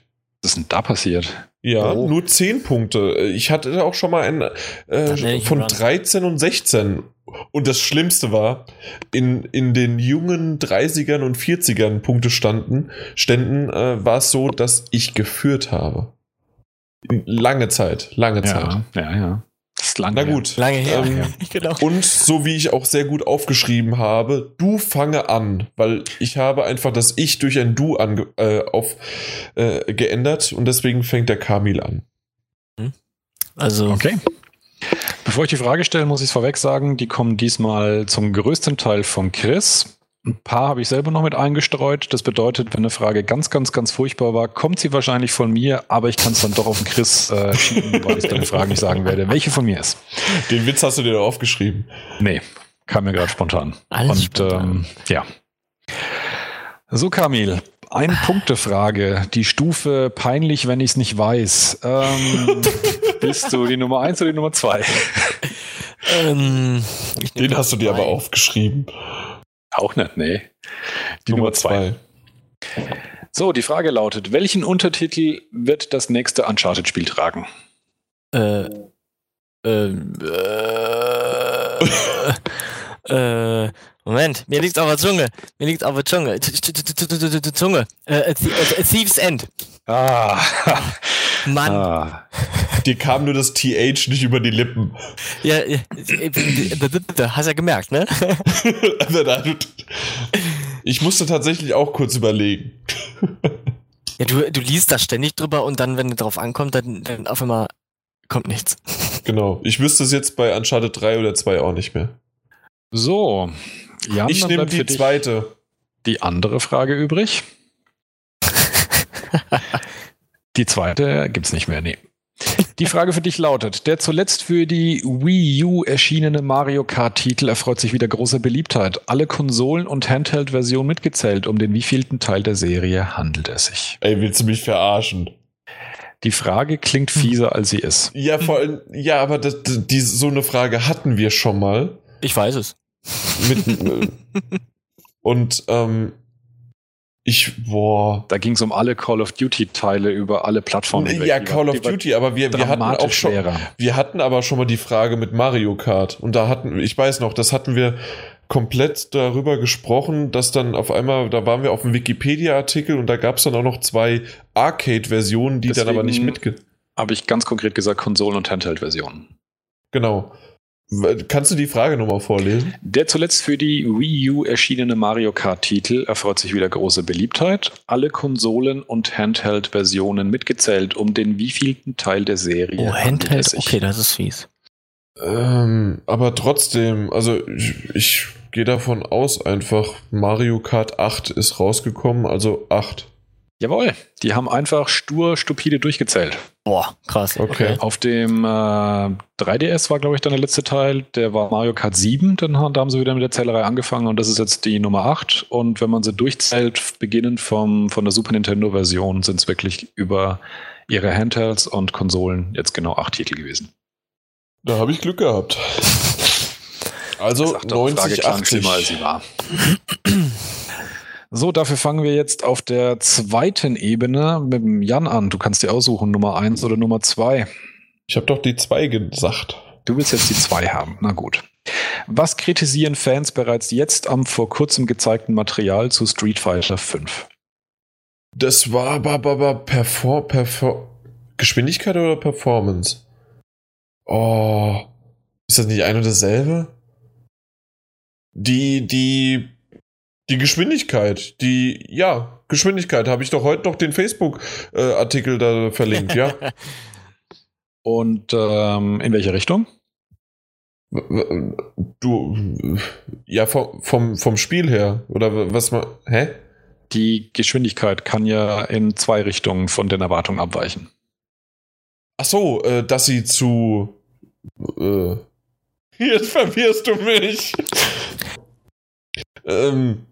Was ist denn da passiert? Ja, Oh. nur 10 Punkte. Ich hatte auch schon mal einen äh, von einen Run. 13 und 16. Und das Schlimmste war, in, in den jungen 30ern und 40ern Punktestanden, Ständen, äh, war es so, dass ich geführt habe. Lange Zeit, lange Zeit. Ja, ja, ja. Das ist lang Na her. gut. Lange her. Ähm, [LAUGHS] genau. Und so wie ich auch sehr gut aufgeschrieben habe, du fange an, weil ich habe einfach das Ich durch ein Du ange äh, auf, äh, geändert und deswegen fängt der Kamil an. Also, Okay. Bevor ich die Frage stelle, muss ich es vorweg sagen, die kommen diesmal zum größten Teil von Chris. Ein paar habe ich selber noch mit eingestreut. Das bedeutet, wenn eine Frage ganz, ganz, ganz furchtbar war, kommt sie wahrscheinlich von mir, aber ich kann es dann doch auf den Chris äh, schieben, weil ich dann die Frage nicht sagen werde, welche von mir ist. Den Witz hast du dir doch aufgeschrieben. Nee, kam mir gerade spontan. Alles Und spontan. Ähm, ja. So, Kamil, eine Punktefrage. Die Stufe peinlich, wenn ich es nicht weiß. Ähm, [LAUGHS] bist du die Nummer eins oder die Nummer zwei? ähm, ich nehm Den hast du dir zwei. aber aufgeschrieben. Auch nicht, nee. Die Nummer, zwei. So, die Frage lautet: Welchen Untertitel wird das nächste Uncharted-Spiel tragen? Äh, ähm, äh, [LAUGHS] äh, Moment, mir liegt's auf der Zunge. Mir liegt's auf der Zunge. Zunge. Äh, äh, äh, Thieves End. Ah, [LAUGHS] Mann. ah. Dir kam nur das TH nicht über die Lippen. Ja, ja, äh, äh, hast ja gemerkt, ne? Also [LAUGHS] da- ich musste tatsächlich auch kurz überlegen. Ja, du, du liest da ständig drüber und dann, wenn es drauf ankommt, dann, dann auf einmal kommt nichts. Genau. Ich wüsste es jetzt bei Uncharted 3 oder 2 auch nicht mehr. So, Jan, ich nehme die zweite. die andere Frage übrig. [LAUGHS] Die zweite gibt's nicht mehr, nee. Die Frage für dich lautet: Der zuletzt für die Wii U erschienene Mario Kart-Titel erfreut sich wieder großer Beliebtheit. Alle Konsolen- und Handheld-Versionen mitgezählt. Um den wievielten Teil der Serie handelt es sich? Ey, willst du mich verarschen? Die Frage klingt fieser, als sie ist. Ja, vor allem, ja, aber das, die, so eine Frage hatten wir schon mal. Ich weiß es. Mit, [LAUGHS] äh, Und ähm, ich, boah. Da ging es um alle Call of Duty-Teile über alle Plattformen. hinweg. Ja, Call of Duty, aber wir, wir hatten auch schon, schwerer. wir hatten aber schon mal die Frage mit Mario Kart. Und da hatten, ich weiß noch, das hatten wir komplett darüber gesprochen, dass dann auf einmal, da waren wir auf dem Wikipedia-Artikel und da gab es dann auch noch zwei Arcade-Versionen, die dann aber nicht Deswegen- mitge... Habe ich ganz konkret gesagt Konsolen- und Handheld-Versionen. Genau. Kannst du die Frage nochmal vorlesen? Der zuletzt für die Wii U erschienene Mario Kart-Titel erfreut sich wieder große Beliebtheit. Alle Konsolen- und Handheld-Versionen mitgezählt, um den wievielten Teil der Serie Oh, Handheld, sich. okay, das ist fies. Ähm, aber trotzdem, also ich, ich gehe davon aus einfach, Mario Kart 8 ist rausgekommen, also 8. Jawohl, die haben einfach stur, stupide durchgezählt. Boah, krass. Okay. Auf dem äh, 3DS war, glaube ich, dann der letzte Teil. Der war Mario Kart 7. Dann haben, da haben sie wieder mit der Zählerei angefangen und das ist jetzt die Nummer 8. Und wenn man sie durchzählt, beginnend vom, von der Super Nintendo-Version, sind es wirklich über ihre Handhelds und Konsolen jetzt genau acht Titel gewesen. Da habe ich Glück gehabt. Also Sagt doch, die Frage 90, klang schlimmer, als 80. sie war. So, dafür fangen wir jetzt auf der zweiten Ebene mit dem Jan an. Du kannst dir aussuchen, Nummer 1 oder Nummer 2. Ich habe doch die 2 gesagt. Du willst jetzt die 2 haben. Na gut. Was kritisieren Fans bereits jetzt am vor kurzem gezeigten Material zu Street Fighter 5? Das war aber, aber, aber Perfor Perfor Geschwindigkeit oder Performance? Oh. Ist das nicht ein und dasselbe? Die, die, die Geschwindigkeit, die, ja, Geschwindigkeit, habe ich doch heute noch den Facebook-Artikel da verlinkt, ja. [LAUGHS] Und ähm, in welche Richtung? Du, ja, vom, vom, vom Spiel her, oder was man, hä? Die Geschwindigkeit kann ja in zwei Richtungen von den Erwartungen abweichen. Ach so, äh, dass sie zu. Äh, [LAUGHS] jetzt verwirrst du mich. [LAUGHS] ähm.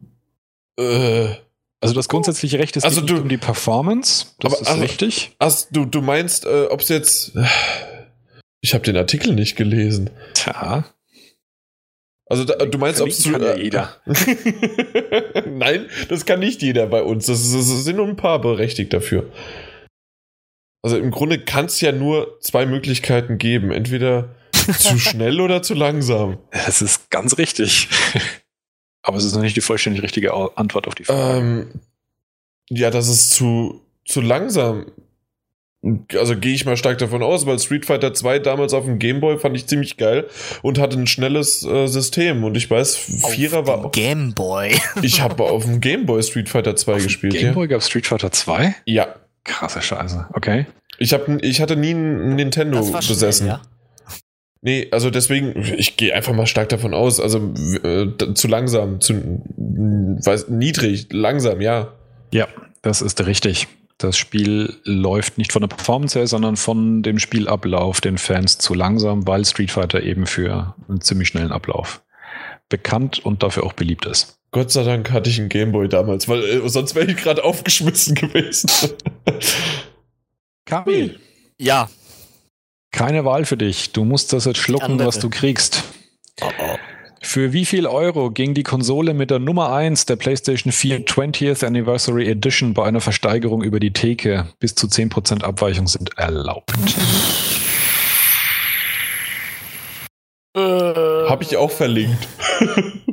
Äh. Also das grundsätzliche Recht ist Also du- um die Performance. Das Aber- ist also- richtig. Ach, du, du meinst, äh, ob es jetzt. Ich habe den Artikel nicht gelesen. Tja, Also da, du meinst, ob es kann ja jeder. [LAUGHS] Nein, das kann nicht jeder bei uns. Das, das sind nur ein paar berechtigt dafür. Also im Grunde kann es ja nur zwei Möglichkeiten geben. Entweder zu [LAUGHS] schnell oder zu langsam. das ist ganz richtig. Aber es ist noch nicht die vollständig richtige Antwort auf die Frage. Ähm, ja, das ist zu, zu langsam. Also gehe ich mal stark davon aus, weil Street Fighter 2 damals auf dem Gameboy fand ich ziemlich geil und hatte ein schnelles äh, System. Und ich weiß, Vierer war. Gameboy. [LAUGHS] Ich habe auf dem Gameboy Street Fighter 2 Auf gespielt, Gameboy gab es Street Fighter 2? ja. Ja. Krasse Scheiße. Okay. Ich, hab, ich hatte nie ein Nintendo Das war schnell, besessen. ja? Nee, also deswegen, ich gehe einfach mal stark davon aus. Also äh, zu langsam, zu weiß, niedrig, langsam, ja. Ja, das ist richtig. Das Spiel läuft nicht von der Performance her, sondern von dem Spielablauf den Fans zu langsam, weil Street Fighter eben für einen ziemlich schnellen Ablauf bekannt und dafür auch beliebt ist. Gott sei Dank hatte ich einen Gameboy damals, weil äh, sonst wäre ich gerade [LAUGHS] aufgeschmissen gewesen. Kamil, Ja. Keine Wahl für dich. Du musst das jetzt schlucken, was du kriegst. Oh, oh. Für wie viel Euro ging die Konsole mit der Nummer 1 der PlayStation 4 20th Anniversary Edition bei einer Versteigerung über die Theke? Bis zu 10% Abweichung sind erlaubt. Habe ich auch verlinkt. [LAUGHS]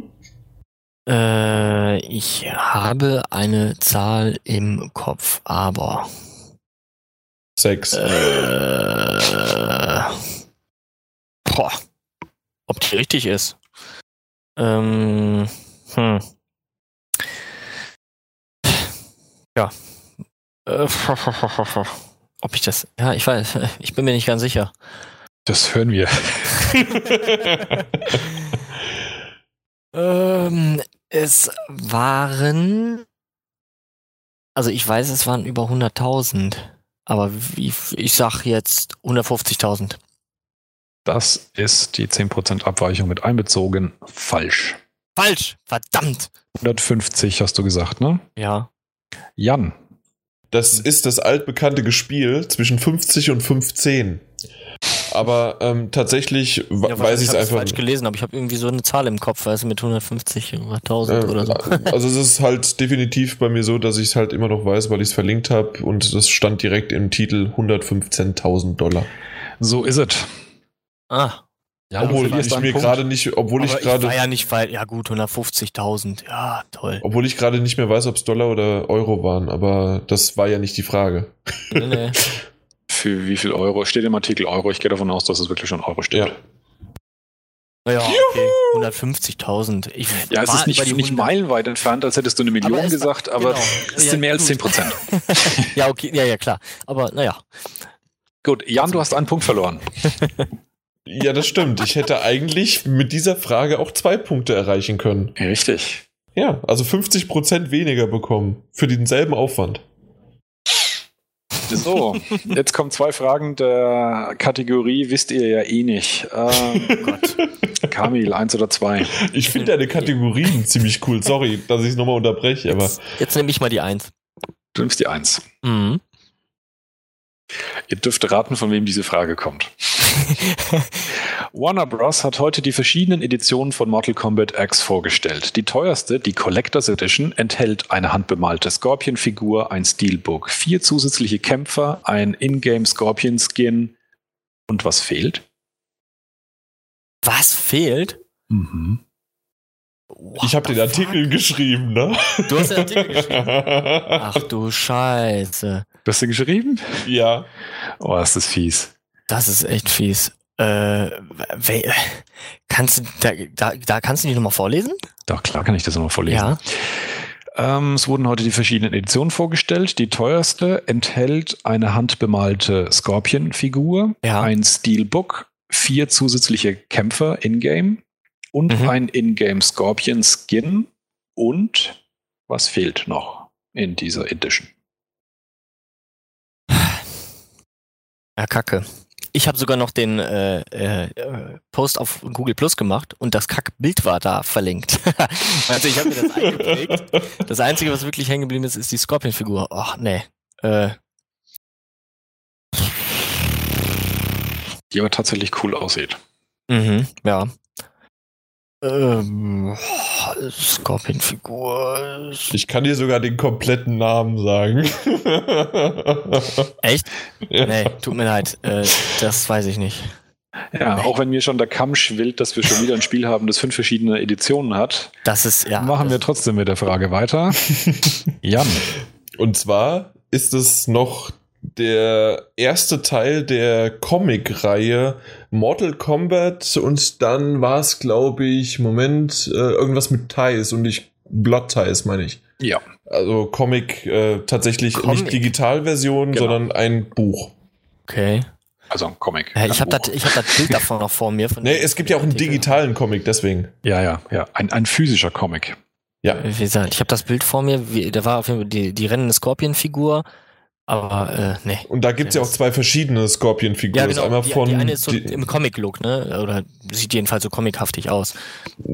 Äh, ich habe eine Zahl im Kopf, aber. Sechs. Äh, boah. Ob die richtig ist? Ähm, hm. Ja. Äh, ob ich das. Ja, ich weiß. Ich bin mir nicht ganz sicher. Das hören wir. [LAUGHS] Ähm, es waren. Also ich weiß, es waren über 100.000. Aber wie, ich sag jetzt 150.000. Das ist die 10% Abweichung mit einbezogen. Falsch. Falsch! Verdammt! 150 hast du gesagt, ne? Ja. Jan, Das ist das altbekannte Gespiel zwischen 50 und 15. Aber ähm, tatsächlich ja, weiß ich es einfach. Ich falsch gelesen, aber ich habe irgendwie so eine Zahl im Kopf, weißt du, mit 150 oder 1000 äh, oder so. Also es ist halt definitiv bei mir so, dass ich es halt immer noch weiß, weil ich es verlinkt habe und das stand direkt im Titel 115.000 Dollar. So ist es. Ah. Ja, obwohl ich mir gerade nicht, obwohl aber ich gerade. war ja nicht weil, ja gut, 150.000, ja, toll. Obwohl ich gerade nicht mehr weiß, ob es Dollar oder Euro waren, aber das war ja nicht die Frage. Nee, nee. [LAUGHS] Für wie viel Euro? Steht im Artikel Euro. Ich gehe davon aus, dass es wirklich schon Euro steht. Ja. Naja, okay. 150.000. Ja, es ist nicht, nicht meilenweit entfernt, als hättest du eine Million aber gesagt, aber genau. es sind ja, mehr als 10 Prozent. [LAUGHS] ja, okay, ja, ja, klar. Aber naja. Gut, Jan, du hast einen Punkt verloren. Ja, das stimmt. Ich hätte eigentlich mit dieser Frage auch zwei Punkte erreichen können. Richtig. Ja, also 50 Prozent weniger bekommen für denselben Aufwand. So, [LAUGHS] jetzt kommen zwei Fragen der Kategorie, wisst ihr ja eh nicht. Ähm, oh Gott. Kamil, eins oder zwei? Ich finde deine Kategorien [LAUGHS] ziemlich cool. Sorry, dass ich es nochmal unterbreche, aber. Jetzt, jetzt nehme ich mal die eins. Du nimmst die eins. Mhm. Ihr dürft raten, von wem diese Frage kommt. [LAUGHS] Warner Bros. hat heute die verschiedenen Editionen von Mortal Kombat X vorgestellt. Die teuerste, die Collectors Edition, enthält eine handbemalte Scorpion-Figur, ein Steelbook, vier zusätzliche Kämpfer, ein Ingame Scorpion-Skin und was fehlt? Was fehlt? Mhm. What ich habe den Artikel fuck? geschrieben, ne? Du hast den Artikel [LAUGHS] geschrieben. Ach du Scheiße. Du hast den geschrieben? Ja. Oh, ist das fies. Das ist echt fies. Äh, kannst du, da, da, da kannst du die nochmal vorlesen? Doch, klar kann ich das nochmal vorlesen. Ja. Ähm, es wurden heute die verschiedenen Editionen vorgestellt. Die teuerste enthält eine handbemalte Scorpion-Figur, ja. ein Steelbook, vier zusätzliche Kämpfer in-game und mhm. ein in-game Scorpion-Skin und was fehlt noch in dieser Edition? Ja, Kacke. Ich habe sogar noch den äh, äh, Post auf Google Plus gemacht und das Kackbild war da verlinkt. [LAUGHS] also ich habe mir das eingeprägt. Das Einzige, was wirklich hängen geblieben ist, ist die Scorpion-Figur. Ach, nee. Äh. Die aber tatsächlich cool aussieht. Mhm, ja. Ähm, Scorpion-Figur. Ich kann dir sogar den kompletten Namen sagen. [LAUGHS] Echt? Ja. Nee, tut mir leid. Äh, das weiß ich nicht. Ja, nee. auch wenn mir schon der Kamm schwillt, dass wir schon wieder ein Spiel haben, das fünf verschiedene Editionen hat. Das ist, ja. Machen wir trotzdem mit der Frage weiter. [LAUGHS] Jan. Und zwar ist es noch der erste Teil der Comic-Reihe Mortal Kombat und dann war es, glaube ich, Moment, äh, irgendwas mit Ties und nicht Blood Ties, meine ich. Ja. Also Comic äh, tatsächlich Comic. nicht Digitalversion, genau. sondern ein Buch. Okay. Also ein Comic. Ja, ich habe das, hab Bild davon noch vor mir. nee, es gibt ja auch einen digitalen Comic, deswegen. Ja, ja, ja. Ein, ein physischer Comic. Ja. Wie gesagt, ich habe das Bild vor mir. Wie, da war auf jeden Fall die, die rennende Scorpion-Figur aber äh, nee. Und da gibt es ja auch zwei verschiedene Scorpion-Figuren. Ja, genau. Einmal die, von, die eine ist so im Comic-Look, ne? Oder sieht jedenfalls so comichaftig aus.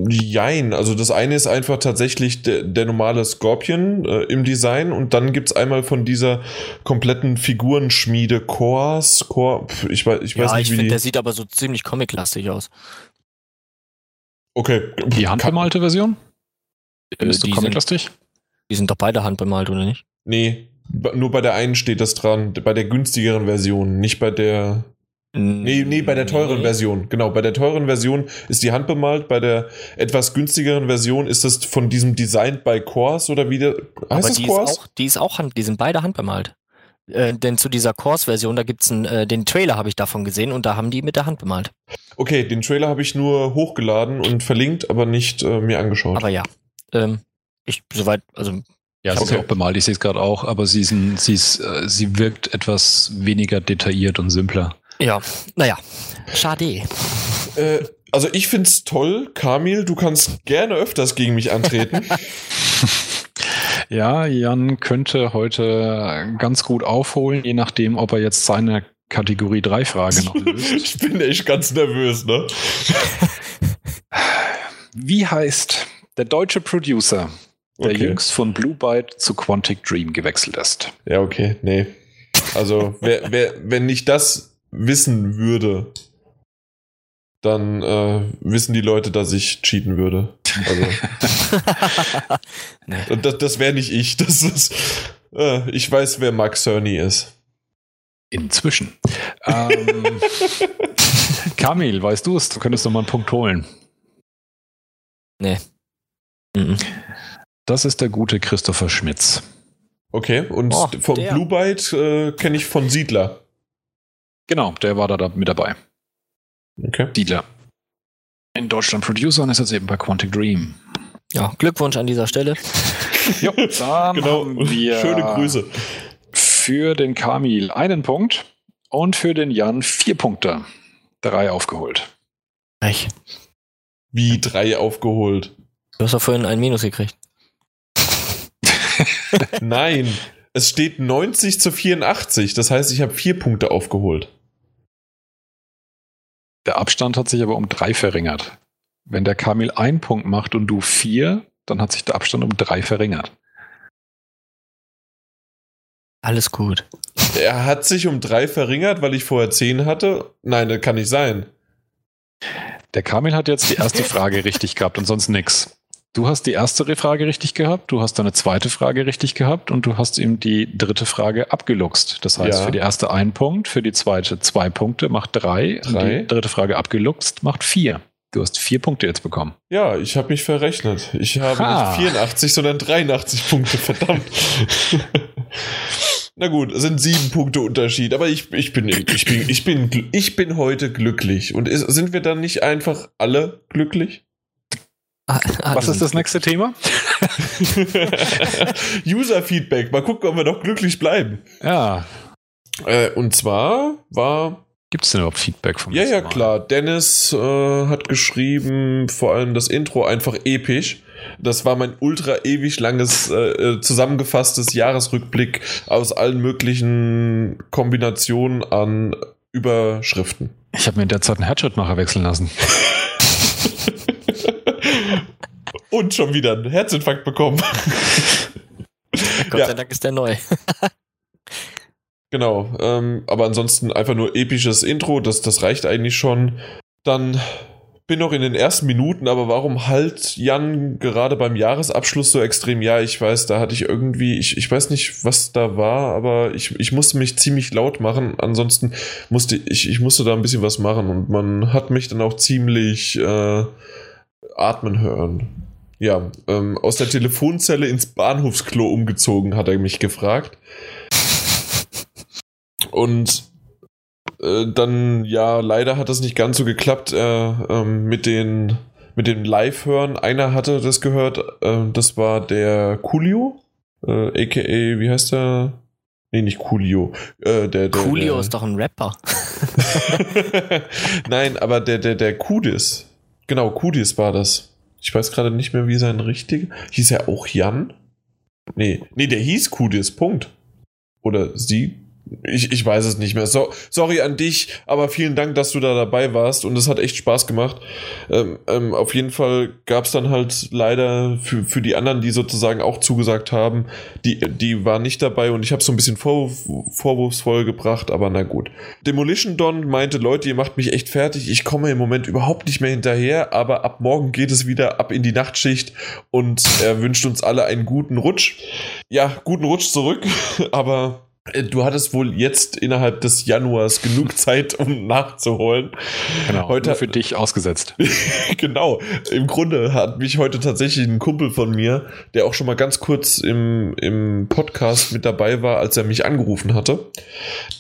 Jein, also das eine ist einfach tatsächlich der, der normale Scorpion äh, im Design und dann gibt es einmal von dieser kompletten Figurenschmiede Cores, Core, ich weiß, ich weiß ja, nicht, ich finde, der sieht aber so ziemlich comic-lastig aus. Okay. Die handbemalte Version? Ist äh, du comic-lastig? Die sind doch beide handbemalt, oder nicht? Nee, nur bei der einen steht das dran, bei der günstigeren Version, nicht bei der. Nee, nee, bei der teuren nee. Version. Genau, bei der teuren Version ist die Hand bemalt, bei der etwas günstigeren Version ist es von diesem Designed by Course oder wie der. Heißt Aber die Course? Ist auch, die ist auch Hand, die sind beide handbemalt. Äh, denn zu dieser Course-Version, da gibt's einen, äh, den Trailer habe ich davon gesehen und da haben die mit der Hand bemalt. Okay, den Trailer habe ich nur hochgeladen und verlinkt, aber nicht äh, mir angeschaut. Aber ja, ähm, ich soweit, also ja, sie okay. ist auch bemalt, ich sehe es gerade auch, aber sie, ist ein, sie, ist, äh, sie wirkt etwas weniger detailliert und simpler. Ja, naja, schade. Äh, also ich finde es toll, Kamil, du kannst gerne öfters gegen mich antreten. [LAUGHS] ja, Jan könnte heute ganz gut aufholen, je nachdem, ob er jetzt seine Kategorie 3 Frage noch löst. [LAUGHS] ich bin echt ganz nervös, ne? Wie heißt der deutsche Producer, der okay. jüngst von Blue Byte zu Quantic Dream gewechselt ist. Ja, okay, nee. Also, wer, wer, wenn ich das wissen würde, dann äh, wissen die Leute, dass ich cheaten würde. Also, [LAUGHS] nee. und das, das wäre nicht ich. Das ist, äh, ich weiß, wer Mark Cerny ist. Inzwischen. Ähm, [LAUGHS] Kamil, weißt du es? Du könntest noch mal einen Punkt holen. Nee. Mhm. Das ist der gute Christopher Schmitz. Okay, und Oh, vom der. Blue Byte äh, kenne ich von Siedler. Genau, der war da, da mit dabei. Okay. Dealer. In Deutschland Producer und ist jetzt eben bei Quantic Dream. Ja, Glückwunsch an dieser Stelle. [LAUGHS] Jo, dann Genau. haben wir Schöne Grüße. für den Kamil einen Punkt und für den Jan vier Punkte. Drei aufgeholt. Recht. Wie drei aufgeholt. Du hast doch vorhin ein Minus gekriegt. [LAUGHS] Nein, es steht 90 zu 84. Das heißt, ich habe vier Punkte aufgeholt. Der Abstand hat sich aber um drei verringert. Wenn der Kamil einen Punkt macht und du vier, dann hat sich der Abstand um drei verringert. Alles gut. Er hat sich um drei verringert, weil ich vorher zehn hatte. Nein, das kann nicht sein. Der Kamil hat jetzt die erste Frage richtig gehabt und sonst nix. Du hast die erste Frage richtig gehabt, du hast deine zweite Frage richtig gehabt und du hast ihm die dritte Frage abgeluchst. Das heißt, Ja. für die erste ein Punkt, für die zweite zwei Punkte, macht drei, und Drei. die dritte Frage abgeluchst, macht vier. Du hast vier Punkte jetzt bekommen. Ja, ich habe mich verrechnet. Ich habe Ha. nicht 84, sondern 83 Punkte, verdammt. [LAUGHS] Na gut, es sind sieben Punkte Unterschied, aber ich, ich, bin, ich, bin, ich, bin, ich bin heute glücklich. Und ist, sind wir dann nicht einfach alle glücklich? Ah, Was ist das nächste Thema? [LAUGHS] User-Feedback, mal gucken, ob wir doch glücklich bleiben. Ja. Äh, und zwar war Gibt es denn überhaupt Feedback vom Ja, ja, Mal? klar. Dennis äh, hat geschrieben, vor allem das Intro einfach episch. Das war mein ultra ewig langes, äh, äh, zusammengefasstes Jahresrückblick aus allen möglichen Kombinationen an Überschriften. Ich habe mir in der Zeit einen Headshot-Macher wechseln lassen. [LAUGHS] Und schon wieder einen Herzinfarkt bekommen. Gott sei Dank ist der neu. [LAUGHS] Genau, ähm, aber ansonsten einfach nur episches Intro, das, das reicht eigentlich schon. Dann bin noch in den ersten Minuten, aber warum halt Jan gerade beim Jahresabschluss so extrem? Ja, ich weiß, da hatte ich irgendwie, ich, ich weiß nicht, was da war, aber ich, ich musste mich ziemlich laut machen. Ansonsten musste ich, ich musste da ein bisschen was machen und man hat mich dann auch ziemlich äh, atmen hören. Ja, ähm, aus der Telefonzelle ins Bahnhofsklo umgezogen, hat er mich gefragt. Und äh, dann, ja, leider hat das nicht ganz so geklappt äh, ähm, mit den mit dem Live-Hören. Einer hatte das gehört, äh, das war der Coolio, äh, aka, wie heißt der? Nee, nicht Coolio. Äh, der, der, Coolio der, ist doch ein Rapper. [LAUGHS] Nein, aber der, der, der Kudis. Genau, Kudis war das. Ich weiß gerade nicht mehr, wie sein richtiger. Hieß er auch Jan? Nee, nee, der hieß Kudis, Punkt. Oder sie? Ich, ich weiß es nicht mehr. So, sorry an dich, aber vielen Dank, dass du da dabei warst und es hat echt Spaß gemacht. Ähm, ähm, auf jeden Fall gab es dann halt leider für, für die anderen, die sozusagen auch zugesagt haben, die, die waren nicht dabei und ich habe so ein bisschen Vorwurf, vorwurfsvoll gebracht, aber na gut. Demolition Don meinte, Leute, ihr macht mich echt fertig. Ich komme im Moment überhaupt nicht mehr hinterher, aber ab morgen geht es wieder ab in die Nachtschicht und er wünscht uns alle einen guten Rutsch. Ja, guten Rutsch zurück, [LAUGHS] aber du hattest wohl jetzt innerhalb des Januars genug [LAUGHS] Zeit, um nachzuholen. Genau. Heute- für dich ausgesetzt. [LAUGHS] genau. Im Grunde hat mich heute tatsächlich ein Kumpel von mir, der auch schon mal ganz kurz im, im Podcast mit dabei war, als er mich angerufen hatte.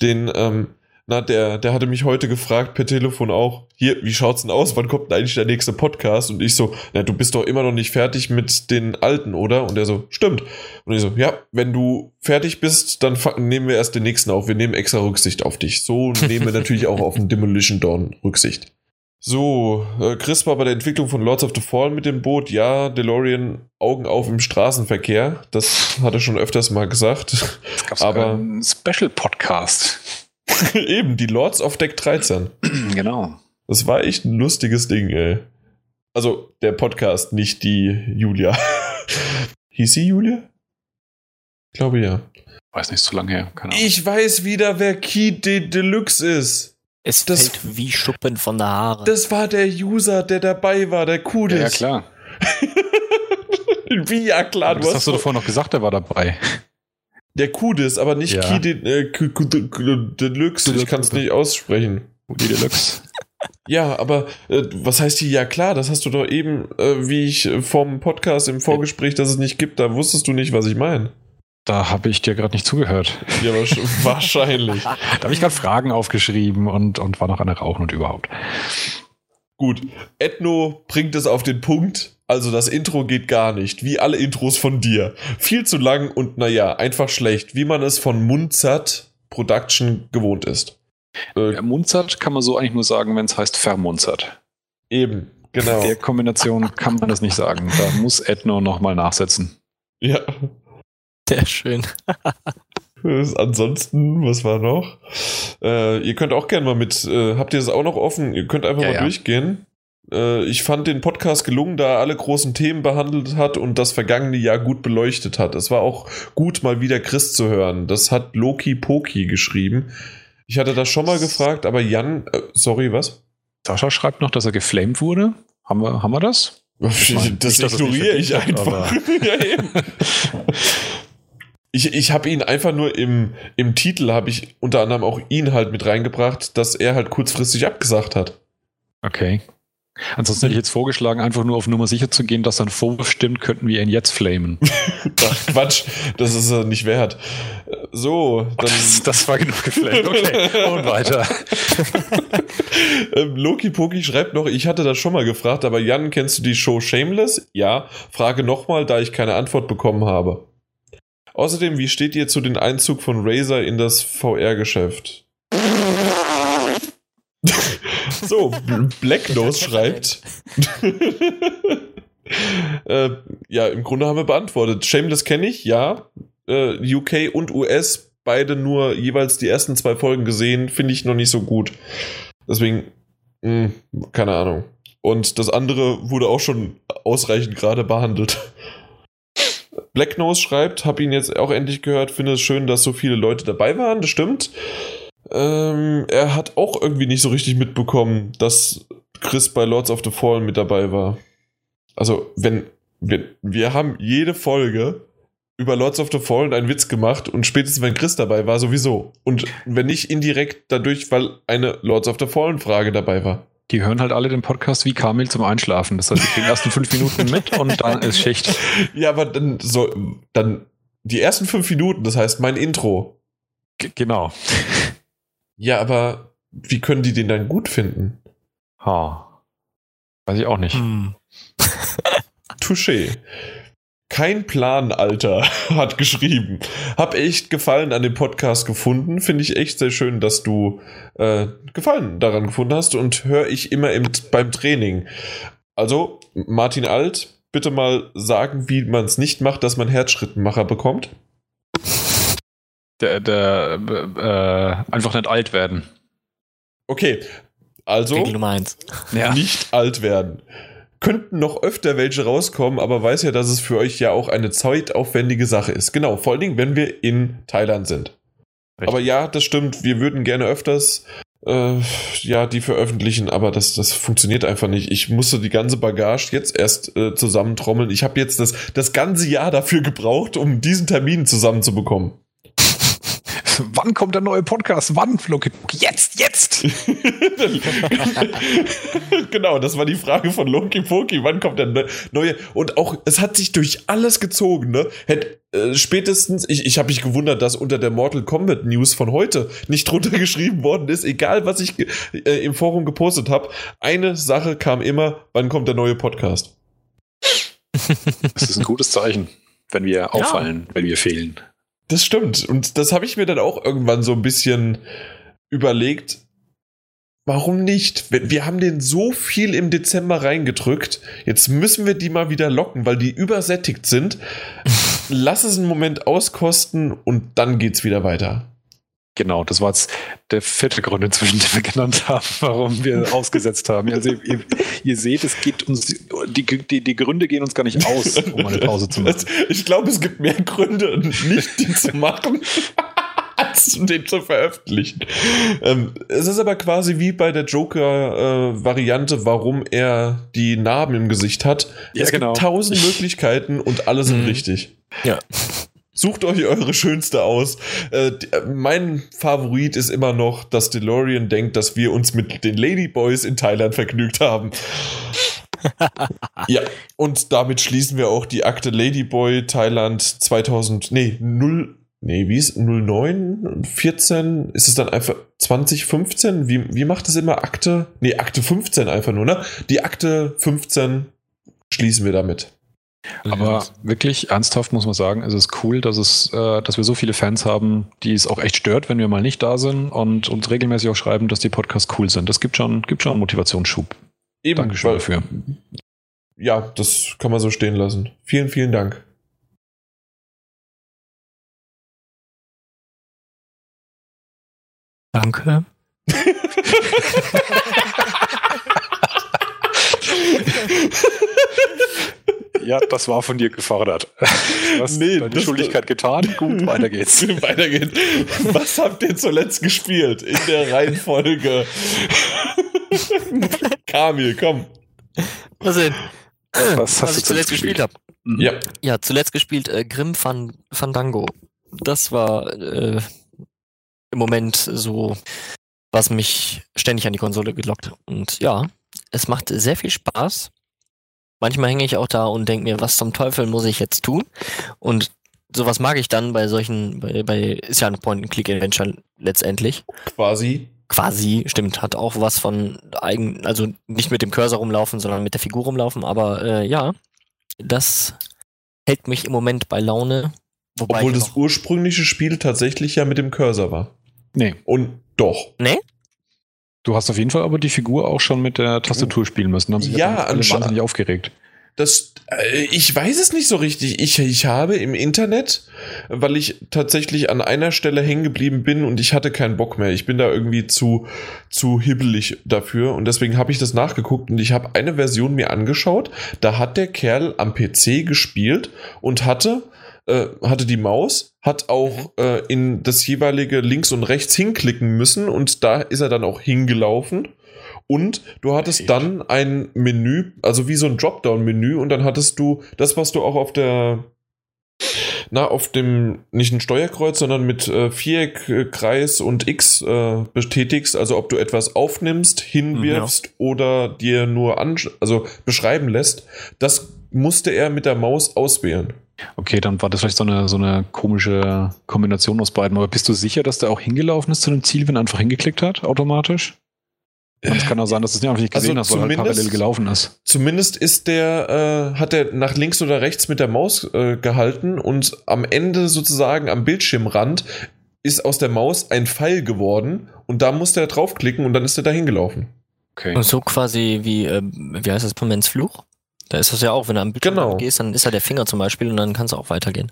Den, ähm, na, der, der hatte mich heute gefragt per Telefon auch, hier, wie schaut's denn aus? Wann kommt denn eigentlich der nächste Podcast? Und ich so, na, du bist doch immer noch nicht fertig mit den alten, oder? Und er so, stimmt. Und ich so, ja, wenn du fertig bist, dann nehmen wir erst den nächsten auf. Wir nehmen extra Rücksicht auf dich. So nehmen wir natürlich auch auf den [LAUGHS] Demolition Dawn Rücksicht. So, äh, Chris war bei der Entwicklung von Lords of the Fallen mit dem Boot. Ja, DeLorean Augen auf im Straßenverkehr. Das hat er schon öfters mal gesagt. Jetzt gab's Aber- einen Special-Podcast. [LAUGHS] Eben, die Lords of Deck 13. [CLEARS THROAT] genau. Das war echt ein lustiges Ding, ey. Also der Podcast, nicht die Julia. [LAUGHS] Hieß sie Julia? Ich glaube ja. Weiß nicht, so lange her. Keine Ahnung. Ich weiß wieder, wer Key de Deluxe ist. Es Das- fällt wie Schuppen von der Haare. Das war der User, der dabei war, der Ja, Kudis. ja klar. [LAUGHS] Wie, ja klar, du das hast hast du davor noch gesagt, der war dabei. Der Kudis, aber nicht Ja. Ki de, äh, Deluxe, ich kann es nicht aussprechen. Die Deluxe. [LAUGHS] Ja, aber äh, was heißt hier? Ja klar, das hast du doch eben, äh, wie ich äh, vom Podcast im Vorgespräch, dass es nicht gibt, da wusstest du nicht, was ich meine. Da habe ich dir gerade nicht zugehört. Ja, wahrsch- [LAUGHS] wahrscheinlich. Da habe ich gerade Fragen aufgeschrieben und, und war noch eine Rauchen und überhaupt. Gut, Ethno bringt es auf den Punkt. Also das Intro geht gar nicht, wie alle Intros von dir. Viel zu lang und naja, einfach schlecht, wie man es von Munzert Production gewohnt ist. Äh, Munzert kann man so eigentlich nur sagen, wenn es heißt vermunzert. eben, genau. Der Kombination kann man das nicht sagen. Da muss Ethno nochmal nachsetzen. Ja. Sehr schön. Äh, Ansonsten, was war noch? Äh, ihr könnt auch gerne mal mit, äh, habt ihr das auch noch offen? Ihr könnt einfach Ja, mal ja. durchgehen. Äh, ich fand den Podcast gelungen, da er alle großen Themen behandelt hat und das vergangene Jahr gut beleuchtet hat. Es war auch gut, mal wieder Chris zu hören. Das hat Loki Poki geschrieben. Ich hatte das schon mal gefragt, aber Jan, äh, sorry, was? Sascha schreibt noch, dass er geflamed wurde. Haben wir, haben wir das? Ich meine, das nicht, ignoriere ich einfach. ja. Ich, [LAUGHS] ich habe ihn einfach nur im, im Titel, habe ich unter anderem auch ihn halt mit reingebracht, dass er halt kurzfristig abgesagt hat. Okay. Ansonsten hätte ich jetzt vorgeschlagen, einfach nur auf Nummer sicher zu gehen, dass sein Vorwurf stimmt, könnten wir ihn jetzt flamen. [LAUGHS] Ach, Quatsch, das ist er nicht wert. So, dann Das, das war genug geflamed. Okay, [LAUGHS] und weiter. ähm, Loki Poki schreibt noch, ich hatte das schon mal gefragt, aber Jan, kennst du die Show Shameless? Ja, frage nochmal, da ich keine Antwort bekommen habe. Außerdem, wie steht ihr zu den Einzug von Razer in das VR-Geschäft? [LAUGHS] so, Black Nose schreibt. [LAUGHS] äh, ja, im Grunde haben wir beantwortet. Shameless kenne ich, ja. Äh, UK und US, beide nur jeweils die ersten zwei Folgen gesehen, finde ich noch nicht so gut. Deswegen, mh, keine Ahnung. Und das andere wurde auch schon ausreichend gerade behandelt. Black Nose schreibt, habe ihn jetzt auch endlich gehört, finde es schön, dass so viele Leute dabei waren, das stimmt. Ähm, er hat auch irgendwie nicht so richtig mitbekommen, dass Chris bei Lords of the Fallen mit dabei war. Also, wenn wir, wir haben jede Folge über Lords of the Fallen einen Witz gemacht und spätestens wenn Chris dabei war, sowieso. Und wenn nicht indirekt dadurch, weil eine Lords of the Fallen Frage dabei war. Die hören halt alle den Podcast wie Kamil zum Einschlafen. Das heißt, die kriegen ersten fünf Minuten mit und dann ist Schicht. [LAUGHS] Ja, aber dann so, dann die ersten fünf Minuten, das heißt mein Intro. G genau. Ja, aber wie können die den dann gut finden? Ha. Weiß ich auch nicht. Hm. [LAUGHS] Touché. Kein Plan, Alter, [LAUGHS] hat geschrieben. Hab echt Gefallen an dem Podcast gefunden. Finde ich echt sehr schön, dass du äh, Gefallen daran gefunden hast und höre ich immer im, beim Training. Also, Martin Alt, bitte mal sagen, wie man es nicht macht, dass man Herzschrittmacher bekommt. Der, der äh, einfach nicht alt werden. Okay, also Regel Nummer eins. Ja. nicht alt werden. Könnten noch öfter welche rauskommen, aber weiß ja, dass es für euch ja auch eine zeitaufwendige Sache ist. Genau, vor allen Dingen, wenn wir in Thailand sind. Aber ja, das stimmt. Wir würden gerne öfters äh, ja die veröffentlichen, aber das, das funktioniert einfach nicht. Ich musste die ganze Bagage jetzt erst äh, zusammentrommeln. Ich habe jetzt das, das ganze Jahr dafür gebraucht, um diesen Termin zusammenzubekommen. Wann kommt der neue Podcast? Wann, Floki? Jetzt, jetzt! [LAUGHS] genau, das war die Frage von Loki Poki. Wann kommt der ne- neue? Und auch, es hat sich durch alles gezogen, ne? Hätt, äh, spätestens, ich, ich habe mich gewundert, dass unter der Mortal Kombat News von heute nicht drunter geschrieben worden ist, egal was ich äh, im Forum gepostet habe. Eine Sache kam immer, wann kommt der neue Podcast? Das ist ein gutes Zeichen, wenn wir auffallen, wenn wir fehlen. Das stimmt. Und das habe ich mir dann auch irgendwann so ein bisschen überlegt. Warum nicht? Wir haben den so viel im Dezember reingedrückt. Jetzt müssen wir die mal wieder locken, weil die übersättigt sind. [LAUGHS] Lass es einen Moment auskosten und dann geht's wieder weiter. Genau, das war jetzt der vierte Grund inzwischen, den wir genannt haben, warum wir ausgesetzt haben. Also ihr, ihr seht, es geht uns, die, die, die Gründe gehen uns gar nicht aus, um eine Pause zu machen. Ich glaube, es gibt mehr Gründe, nicht die zu machen, [LAUGHS] als den zu veröffentlichen. Ähm, es ist aber quasi wie bei der Joker-Variante, äh, warum er die Narben im Gesicht hat. Ja, es genau. gibt tausend Möglichkeiten und alle sind Mhm. richtig. Ja. Sucht euch eure schönste aus. Äh, äh, mein Favorit ist immer noch, dass DeLorean denkt, dass wir uns mit den Ladyboys in Thailand vergnügt haben. [LAUGHS] ja, und damit schließen wir auch die Akte Ladyboy Thailand 2000, nee, 0, nee, wie ist 09, 14, ist es dann einfach 2015? Wie, wie macht es immer Akte? Nee, Akte 15 einfach nur, ne? Die Akte 15 schließen wir damit. Aber wirklich ernsthaft muss man sagen, es ist cool, dass es, äh, dass wir so viele Fans haben, die es auch echt stört, wenn wir mal nicht da sind und uns regelmäßig auch schreiben, dass die Podcasts cool sind. Das gibt schon, gibt schon einen Motivationsschub. Eben, Dankeschön weil- dafür. Ja, das kann man so stehen lassen. Vielen, vielen Dank. Danke. [LAUGHS] Ja, das war von dir gefordert. [LAUGHS] Du hast Nee, deine das- Schuldigkeit getan. Gut, weiter geht's. [LAUGHS] Weitergehen. Was habt ihr zuletzt gespielt in der Reihenfolge? [LAUGHS] Kamil, komm. Was denn? Was hast Was du ich zuletzt gespielt habe. Ja, Ja, zuletzt gespielt äh, Grim Fan Fandango. Das war äh, im Moment so, was mich ständig an die Konsole gelockt. Und ja, es macht sehr viel Spaß. Manchmal hänge ich auch da und denke mir, was zum Teufel muss ich jetzt tun? Und sowas mag ich dann bei solchen, bei, bei ist ja ein Point-and-Click-Adventure letztendlich. quasi. Quasi, stimmt, hat auch was von eigen, also nicht mit dem Cursor rumlaufen, sondern mit der Figur rumlaufen, aber äh, ja, das hält mich im Moment bei Laune. Wobei Obwohl das ursprüngliche Spiel tatsächlich ja mit dem Cursor war. Nee, Und doch. Du hast auf jeden Fall aber die Figur auch schon mit der Tastatur spielen müssen. Haben sich Ja, alle wahnsinnig aufgeregt. Das, äh, ich weiß es nicht so richtig. Ich, ich habe im Internet, weil ich tatsächlich an einer Stelle hängen geblieben bin und ich hatte keinen Bock mehr. Ich bin da irgendwie zu, zu hibbelig dafür und deswegen habe ich das nachgeguckt und ich habe eine Version mir angeschaut. Da hat der Kerl am PC gespielt und hatte, äh, hatte die Maus, hat auch äh, in das jeweilige links und rechts hinklicken müssen und da ist er dann auch hingelaufen. Und du hattest dann ein Menü, also wie so ein Dropdown-Menü, und dann hattest du das, was du auch auf der, na, auf dem, nicht ein Steuerkreuz, sondern mit äh, Viereck, äh, Kreis und X äh, betätigst, also ob du etwas aufnimmst, hinwirfst oder dir nur an, also beschreiben lässt, das musste er mit der Maus auswählen. Okay, dann war das vielleicht so eine, so eine komische Kombination aus beiden. Aber bist du sicher, dass der auch hingelaufen ist zu dem Ziel, wenn er einfach hingeklickt hat, automatisch? Und es kann auch sein, dass du es nicht einfach nicht gesehen Also hast, weil er halt parallel gelaufen ist. Zumindest ist der, äh, hat er nach links oder rechts mit der Maus äh, gehalten und am Ende sozusagen am Bildschirmrand ist aus der Maus ein Pfeil geworden und da musste er draufklicken und dann ist er dahin gelaufen. Okay. so quasi wie, ähm, wie heißt das, Pomens Fluch? Da ist das ja auch, wenn du am Bildschirm Genau. gehst, dann ist da der Finger zum Beispiel und dann kannst du auch weitergehen.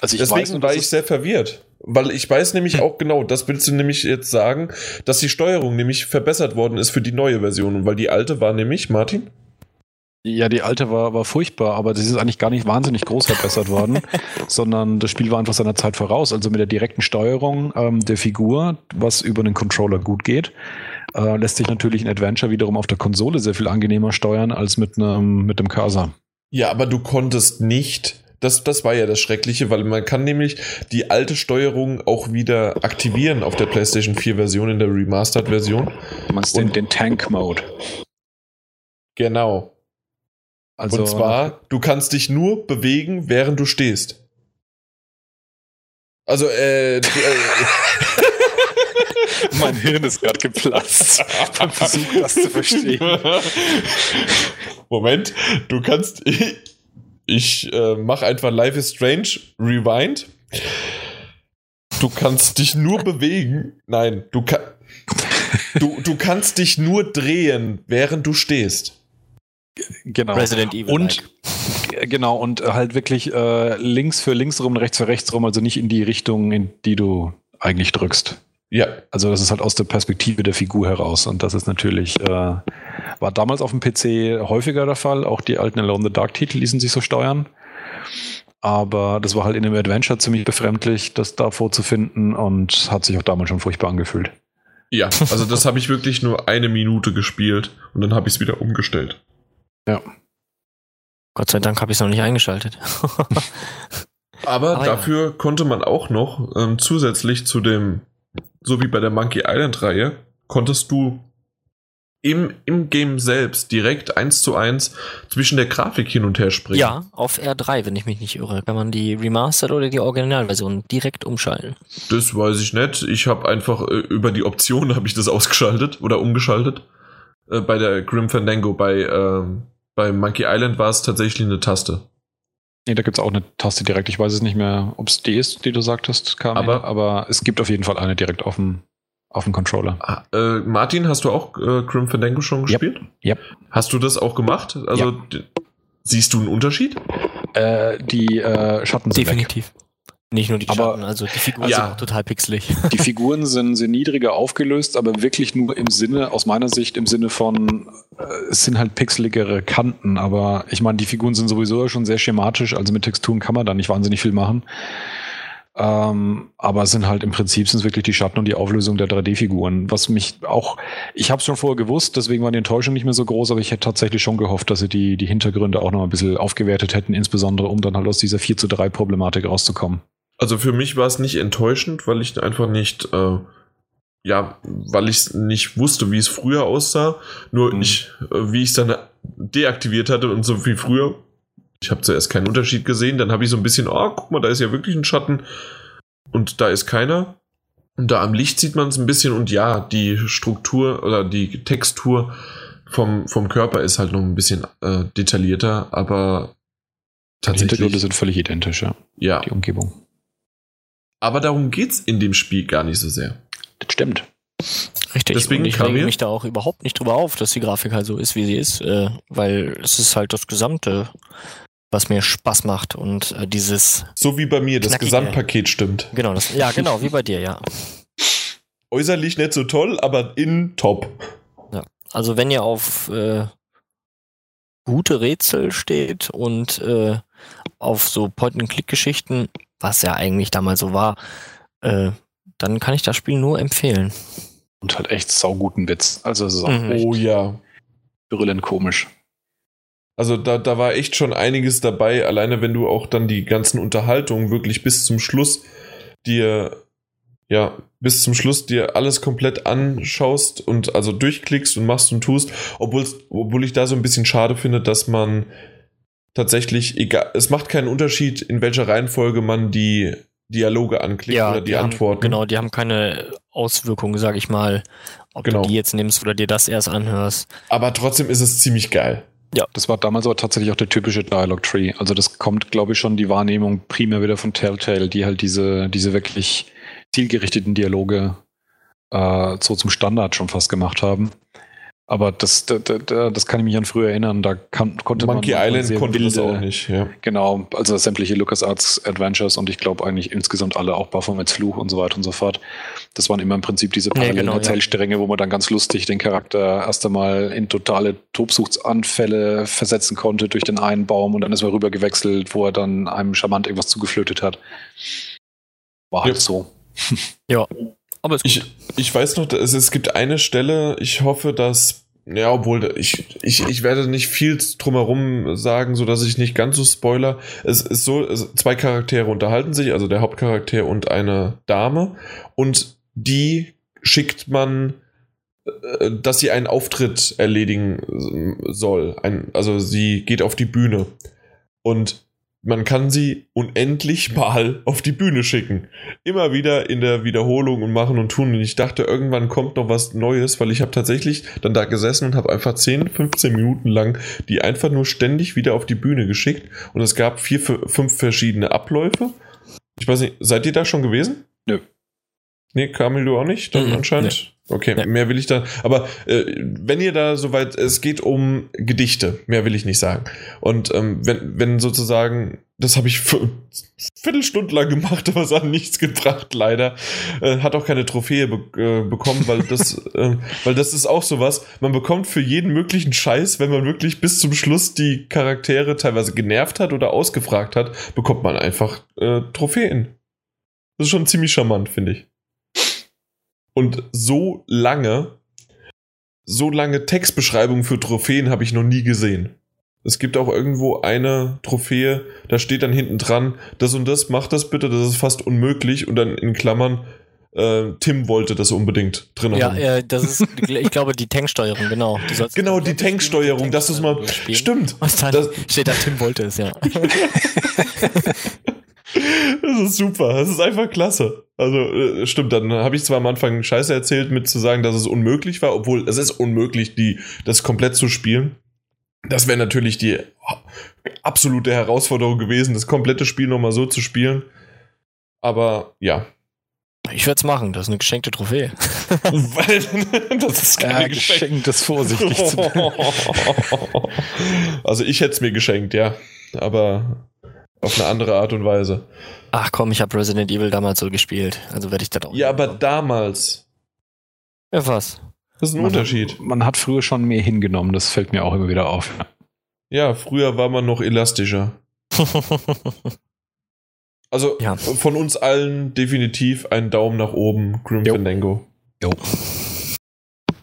Also ich Deswegen nur, war ich sehr verwirrt. Weil ich weiß nämlich auch genau, das willst du nämlich jetzt sagen, dass die Steuerung nämlich verbessert worden ist für die neue Version. Und weil die alte war nämlich, Martin? Ja, die alte war, war furchtbar, aber das ist eigentlich gar nicht wahnsinnig groß verbessert worden, [LAUGHS] sondern das Spiel war einfach seiner Zeit voraus. Also mit der direkten Steuerung ähm, der Figur, was über den Controller gut geht, äh, lässt sich natürlich ein Adventure wiederum auf der Konsole sehr viel angenehmer steuern als mit einem mit dem Cursor. Ja, aber du konntest nicht. Das, das war ja das Schreckliche, weil man kann nämlich die alte Steuerung auch wieder aktivieren auf der PlayStation 4 Version, in der Remastered-Version. Du meinst den, den Tank-Mode. Genau. Also, Und zwar, du kannst dich nur bewegen, während du stehst. Also, äh, du, äh [LAUGHS] [LAUGHS] mein Hirn ist gerade geplatzt [LAUGHS] beim Versuch, das zu verstehen. Moment, du kannst. Ich äh, mache einfach Life is Strange Rewind. Du kannst dich nur bewegen. Nein, du, ka du, du kannst dich nur drehen, während du stehst. Genau. Resident Evil. Und äh, genau, und äh, halt wirklich äh, links für links rum, rechts für rechts rum, also nicht in die Richtung, in die du eigentlich drückst. Ja, Also das ist halt aus der Perspektive der Figur heraus. Und das ist natürlich, äh, war damals auf dem PC häufiger der Fall. Auch die alten Alone in the Dark Titel ließen sich so steuern. aber das war halt in dem Adventure ziemlich befremdlich, das da vorzufinden und hat sich auch damals schon furchtbar angefühlt. Ja, also das habe ich wirklich nur eine Minute gespielt und dann habe ich es wieder umgestellt. Ja. Gott sei Dank habe ich es noch nicht eingeschaltet. [LAUGHS] Aber, Aber ja. dafür konnte man auch noch ähm, zusätzlich zu dem, so wie bei der Monkey Island Reihe, konntest du im, im Game selbst direkt eins zu eins zwischen der Grafik hin und her springen. ja, auf R3, wenn ich mich nicht irre, kann man die Remastered oder die Originalversion direkt umschalten. Das weiß ich nicht. Ich habe einfach äh, über die Option [LAUGHS] habe ich das ausgeschaltet oder umgeschaltet. Äh, bei der Grim Fandango, bei, ähm, bei Monkey Island war es tatsächlich eine Taste. Nee, da gibt es auch eine Taste direkt. Ich weiß es nicht mehr, ob es die ist, die du sagtest, Kamil, Aber- aber es gibt auf jeden Fall eine direkt auf dem, auf dem Controller. Ah, äh, Martin, hast du auch äh, Grim Fandango schon Yep. gespielt? Yep. Hast du das auch gemacht? Also d- siehst du einen Unterschied? Äh, die äh, Schatten sind weg. Nicht nur die Aber- Schatten, also die Figuren Ja. sind auch total pixelig. Die Figuren sind, sind niedriger aufgelöst, aber wirklich nur im Sinne, aus meiner Sicht, im Sinne von, äh, es sind halt pixeligere Kanten, aber ich meine, die Figuren sind sowieso schon sehr schematisch, also mit Texturen kann man da nicht wahnsinnig viel machen. Ähm, aber es sind halt im Prinzip sind wirklich die Schatten und die Auflösung der 3D-Figuren, was mich auch, ich habe es schon vorher gewusst, deswegen war die Enttäuschung nicht mehr so groß, aber ich hätte tatsächlich schon gehofft, dass sie die, die Hintergründe auch noch ein bisschen aufgewertet hätten, insbesondere um dann halt aus dieser 4 zu 3 Problematik rauszukommen. Also für mich war es nicht enttäuschend, weil ich einfach nicht, äh, ja, weil ich nicht wusste, wie es früher aussah. Nur Mhm. ich, äh, wie ich es dann deaktiviert hatte und so wie früher. Ich habe zuerst keinen Unterschied gesehen, dann habe ich so ein bisschen, oh, guck mal, da ist ja wirklich ein Schatten und da ist keiner. Und da am Licht sieht man es ein bisschen und ja, die Struktur oder die Textur vom, vom Körper ist halt noch ein bisschen äh, detaillierter, aber Die Hintergründe tatsächlich, sind völlig identisch, ja, ja. die Umgebung. Aber darum geht's in dem Spiel gar nicht so sehr. Das stimmt. Richtig. Deswegen und ich rege mir- mich da auch überhaupt nicht drüber auf, dass die Grafik halt so ist, wie sie ist, äh, weil es ist halt das Gesamte, was mir Spaß macht und äh, dieses, So wie bei mir, das. Gesamtpaket stimmt. genau, das, ja, genau, wie bei dir, ja. [LAUGHS] Äußerlich nicht so toll, aber innen top. Also wenn ihr auf äh, gute Rätsel steht und äh, auf so Point-and-Click-Geschichten, was ja eigentlich damals so war, äh, dann kann ich das Spiel nur empfehlen. Und halt echt sauguten Witz. Also es ist auch Mhm. echt Oh ja. brüllend komisch. Also da, da war echt schon einiges dabei, alleine wenn du auch dann die ganzen Unterhaltungen wirklich bis zum Schluss dir, ja, bis zum Schluss dir alles komplett anschaust und also durchklickst und machst und tust, obwohl, obwohl ich da so ein bisschen schade finde, dass man tatsächlich, egal, es macht keinen Unterschied, in welcher Reihenfolge man die Dialoge anklickt oder die, haben, Antworten. Genau, die haben keine Auswirkungen, sag ich mal, ob Genau. du die jetzt nimmst oder dir das erst anhörst. Aber trotzdem ist es ziemlich geil. Das war damals aber tatsächlich auch der typische Dialogue Tree. Also das kommt, glaube ich, schon die Wahrnehmung primär wieder von Telltale, die halt diese, diese wirklich zielgerichteten Dialoge äh, so zum Standard schon fast gemacht haben. Aber das, da, da, da- das kann ich mich an früher erinnern. Da kann, konnte Monkey man manchmal Island konnte das wilde- auch nicht, ja. Genau, also sämtliche LucasArts Adventures und ich glaube eigentlich insgesamt alle, auch Baphomets Fluch und so weiter und so fort. Das waren immer im Prinzip diese parallelen genau, ja. Erzählstränge, wo man dann ganz lustig den Charakter erst einmal in totale Tobsuchtsanfälle versetzen konnte durch den einen Baum und dann ist man rüber gewechselt, wo er dann einem charmant irgendwas zugeflötet hat. War halt Ja. [LAUGHS] so. Aber es Ich, ich weiß noch, es, es gibt eine Stelle, ich hoffe, dass, ja, obwohl, ich, ich, ich werde nicht viel drumherum sagen, sodass ich nicht ganz so spoiler. Es ist so, es, zwei Charaktere unterhalten sich, also der Hauptcharakter und eine Dame, und die schickt man, äh, dass sie einen Auftritt erledigen soll. Ein, also sie geht auf die Bühne. Und man kann sie unendlich mal auf die Bühne schicken immer wieder in der Wiederholung und machen und tun. Und ich dachte, irgendwann kommt noch was Neues, weil ich habe tatsächlich dann da gesessen und habe einfach 10, 15 Minuten lang die einfach nur ständig wieder auf die Bühne geschickt. Und es gab vier, fü- fünf verschiedene Abläufe. Ich weiß nicht, seid ihr da schon gewesen? Nö. Nee, Kamil, du auch nicht? Dann Mhm, anscheinend. Okay, Nee. mehr will ich da. Aber äh, wenn ihr da soweit, es geht um Gedichte, mehr will ich nicht sagen. Und ähm, wenn, wenn sozusagen, das habe ich für Viertelstunde lang gemacht, aber es hat nichts gebracht, leider. Äh, hat auch keine Trophäe be äh, bekommen, weil das, [LAUGHS] äh, weil das ist auch sowas. Man bekommt für jeden möglichen Scheiß, wenn man wirklich bis zum Schluss die Charaktere teilweise genervt hat oder ausgefragt hat, bekommt man einfach äh, Trophäen. Das ist schon ziemlich charmant, finde ich. Und so lange, so lange Textbeschreibungen für Trophäen habe ich noch nie gesehen. Es gibt auch irgendwo eine Trophäe, da steht dann hinten dran, das und das, mach das bitte, das ist fast unmöglich. Und dann in Klammern, äh, Tim wollte das unbedingt drin Ja, haben. äh, das ist, ich glaube, die Tanksteuerung, genau. Du Genau, die Tanksteuerung, das ist mal. durchspielen. Stimmt. Das- steht da, Tim wollte es, ja. [LAUGHS] Das ist super. Das ist einfach klasse. Also, äh, stimmt, dann habe ich zwar am Anfang Scheiße erzählt, mit zu sagen, dass es unmöglich war, obwohl es ist unmöglich, die, das komplett zu spielen. Das wäre natürlich die absolute Herausforderung gewesen, das komplette Spiel nochmal so zu spielen. Aber ja. Ich werde es machen, das ist eine geschenkte Trophäe. Weil, [LAUGHS] das ist Ja, keine Geschenk. geschenkt, das vorsichtig zu [LAUGHS] Also ich hätte es mir geschenkt, ja. Aber auf eine andere Art und Weise. Ach komm, ich habe Resident Evil damals so gespielt, also werde ich das auch. Ja, aber damals. Ja, was? Das ist ein Man- Unterschied. Man hat früher schon mehr hingenommen, das fällt mir auch immer wieder auf. Ja, früher war man noch elastischer. [LAUGHS] Also Ja. von uns allen definitiv ein Daumen nach oben, Grim Jo. Fandango. Jo.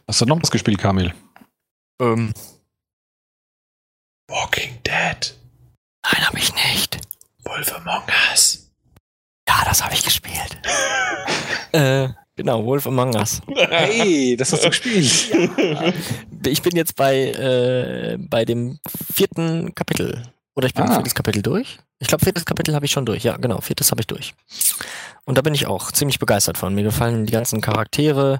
Hast du noch was gespielt, Kamil? ähm, Walking Dead. nein, habe ich nicht. Wolf Among Us. Ja, das habe ich gespielt. [LAUGHS] äh, genau, Wolf Among Us. [LAUGHS] Hey, das hast du gespielt. Ich bin jetzt bei, äh, bei dem vierten Kapitel. Oder ich bin Ah. viertes Kapitel durch. Ich glaube, viertes Kapitel habe ich schon durch. Ja, genau, viertes habe ich durch. Und da bin ich auch ziemlich begeistert von. Mir gefallen die ganzen Charaktere,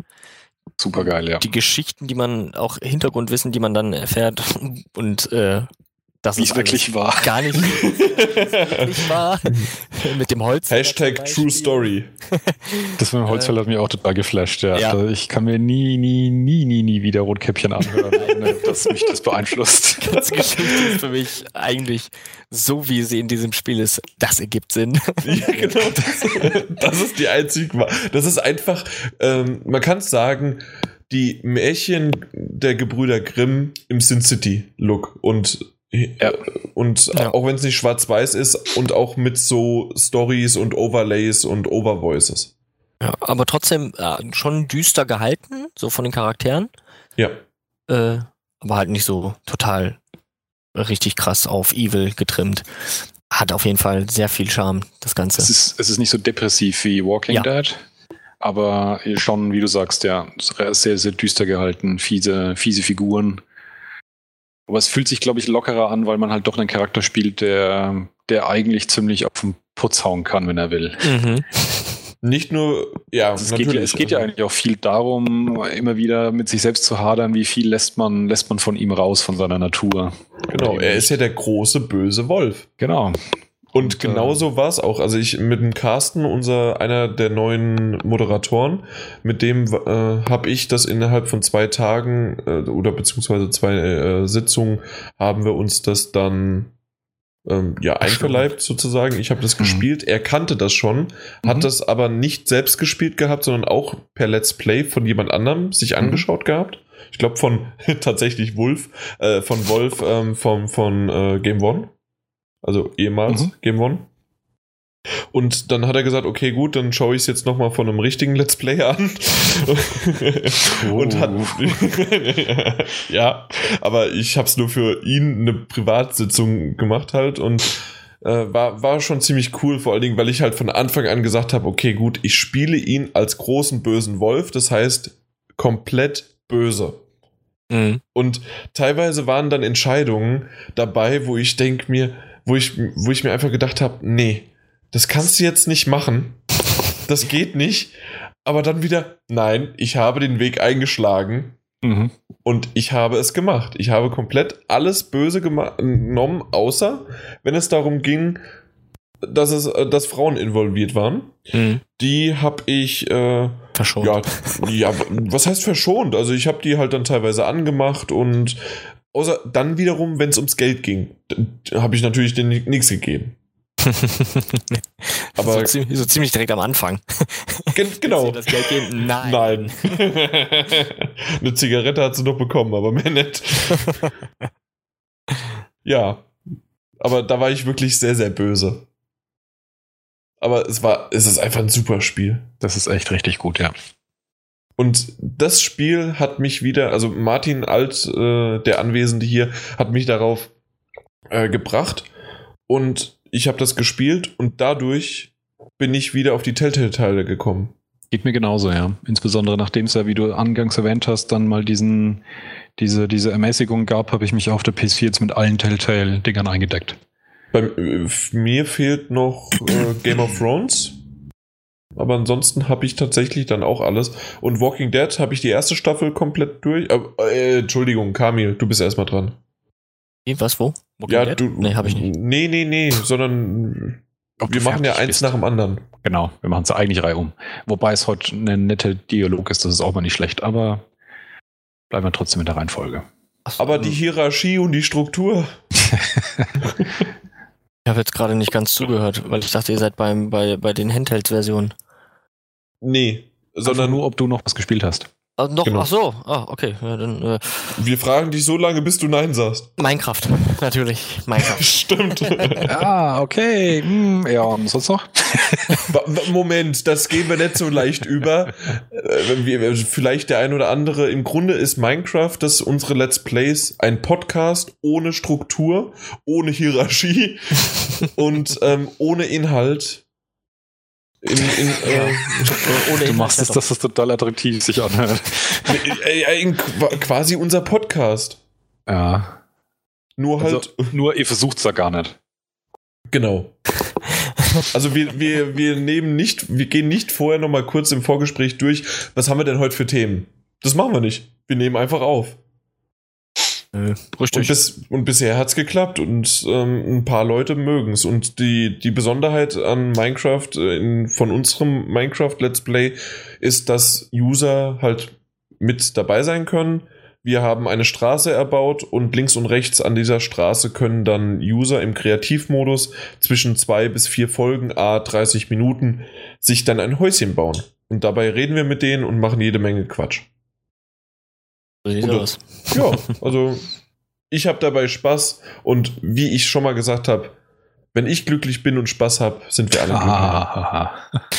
Super geil, ja. die Geschichten, die man auch Hintergrundwissen, die man dann erfährt. Und äh, das ist wirklich alles gar nicht [LAUGHS] wirklich wahr. Mit dem Holz. Hashtag True Story. Das mit dem Holzfäller hat mich auch total geflasht, ja. Ja. Also Ich kann mir nie, nie, nie, nie, nie wieder Rotkäppchen anhören, [LAUGHS] ohne dass mich das beeinflusst. Die ganze Geschichte ist für mich eigentlich so, wie sie in diesem Spiel ist. Das ergibt Sinn. Ja, [LAUGHS] genau. Das, das ist die einzige. Das ist einfach, ähm, man kann es sagen, die Märchen der Gebrüder Grimm im Sin City-Look. Und, Ja. und Ja. auch wenn es nicht schwarz-weiß ist und auch mit so Stories und Overlays und Overvoices. Ja, aber trotzdem äh, schon düster gehalten, so von den Charakteren. Ja. Äh, aber halt nicht so total richtig krass auf Evil getrimmt. Hat auf jeden Fall sehr viel Charme, das Ganze. Es ist, es ist nicht so depressiv wie Walking Ja. Dead, aber schon, wie du sagst, ja, sehr, sehr düster gehalten, fiese, fiese Figuren. Aber es fühlt sich, glaube ich, lockerer an, weil man halt doch einen Charakter spielt, der, der eigentlich ziemlich auf den Putz hauen kann, wenn er will. Mhm. Nicht nur, ja, Also es, geht ja, es geht ja eigentlich auch viel darum, immer wieder mit sich selbst zu hadern, wie viel lässt man, lässt man von ihm raus, von seiner Natur. Genau, er ist ja der große böse Wolf. Genau. Und Und, genauso war es auch. Also ich mit dem Carsten, unser einer der neuen Moderatoren, mit dem äh, habe ich das innerhalb von zwei Tagen äh, oder beziehungsweise zwei äh, Sitzungen haben wir uns das dann ähm, ja einverleibt sozusagen. Ich habe das Mhm. gespielt. Er kannte das schon, hat Mhm. das aber nicht selbst gespielt gehabt, sondern auch per Let's Play von jemand anderem sich Mhm. angeschaut gehabt. Ich glaube von [LAUGHS] tatsächlich Wolf, äh, von Wolf ähm, vom, von äh, Game One. Also ehemals Mhm. Game One. Und dann hat er gesagt, okay, gut, dann schaue ich es jetzt nochmal von einem richtigen Let's Play an. [LAUGHS] Und hat. [LAUGHS] ja, aber ich habe es nur für ihn eine Privatsitzung gemacht halt und äh, war, war schon ziemlich cool, vor allen Dingen, weil ich halt von Anfang an gesagt habe, okay, gut, ich spiele ihn als großen bösen Wolf, das heißt komplett böse. Mhm. Und teilweise waren dann Entscheidungen dabei, wo ich denke mir, wo ich, wo ich mir einfach gedacht habe, nee, das kannst du jetzt nicht machen. Das geht nicht. Aber dann wieder, nein, ich habe den Weg eingeschlagen Mhm. und ich habe es gemacht. Ich habe komplett alles Böse genommen, außer wenn es darum ging, dass es, äh, dass Frauen involviert waren. Mhm. Die habe ich, äh, Verschont. ja, ja, was heißt verschont? Also ich habe die halt dann teilweise angemacht und außer dann wiederum, wenn es ums Geld ging, habe ich natürlich denen nichts gegeben. [LAUGHS] Aber so, ziemlich, so ziemlich direkt am Anfang. [LAUGHS] gen genau. das Geld geben? Nein. Nein. [LAUGHS] Eine Zigarette hat sie noch bekommen, aber mehr nicht. ja. Aber da war ich wirklich sehr, sehr böse. Aber es war, es ist einfach ein super Spiel. Das ist echt richtig gut, ja. Und das Spiel hat mich wieder, also Martin Alt, äh, der Anwesende hier, hat mich darauf äh, gebracht. Und ich habe das gespielt und dadurch bin ich wieder auf die Telltale-Teile gekommen. Geht mir genauso, ja. Insbesondere nachdem es ja, wie du angangs erwähnt hast, dann mal diesen, diese, diese Ermäßigung gab, habe ich mich auf der PS4 jetzt mit allen Telltale-Dingern eingedeckt. Bei äh, mir fehlt noch äh, Game of Thrones. Aber ansonsten habe ich tatsächlich dann auch alles. Und Walking Dead habe ich die erste Staffel komplett durch. Äh, äh, Entschuldigung, Kamil, du bist erstmal dran. Wie, was, wo? Walking ja, Dead? du. Nee, hab ich nicht. Nee, nee, nee, sondern Ob wir machen ja eins bist. nach dem anderen. Genau, wir machen es eigentlich Reihe um. Wobei es heute ein netter Dialog ist, das ist auch mal nicht schlecht, aber bleiben wir trotzdem in der Reihenfolge. So, Aber die Hierarchie und die Struktur. [LAUGHS] Ich habe jetzt gerade nicht ganz zugehört, weil ich dachte, ihr seid beim, bei, bei den Handheld-Versionen. Nee, Sondern sondern nur, ob du noch was gespielt hast. Ah, noch, Genau. ach so, ah, okay. Ja, dann, äh, wir fragen dich so lange, bis du Nein sagst. Minecraft, natürlich. Minecraft. [LAUGHS] Stimmt. [LAUGHS] ah, okay. Hm, ja, und sonst noch? [LAUGHS] Moment, das gehen wir nicht so leicht über. Äh, wir- Vielleicht der ein oder andere. Im Grunde ist Minecraft, das unsere Let's Plays, ein Podcast ohne Struktur, ohne Hierarchie und ähm, ohne Inhalt. In, in, [LAUGHS] äh, [LAUGHS] Ohne Du machst es, dass es total attraktiv sich anhört. äh, in, qua- quasi unser Podcast. Ja. Nur halt, Also, [LAUGHS] nur ihr versucht es da gar nicht. genau. Also wir, wir, wir nehmen nicht, wir gehen nicht vorher nochmal kurz im Vorgespräch durch, was haben wir denn heute für Themen? Das machen wir nicht. Wir nehmen einfach auf. Nö, Und, richtig. bis, und bisher hat's geklappt und ähm, ein paar Leute mögen's. Und die, die Besonderheit an Minecraft, äh, in, von unserem Minecraft Let's Play, ist, dass User halt mit dabei sein können. Wir haben eine Straße erbaut und links und rechts an dieser Straße können dann User im Kreativmodus zwischen zwei bis vier Folgen, a 30 Minuten, sich dann ein Häuschen bauen. Und dabei reden wir mit denen und machen jede Menge Quatsch. Und- aus. Ja, also ich habe dabei Spaß und wie ich schon mal gesagt habe, wenn ich glücklich bin und Spaß habe, sind wir alle glücklich.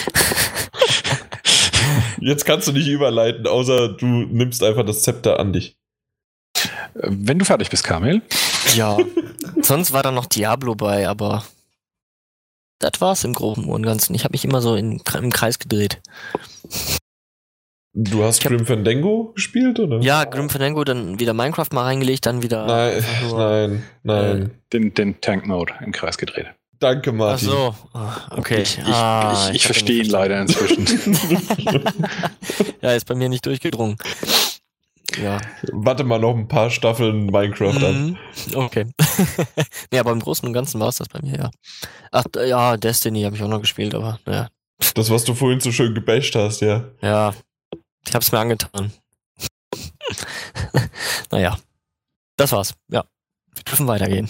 Jetzt kannst du nicht überleiten, außer du nimmst einfach das Zepter an dich. Wenn du fertig bist, Kamil. Ja. Sonst war da noch Diablo bei, aber das war's im Groben und Ganzen. Ich habe mich immer so in, im Kreis gedreht. Du hast Grim Fandango gespielt, oder? Ja, Grim Fandango, dann wieder Minecraft mal reingelegt, dann wieder. Nein, nur- nein, nein. Den, den Tank-Mode im Kreis gedreht. Danke, Ach Martin. so, Ah, okay. Ich, ich, Ah, ich, ich verstehe ihn leider inzwischen. [LAUGHS] ja, ist bei mir nicht durchgedrungen. Ja. Warte mal noch ein paar Staffeln Minecraft an. Mhm. Okay. [LAUGHS] nee, aber im Großen und Ganzen war es das bei mir, ja. Ach, ja, Destiny habe ich auch noch gespielt, aber naja. Das, was du vorhin so schön gebasht hast, ja. Ja, ich hab's mir angetan. [LAUGHS] naja, das war's. Ja, wir dürfen weitergehen.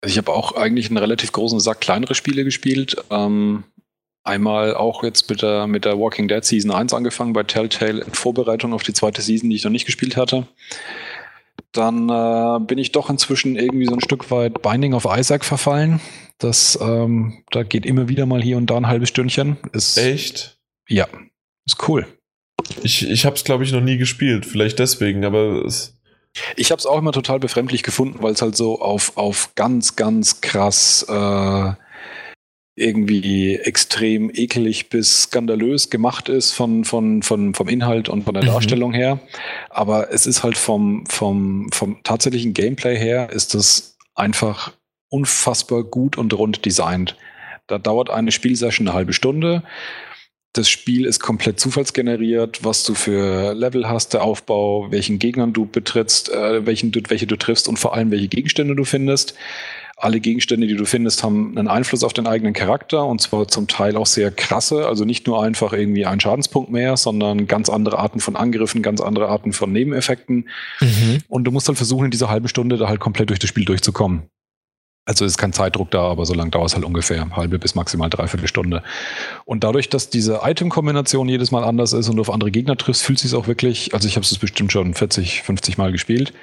Also ich habe auch eigentlich einen relativ großen Sack kleinere Spiele gespielt. Ähm, einmal auch jetzt mit der, mit der Walking Dead Season 1 angefangen bei Telltale in Vorbereitung auf die zweite Season, die ich noch nicht gespielt hatte. Dann äh, bin ich doch inzwischen irgendwie so ein Stück weit Binding of Isaac verfallen. Das, ähm, da geht immer wieder mal hier und da ein halbes Stündchen. Ist, Echt? Ja, ist cool. Ich, ich habe es, glaube ich, noch nie gespielt. Vielleicht deswegen, aber es, Ich habe es auch immer total befremdlich gefunden, weil es halt so auf, auf ganz, ganz krass äh, irgendwie extrem ekelig bis skandalös gemacht ist von, von, von, vom Inhalt und von der Mhm. Darstellung her. Aber es ist halt vom, vom, vom tatsächlichen Gameplay her ist das einfach unfassbar gut und rund designt. Da dauert eine Spielsession eine halbe Stunde. Das Spiel ist komplett zufallsgeneriert, was du für Level hast, der Aufbau, welchen Gegnern du betrittst, äh, welchen du, welche du triffst und vor allem welche Gegenstände du findest. Alle Gegenstände, die du findest, haben einen Einfluss auf den eigenen Charakter und zwar zum Teil auch sehr krasse. Also nicht nur einfach irgendwie ein Schadenspunkt mehr, sondern ganz andere Arten von Angriffen, ganz andere Arten von Nebeneffekten. Mhm. Und du musst halt versuchen, in dieser halben Stunde da halt komplett durch das Spiel durchzukommen. Also ist kein Zeitdruck da, aber so lange dauert es halt ungefähr halbe bis maximal dreiviertel Stunde. Und dadurch, dass diese Item-Kombination jedes Mal anders ist und du auf andere Gegner triffst, fühlt sich auch wirklich, also ich habe es bestimmt schon 40, 50 Mal gespielt,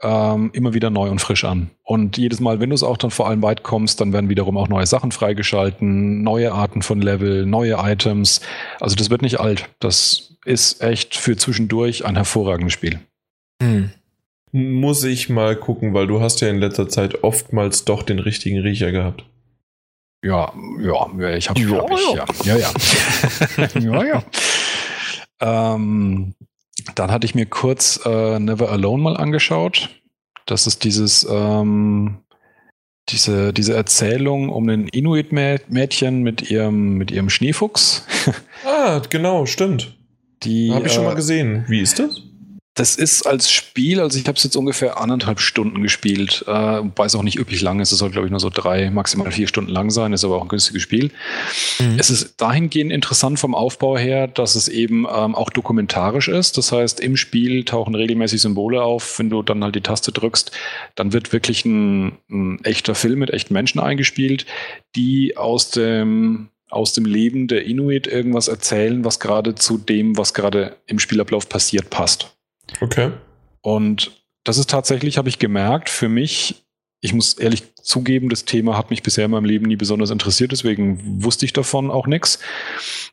ähm, immer wieder neu und frisch an. Und jedes Mal, wenn du es auch dann vor allem weit kommst, dann werden wiederum auch neue Sachen freigeschalten, neue Arten von Level, neue Items. Also das wird nicht alt. Das ist echt für zwischendurch ein hervorragendes Spiel. Hm. Muss ich mal gucken, weil du hast ja in letzter Zeit oftmals doch den richtigen Riecher gehabt. Ja, ja, ich habe ja, hab ich, ja. Ja, ja. [LAUGHS] ja, ja. ähm, dann hatte ich mir kurz äh, Never Alone mal angeschaut. Das ist dieses, ähm, diese, diese Erzählung um ein Inuit-Mädchen mit ihrem, mit ihrem Schneefuchs. [LAUGHS] ah, genau, stimmt. Die habe ich schon mal äh, gesehen. Wie ist das? Das ist als Spiel, also ich habe es jetzt ungefähr anderthalb Stunden gespielt, äh, wobei es auch nicht üblich lang ist. Es soll, glaube ich, nur so drei, maximal vier Stunden lang sein, ist aber auch ein günstiges Spiel. Mhm. Es ist dahingehend interessant vom Aufbau her, dass es eben ähm, auch dokumentarisch ist. Das heißt, im Spiel tauchen regelmäßig Symbole auf. Wenn du dann halt die Taste drückst, dann wird wirklich ein, ein echter Film mit echten Menschen eingespielt, die aus dem aus dem Leben der Inuit irgendwas erzählen, was gerade zu dem, was gerade im Spielablauf passiert, passt. Okay. Und das ist tatsächlich, habe ich gemerkt, für mich, ich muss ehrlich zugeben, das Thema hat mich bisher in meinem Leben nie besonders interessiert, deswegen wusste ich davon auch nichts.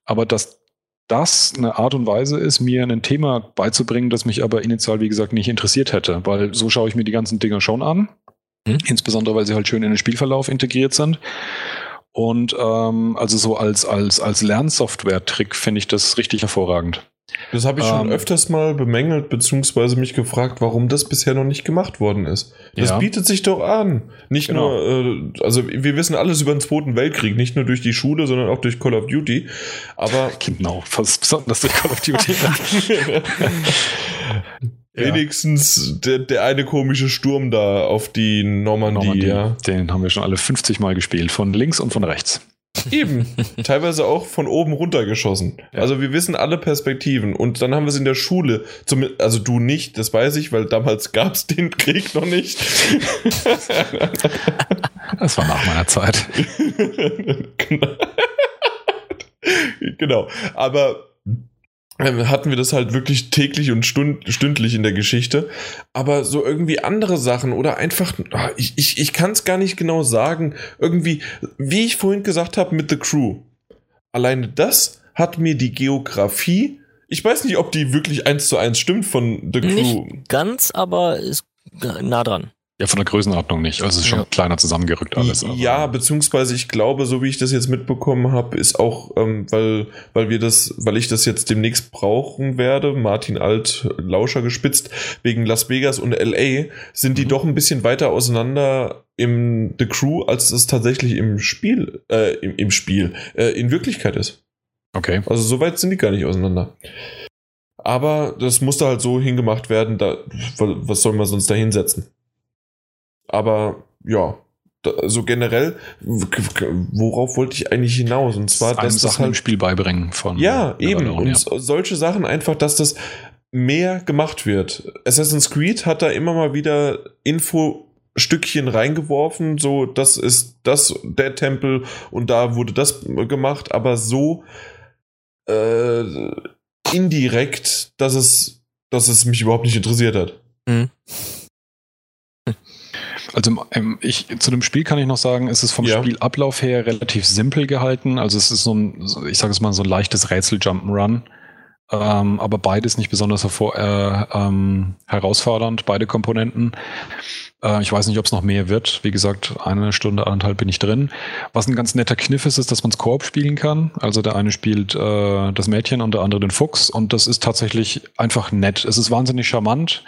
Aber dass das eine Art und Weise ist, mir ein Thema beizubringen, das mich aber initial, wie gesagt, nicht interessiert hätte, weil so schaue ich mir die ganzen Dinger schon an. Hm? Insbesondere, weil sie halt schön in den Spielverlauf integriert sind. Und ähm, also so als, als, als Lernsoftware-Trick finde ich das richtig hervorragend. Das habe ich schon ähm, öfters mal bemängelt, beziehungsweise mich gefragt, warum das bisher noch nicht gemacht worden ist. Das ja. bietet sich doch an. Nicht genau. nur, äh, also wir wissen alles über den Zweiten Weltkrieg, nicht nur durch die Schule, sondern auch durch Call of Duty. Aber. [LAUGHS] Genau, was besonders durch Call of Duty. [LAUGHS] Wenigstens der, der eine komische Sturm da auf die Normandie. Normandie. Ja. Den haben wir schon alle 50 Mal gespielt, von links und von rechts. Eben. Teilweise auch von oben runter geschossen. Ja. Also wir wissen alle Perspektiven. Und dann haben wir es in der Schule, zum, also du nicht, das weiß ich, weil damals gab es den Krieg noch nicht. Das war nach meiner Zeit. [LAUGHS] genau. Aber ähm, hatten wir das halt wirklich täglich und stund, stündlich in der Geschichte. Aber so irgendwie andere Sachen oder einfach, ah, ich, ich, ich kann es gar nicht genau sagen, irgendwie, wie ich vorhin gesagt habe mit The Crew. Alleine das hat mir die Geografie, ich weiß nicht, ob die wirklich eins zu eins stimmt von The Crew. Nicht ganz, aber ist nah dran. Ja, von der Größenordnung nicht. Also es ist schon ja. kleiner zusammengerückt alles. Ja, beziehungsweise ich glaube, so wie ich das jetzt mitbekommen habe, ist auch, ähm, weil, weil wir das, weil ich das jetzt demnächst brauchen werde, Martin Alt, Lauscher gespitzt, wegen Las Vegas und LA, sind die mhm. doch ein bisschen weiter auseinander im The Crew, als es tatsächlich im Spiel, äh, im, im Spiel, äh, in Wirklichkeit ist. Okay. Also so weit sind die gar nicht auseinander. Aber das musste halt so hingemacht werden, da, was soll man sonst da hinsetzen? Aber ja, so also generell, worauf wollte ich eigentlich hinaus? Und zwar, dass das halt im Spiel beibringen von. Ja, eben. und ja. solche Sachen einfach, dass das mehr gemacht wird. Assassin's Creed hat da immer mal wieder Infostückchen reingeworfen, so das ist das der Tempel und da wurde das gemacht, aber so äh, indirekt, dass es, dass es mich überhaupt nicht interessiert hat. Mhm. Also ähm, ich, zu dem Spiel kann ich noch sagen, es ist vom ja. Spielablauf her relativ simpel gehalten. Also es ist so ein, ich sage es mal, so ein leichtes Rätsel-Jump'n'Run. Ähm, aber beides nicht besonders hervor, äh, ähm, herausfordernd, beide Komponenten. Äh, ich weiß nicht, ob es noch mehr wird. Wie gesagt, eine Stunde, anderthalb bin ich drin. Was ein ganz netter Kniff ist, ist, dass man es Koop spielen kann. Also der eine spielt äh, das Mädchen und der andere den Fuchs. Und das ist tatsächlich einfach nett. Es ist wahnsinnig charmant.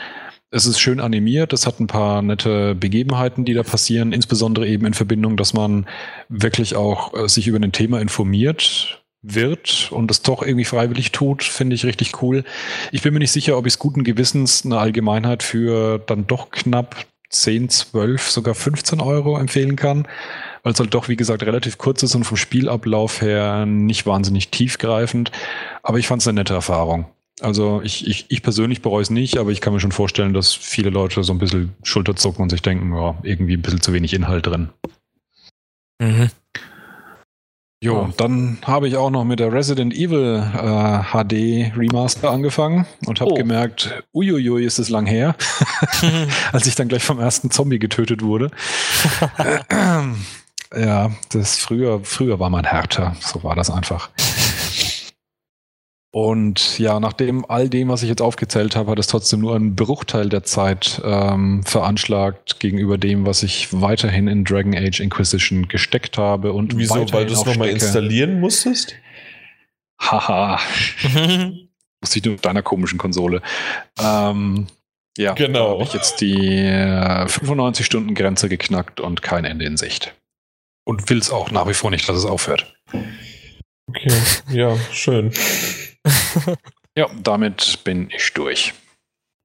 Es ist schön animiert, es hat ein paar nette Begebenheiten, die da passieren, insbesondere eben in Verbindung, dass man wirklich auch äh, sich über ein Thema informiert wird und es doch irgendwie freiwillig tut, finde ich richtig cool. Ich bin mir nicht sicher, ob ich es guten Gewissens eine Allgemeinheit für dann doch knapp 10, 12, sogar 15 Euro empfehlen kann, weil es halt doch, wie gesagt, relativ kurz ist und vom Spielablauf her nicht wahnsinnig tiefgreifend. Aber ich fand es eine nette Erfahrung. Also ich, ich, ich persönlich bereue es nicht, aber ich kann mir schon vorstellen, dass viele Leute so ein bisschen Schulterzucken und sich denken, ja, irgendwie ein bisschen zu wenig Inhalt drin. Mhm. Jo, ja. dann habe ich auch noch mit der Resident Evil äh, HD Remaster angefangen und habe oh. gemerkt, uiuiui, ist es lang her, [LAUGHS] [LAUGHS] als ich dann gleich vom ersten Zombie getötet wurde. [LAUGHS] ja, das früher, früher war man härter, so war das einfach. Und ja, nachdem all dem, was ich jetzt aufgezählt habe, hat es trotzdem nur einen Bruchteil der Zeit ähm, veranschlagt gegenüber dem, was ich weiterhin in Dragon Age Inquisition gesteckt habe. Und Wieso? Weil du es nochmal installieren musstest? Haha. [LAUGHS] Muss ich nur mit deiner komischen Konsole. Ähm, ja, genau. habe ich jetzt die 95-Stunden-Grenze geknackt und kein Ende in Sicht. Und will es auch nach wie vor nicht, dass es aufhört. Okay, ja, schön ja, damit bin ich durch.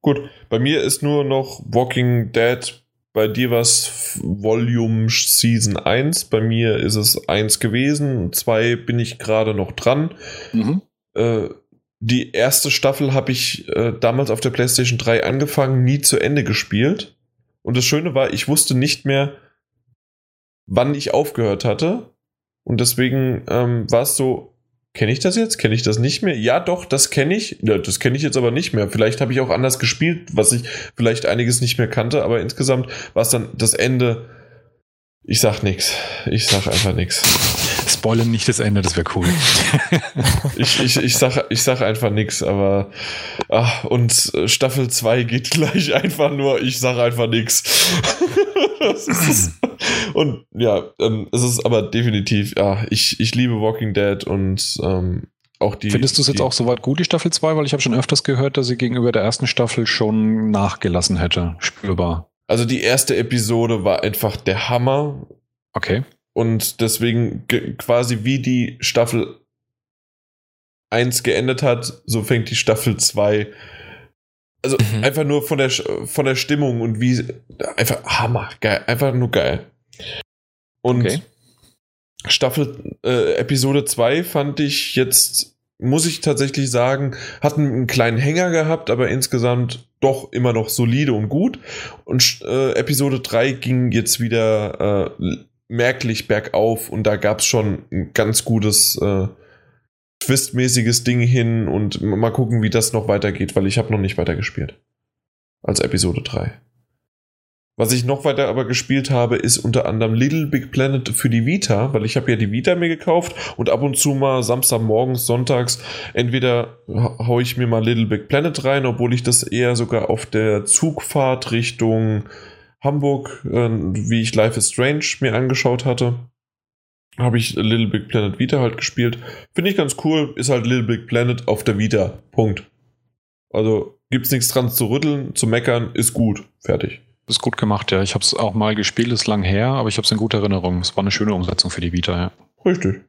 Gut, bei mir ist nur noch Walking Dead. Bei dir was Volume Season 1. Bei mir ist es 1 gewesen. 2 bin ich gerade noch dran. Mhm. Äh, die erste Staffel habe ich äh, damals auf der PlayStation 3 angefangen, nie zu Ende gespielt. Und das Schöne war, ich wusste nicht mehr, wann ich aufgehört hatte. Und deswegen ähm, war es so, Kenne ich das jetzt? Kenne ich das nicht mehr? Ja, doch, das kenne ich. Ja, das kenne ich jetzt aber nicht mehr. Vielleicht habe ich auch anders gespielt, was ich vielleicht einiges nicht mehr kannte, aber insgesamt war es dann das Ende. Ich sag nichts. Ich sag einfach nichts. Spoilern nicht das Ende, das wäre cool. [LAUGHS] ich, ich, ich, sag, ich sag einfach nichts, aber ach, und Staffel 2 geht gleich einfach nur, ich sag einfach nichts. [LAUGHS] und ja, ähm, es ist aber definitiv, ja, ich, ich liebe Walking Dead und ähm, auch die. Findest du es jetzt auch soweit gut, die Staffel 2? Weil ich habe schon öfters gehört, dass sie gegenüber der ersten Staffel schon nachgelassen hätte, spürbar. Also die erste Episode war einfach der Hammer. Okay. Und deswegen quasi wie die Staffel 1 geendet hat, so fängt die Staffel 2 also mhm. einfach nur von der, von der Stimmung und wie. Einfach Hammer, geil. Einfach nur geil. Und okay. Staffel, äh, Episode 2 fand ich jetzt, muss ich tatsächlich sagen, hat einen kleinen Hänger gehabt, aber insgesamt doch immer noch solide und gut. Und äh, Episode 3 ging jetzt wieder äh, merklich bergauf und da gab es schon ein ganz gutes äh, Twistmäßiges Ding hin und mal gucken, wie das noch weitergeht, weil ich habe noch nicht weitergespielt. Als Episode 3. Was ich noch weiter aber gespielt habe, ist unter anderem Little Big Planet für die Vita, weil ich habe ja die Vita mir gekauft und ab und zu mal Samstagmorgens, sonntags, entweder haue ich mir mal Little Big Planet rein, obwohl ich das eher sogar auf der Zugfahrt Richtung Hamburg, äh, wie ich Life is Strange mir angeschaut hatte habe ich Little Big Planet Vita halt gespielt. Finde ich ganz cool. Ist halt Little Big Planet auf der Vita. Punkt. Also gibt es nichts dran zu rütteln, zu meckern, ist gut. Fertig. Ist gut gemacht, ja. Ich habe es auch mal gespielt, ist lang her, aber ich habe es in guter Erinnerung. Es war eine schöne Umsetzung für die Vita, ja. Richtig.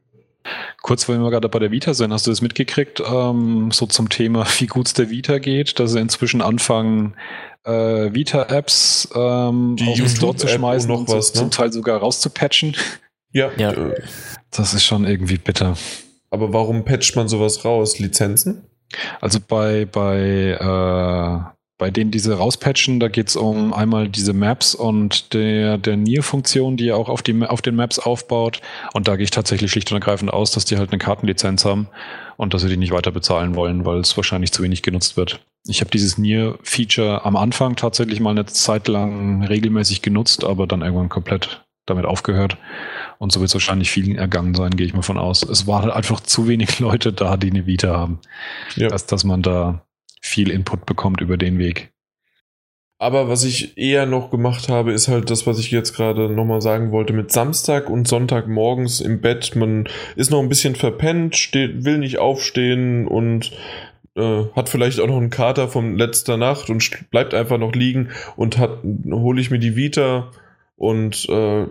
Kurz, weil wir gerade bei der Vita sind, hast du das mitgekriegt, ähm, so zum Thema, [LAUGHS] wie gut es der Vita geht, dass sie inzwischen anfangen, äh, Vita-Apps ähm, auf den Store zu schmeißen und, noch was, ne? zum Teil sogar rauszupatchen. Ja. ja. Das ist schon irgendwie bitter. Aber warum patcht man sowas raus? Lizenzen? Also bei, bei, äh, bei denen diese rauspatchen, da geht es um einmal diese Maps und der, der Nier-Funktion, die ja auch auf, die, auf den Maps aufbaut. Und da gehe ich tatsächlich schlicht und ergreifend aus, dass die halt eine Kartenlizenz haben und dass sie die nicht weiter bezahlen wollen, weil es wahrscheinlich zu wenig genutzt wird. Ich habe dieses Nier-Feature am Anfang tatsächlich mal eine Zeit lang regelmäßig genutzt, aber dann irgendwann komplett damit aufgehört. Und so wird es wahrscheinlich vielen ergangen sein, gehe ich mal von aus. Es waren halt einfach zu wenig [LAUGHS] Leute da, die eine Vita haben. Ja. Dass, dass man da viel Input bekommt über den Weg. Aber was ich eher noch gemacht habe, ist halt das, was ich jetzt gerade nochmal sagen wollte, mit Samstag und Sonntag morgens im Bett. Man ist noch ein bisschen verpennt, steht, will nicht aufstehen und äh, hat vielleicht auch noch einen Kater von letzter Nacht und bleibt einfach noch liegen und hole ich mir die Vita und äh,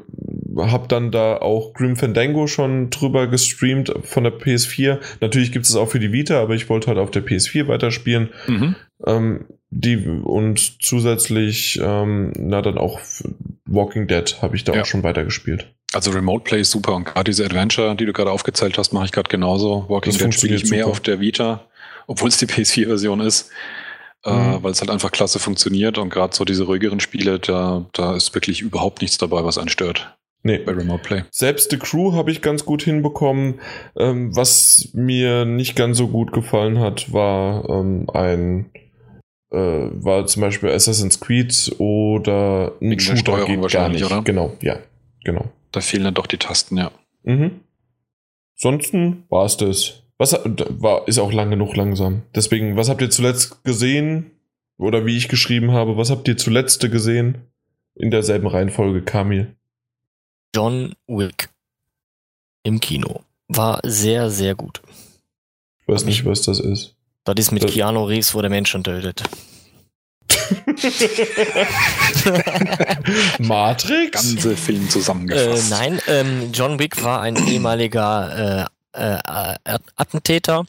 habe dann da auch Grim Fandango schon drüber gestreamt von der PS4. Natürlich gibt es auch für die Vita, aber ich wollte halt auf der PS4 weiterspielen. Mhm. Ähm, die und zusätzlich, ähm, na dann auch Walking Dead habe ich da Ja. auch schon weitergespielt. Also Remote Play ist super und gerade diese Adventure, die du gerade aufgezählt hast, mache ich gerade genauso. Walking Das Dead spiele ich funktioniert mehr super. auf der Vita, obwohl es die [LAUGHS] PS4-Version ist, äh, Mhm. weil es halt einfach klasse funktioniert und gerade so diese ruhigeren Spiele, da, da ist wirklich überhaupt nichts dabei, was einen stört Nee. bei Remote Play. Selbst The Crew habe ich ganz gut hinbekommen. Ähm, was mir nicht ganz so gut gefallen hat, war ähm, ein äh, war zum Beispiel Assassin's Creed oder ein Wegen der Steuerung wahrscheinlich, oder? Genau, ja, genau. Da fehlen dann doch die Tasten, ja. Mhm. Ansonsten war es das. Was war, ist auch lang genug langsam. Deswegen, was habt ihr zuletzt gesehen? Oder wie ich geschrieben habe, was habt ihr zuletzt gesehen? In derselben Reihenfolge, Kamil. John Wick im Kino. War sehr, sehr gut. Ich weiß nicht, was das ist. Das ist mit Das- Keanu Reeves, wo der Menschen tötet. [LAUGHS] Matrix? Ganze Film Äh, zusammengefasst. nein, ähm, John Wick war ein ehemaliger äh, äh, äh, Attentäter.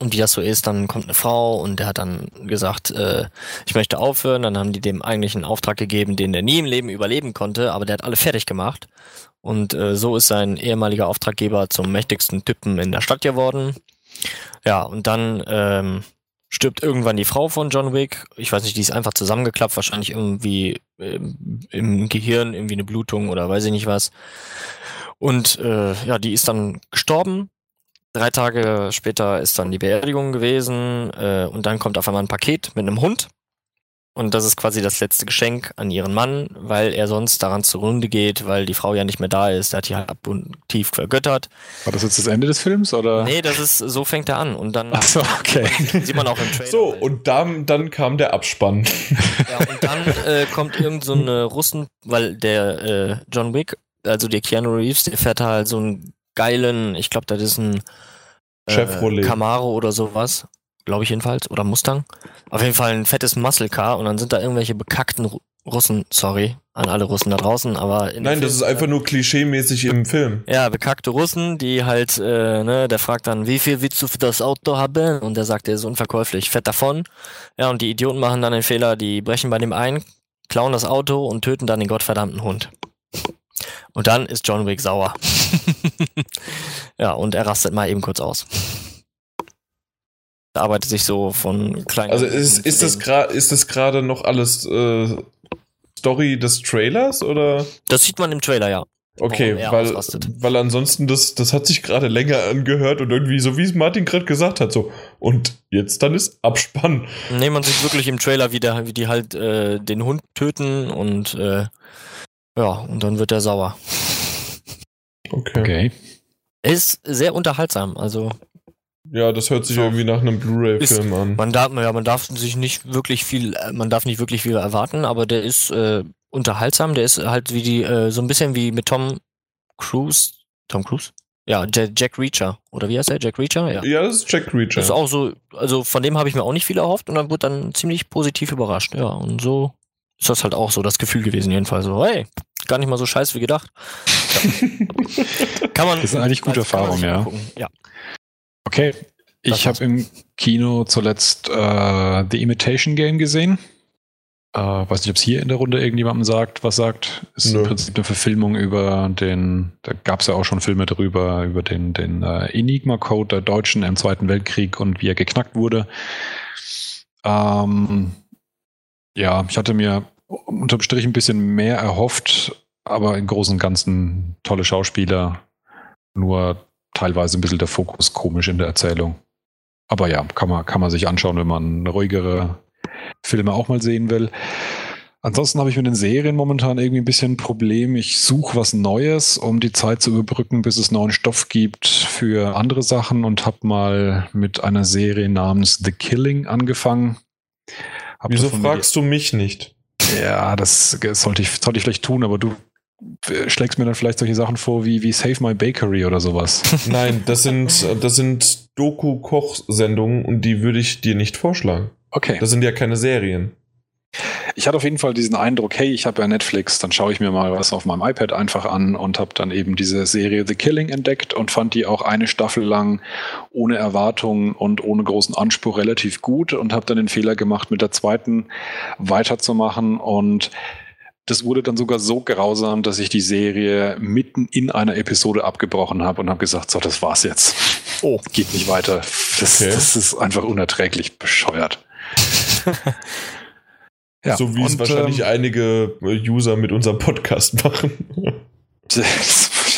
Und wie das so ist, dann kommt eine Frau und der hat dann gesagt, äh, ich möchte aufhören. Dann haben die dem eigentlich einen Auftrag gegeben, den der nie im Leben überleben konnte, aber der hat alle fertig gemacht. Und äh, so ist sein ehemaliger Auftraggeber zum mächtigsten Typen in der Stadt geworden. Ja, und dann ähm, stirbt irgendwann die Frau von John Wick. Ich weiß nicht, die ist einfach zusammengeklappt, wahrscheinlich irgendwie ähm, im Gehirn, irgendwie eine Blutung oder weiß ich nicht was. Und äh, ja, die ist dann gestorben. Drei Tage später ist dann die Beerdigung gewesen äh, und dann kommt auf einmal ein Paket mit einem Hund. Und das ist quasi das letzte Geschenk an ihren Mann, weil er sonst daran zugrunde geht, weil die Frau ja nicht mehr da ist. Er hat die halt abgrundtief vergöttert. War das jetzt das Ende des Films oder? Nee, das ist, so fängt er an. Und dann Ach so, okay. [LAUGHS] sieht man auch im Trailer. So, halt. und dann, dann kam der Abspann. Ja, und dann äh, kommt irgend so eine Russen, weil der äh, John Wick, also der Keanu Reeves, der fährt halt so einen geilen, ich glaube, das ist ein äh, Chevrolet. Camaro oder sowas, glaube ich jedenfalls, oder Mustang. Auf jeden Fall ein fettes Muscle Car und dann sind da irgendwelche bekackten Ru Russen, sorry an alle Russen da draußen, aber Nein, das Film- ist einfach nur klischeemäßig im Film. ja, bekackte Russen, die halt, äh, ne, der fragt dann, wie viel willst du für das Auto haben? Und der sagt, der ist unverkäuflich, fährt davon. Ja, und die Idioten machen dann den Fehler, die brechen bei dem ein, klauen das Auto und töten dann den gottverdammten Hund. Und dann ist John Wick sauer. [LAUGHS] ja, und er rastet mal eben kurz aus. Er arbeitet sich so von kleinen. Also ist, ist das gerade ist das gerade noch alles äh, Story des Trailers oder? Das sieht man im Trailer, ja. Okay, weil, ausrastet. weil ansonsten das, das hat sich gerade länger angehört und irgendwie so wie es Martin gerade gesagt hat, so und jetzt dann ist Abspann. Nee, man sieht wirklich im Trailer, wie, der, wie die halt äh, den Hund töten und äh, ja, und dann wird er sauer. Okay. Okay. Er ist sehr unterhaltsam. Also Ja, das hört sich So. irgendwie nach einem Blu-ray-Film an. man darf, ja, man darf sich nicht wirklich viel, äh, man darf nicht wirklich viel erwarten, aber der ist äh, unterhaltsam. Der ist halt wie die, äh, so ein bisschen wie mit Tom Cruise. Tom Cruise? Ja, Jack, Jack Reacher. Oder wie heißt er? Jack Reacher? Ja. Ja, das ist Jack Reacher. Das ist auch so, also von dem habe ich mir auch nicht viel erhofft und dann wurde dann ziemlich positiv überrascht. Ja, und so ist das halt auch so das Gefühl gewesen, jedenfalls. So, hey, gar nicht mal so scheiße wie gedacht. Ja. [LAUGHS] kann man. Das sind eigentlich gute sich ja. Ja. Okay. Ich habe im Kino zuletzt äh, The Imitation Game gesehen. Äh, weiß nicht, ob es hier in der Runde irgendjemandem sagt, was sagt. Ist Nö. im Prinzip eine Verfilmung über den, da gab es ja auch schon Filme darüber, über den, den äh, Enigma-Code der Deutschen im Zweiten Weltkrieg und wie er geknackt wurde. Ähm, ja, ich hatte mir unterm Strich ein bisschen mehr erhofft, aber im Großen und Ganzen tolle Schauspieler, nur teilweise ein bisschen der Fokus komisch in der Erzählung. Aber ja, kann man, kann man sich anschauen, wenn man ruhigere Filme auch mal sehen will. Ansonsten habe ich mit den Serien momentan irgendwie ein bisschen ein Problem. Ich suche was Neues, um die Zeit zu überbrücken, bis es neuen Stoff gibt für andere Sachen und habe mal mit einer Serie namens The Killing angefangen. Hab Wieso fragst du mich nicht? ja, das sollte ich, sollte ich vielleicht tun, aber du äh, schlägst mir dann vielleicht solche Sachen vor wie, wie Save My Bakery oder sowas. [LAUGHS] Nein, das sind, das sind Doku-Koch-Sendungen und die würde ich dir nicht vorschlagen. Okay. Das sind ja keine Serien. Ich hatte auf jeden Fall diesen Eindruck, hey, ich habe ja Netflix, dann schaue ich mir mal was auf meinem iPad einfach an und habe dann eben diese Serie The Killing entdeckt und fand die auch eine Staffel lang ohne Erwartungen und ohne großen Anspruch relativ gut und habe dann den Fehler gemacht, mit der zweiten weiterzumachen und das wurde dann sogar so grausam, dass ich die Serie mitten in einer Episode abgebrochen habe und habe gesagt, so, das war's jetzt. Oh. Geht nicht weiter. Das, okay. das ist einfach unerträglich bescheuert. [LAUGHS] ja, so wie es wahrscheinlich ähm, einige User mit unserem Podcast machen. [LAUGHS]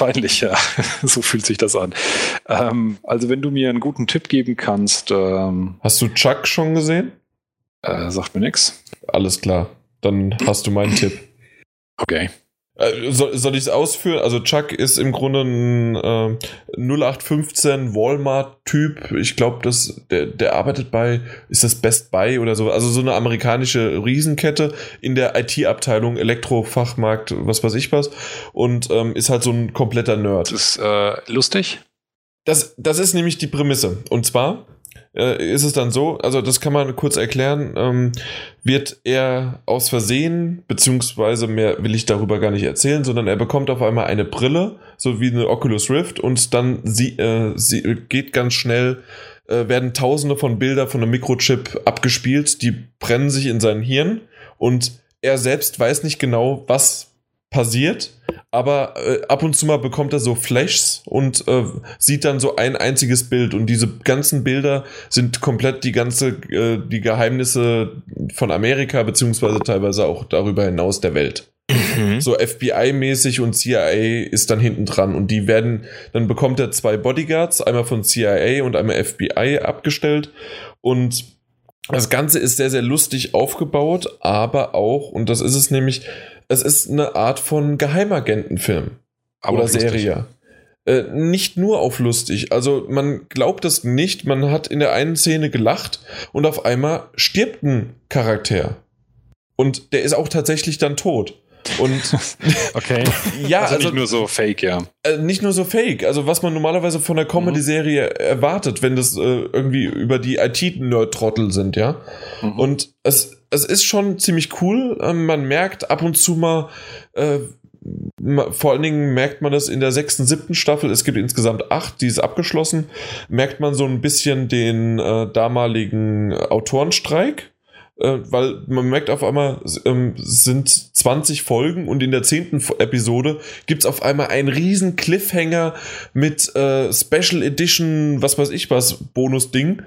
wahrscheinlich, ja. [LAUGHS] so fühlt sich das an. Ähm, also, wenn du mir einen guten Tipp geben kannst. Ähm, Hast du Chuck schon gesehen? Äh, sagt mir nichts. Alles klar. Dann hast du meinen Tipp. Okay. Äh, soll, soll ich es ausführen? Also Chuck ist im Grunde ein äh, 0815 Walmart-Typ. Ich glaube, der, der arbeitet bei, ist das Best Buy oder so? Also so eine amerikanische Riesenkette in der IT-Abteilung, Elektrofachmarkt, was weiß ich was. Und ähm, ist halt so ein kompletter Nerd. Das ist äh, lustig. Das, das ist nämlich die Prämisse. Und zwar äh, ist es dann so, also das kann man kurz erklären, ähm, wird er aus Versehen, beziehungsweise mehr will ich darüber gar nicht erzählen, sondern er bekommt auf einmal eine Brille, so wie eine Oculus Rift und dann sie, äh, sie geht ganz schnell, äh, werden tausende von Bilder von einem Mikrochip abgespielt, die brennen sich in sein Hirn und er selbst weiß nicht genau, was passiert, aber äh, ab und zu mal bekommt er so Flashs und äh, sieht dann so ein einziges Bild und diese ganzen Bilder sind komplett die ganze äh, die Geheimnisse von Amerika beziehungsweise teilweise auch darüber hinaus der Welt. Mhm. So FBI-mäßig und CIA ist dann hinten dran und die werden, dann bekommt er zwei Bodyguards, einmal von CIA und einmal FBI abgestellt und das Ganze ist sehr, sehr lustig aufgebaut, aber auch, und das ist es nämlich, es ist eine Art von Geheimagentenfilm Aber oder Serie. Äh, nicht nur auf lustig. Also man glaubt es nicht. Man hat in der einen Szene gelacht und auf einmal stirbt ein Charakter. Und der ist auch tatsächlich dann tot. Und [LAUGHS] okay. ja, also, also, nicht nur so fake, ja. Äh, nicht nur so fake. Also was man normalerweise von der Comedy-Serie mhm. erwartet, wenn das äh, irgendwie über die IT-Nerd-Trottel sind, ja. Mhm. Und es, es ist schon ziemlich cool. Ähm, man merkt ab und zu mal, äh, vor allen Dingen merkt man das in der sechsten, siebten Staffel, es gibt insgesamt acht, die ist abgeschlossen, merkt man so ein bisschen den äh, damaligen Autorenstreik weil man merkt auf einmal, ähm, sind 20 Folgen und in der zehnten Episode gibt es auf einmal einen riesen Cliffhanger mit äh, Special Edition, was weiß ich was, Bonus-Ding.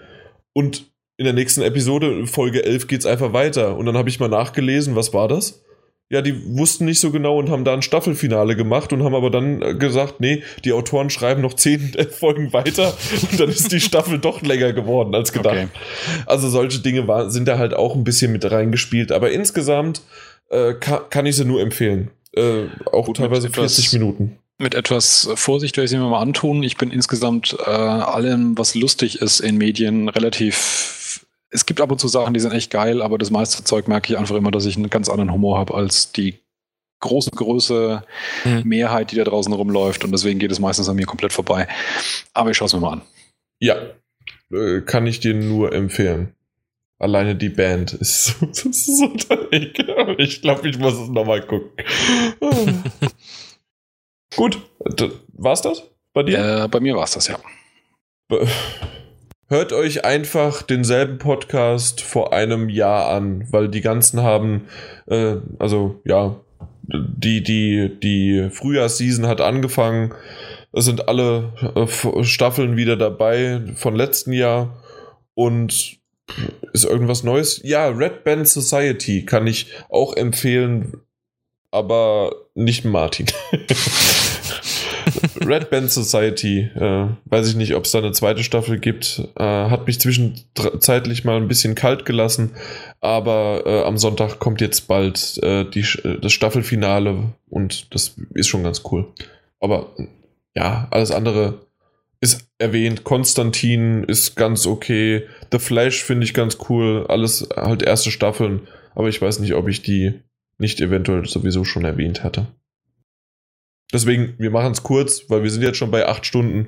Und in der nächsten Episode, Folge 11, geht es einfach weiter. Und dann habe ich mal nachgelesen, was war das? Ja, die wussten nicht so genau und haben da ein Staffelfinale gemacht und haben aber dann äh, gesagt, nee, die Autoren schreiben noch zehn [LAUGHS] Folgen weiter und dann ist die Staffel doch länger geworden als gedacht. Okay. Also solche Dinge war, sind da halt auch ein bisschen mit reingespielt, aber insgesamt äh, kann, kann, ich sie nur empfehlen. Äh, auch Gut, teilweise 40 Minuten. Mit etwas Vorsicht werde ich sie mir mal antun. Ich bin insgesamt äh, allem, was lustig ist in Medien, relativ es gibt ab und zu Sachen, die sind echt geil, aber das meiste Zeug merke ich einfach immer, dass ich einen ganz anderen Humor habe als die große, große mhm. Mehrheit, die da draußen rumläuft. Und deswegen geht es meistens an mir komplett vorbei. Aber ich schaue es mir mal an. Ja, äh, kann ich dir nur empfehlen. Alleine die Band ist [LAUGHS] so, das ist so [LAUGHS] Ich glaube, ich muss es nochmal gucken. [LAUGHS] Gut, war's das bei dir? Äh, bei mir war es das, ja. Hört euch einfach denselben Podcast vor einem Jahr an, weil die ganzen haben, äh, also ja, die, die, die Frühjahrsseason hat angefangen. Es sind alle äh, Staffeln wieder dabei von letzten Jahr und ist irgendwas Neues? Ja, Red Band Society kann ich auch empfehlen, aber nicht Martin. [LAUGHS] Red Band Society, äh, weiß ich nicht, ob es da eine zweite Staffel gibt, äh, hat mich zwischenzeitlich mal ein bisschen kalt gelassen, aber äh, am Sonntag kommt jetzt bald äh, die, das Staffelfinale und das ist schon ganz cool. Aber ja, alles andere ist erwähnt. Konstantin ist ganz okay. The Flash finde ich ganz cool. Alles halt erste Staffeln, aber ich weiß nicht, ob ich die nicht eventuell sowieso schon erwähnt hatte. Deswegen, wir machen es kurz, weil wir sind jetzt schon bei acht Stunden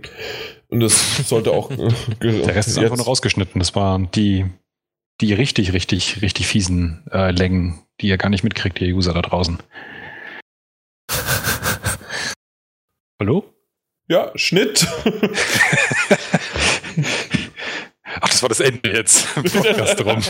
und das sollte auch. Äh, [LAUGHS] Der Rest ist einfach nur rausgeschnitten. Das waren die, die richtig, richtig, richtig fiesen äh, Längen, die ihr gar nicht mitkriegt, ihr User da draußen. [LAUGHS] Hallo? Ja, Schnitt. [LAUGHS] Ach, das war das Ende jetzt. [LAUGHS] Podcast rum.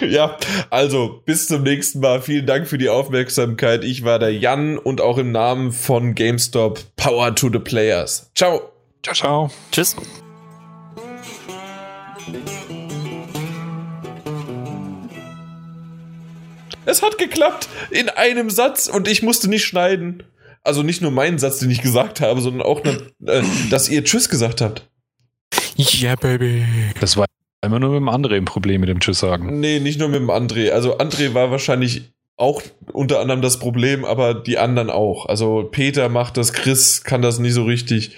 [LAUGHS] ja, also bis zum nächsten Mal. Vielen Dank für die Aufmerksamkeit. Ich war der Jan und auch im Namen von GameStop Power to the Players. Ciao. Ciao, ciao. Tschüss. Es hat geklappt in einem Satz und ich musste nicht schneiden. Also nicht nur meinen Satz, den ich gesagt habe, sondern auch, äh, dass ihr Tschüss gesagt habt. Yeah, baby. Das war immer nur mit dem André ein Problem mit dem Tschüss sagen. Nee, nicht nur mit dem André. Also André war wahrscheinlich auch unter anderem das Problem, aber die anderen auch. Also Peter macht das, Chris kann das nie so richtig.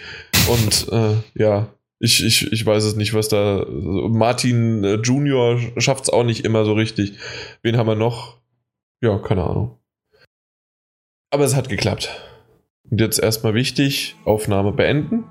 Und äh, ja, ich, ich, ich weiß es nicht, was da. Martin äh, Junior schafft es auch nicht immer so richtig. Wen haben wir noch? Ja, keine Ahnung. Aber es hat geklappt. Und jetzt erstmal wichtig: Aufnahme beenden.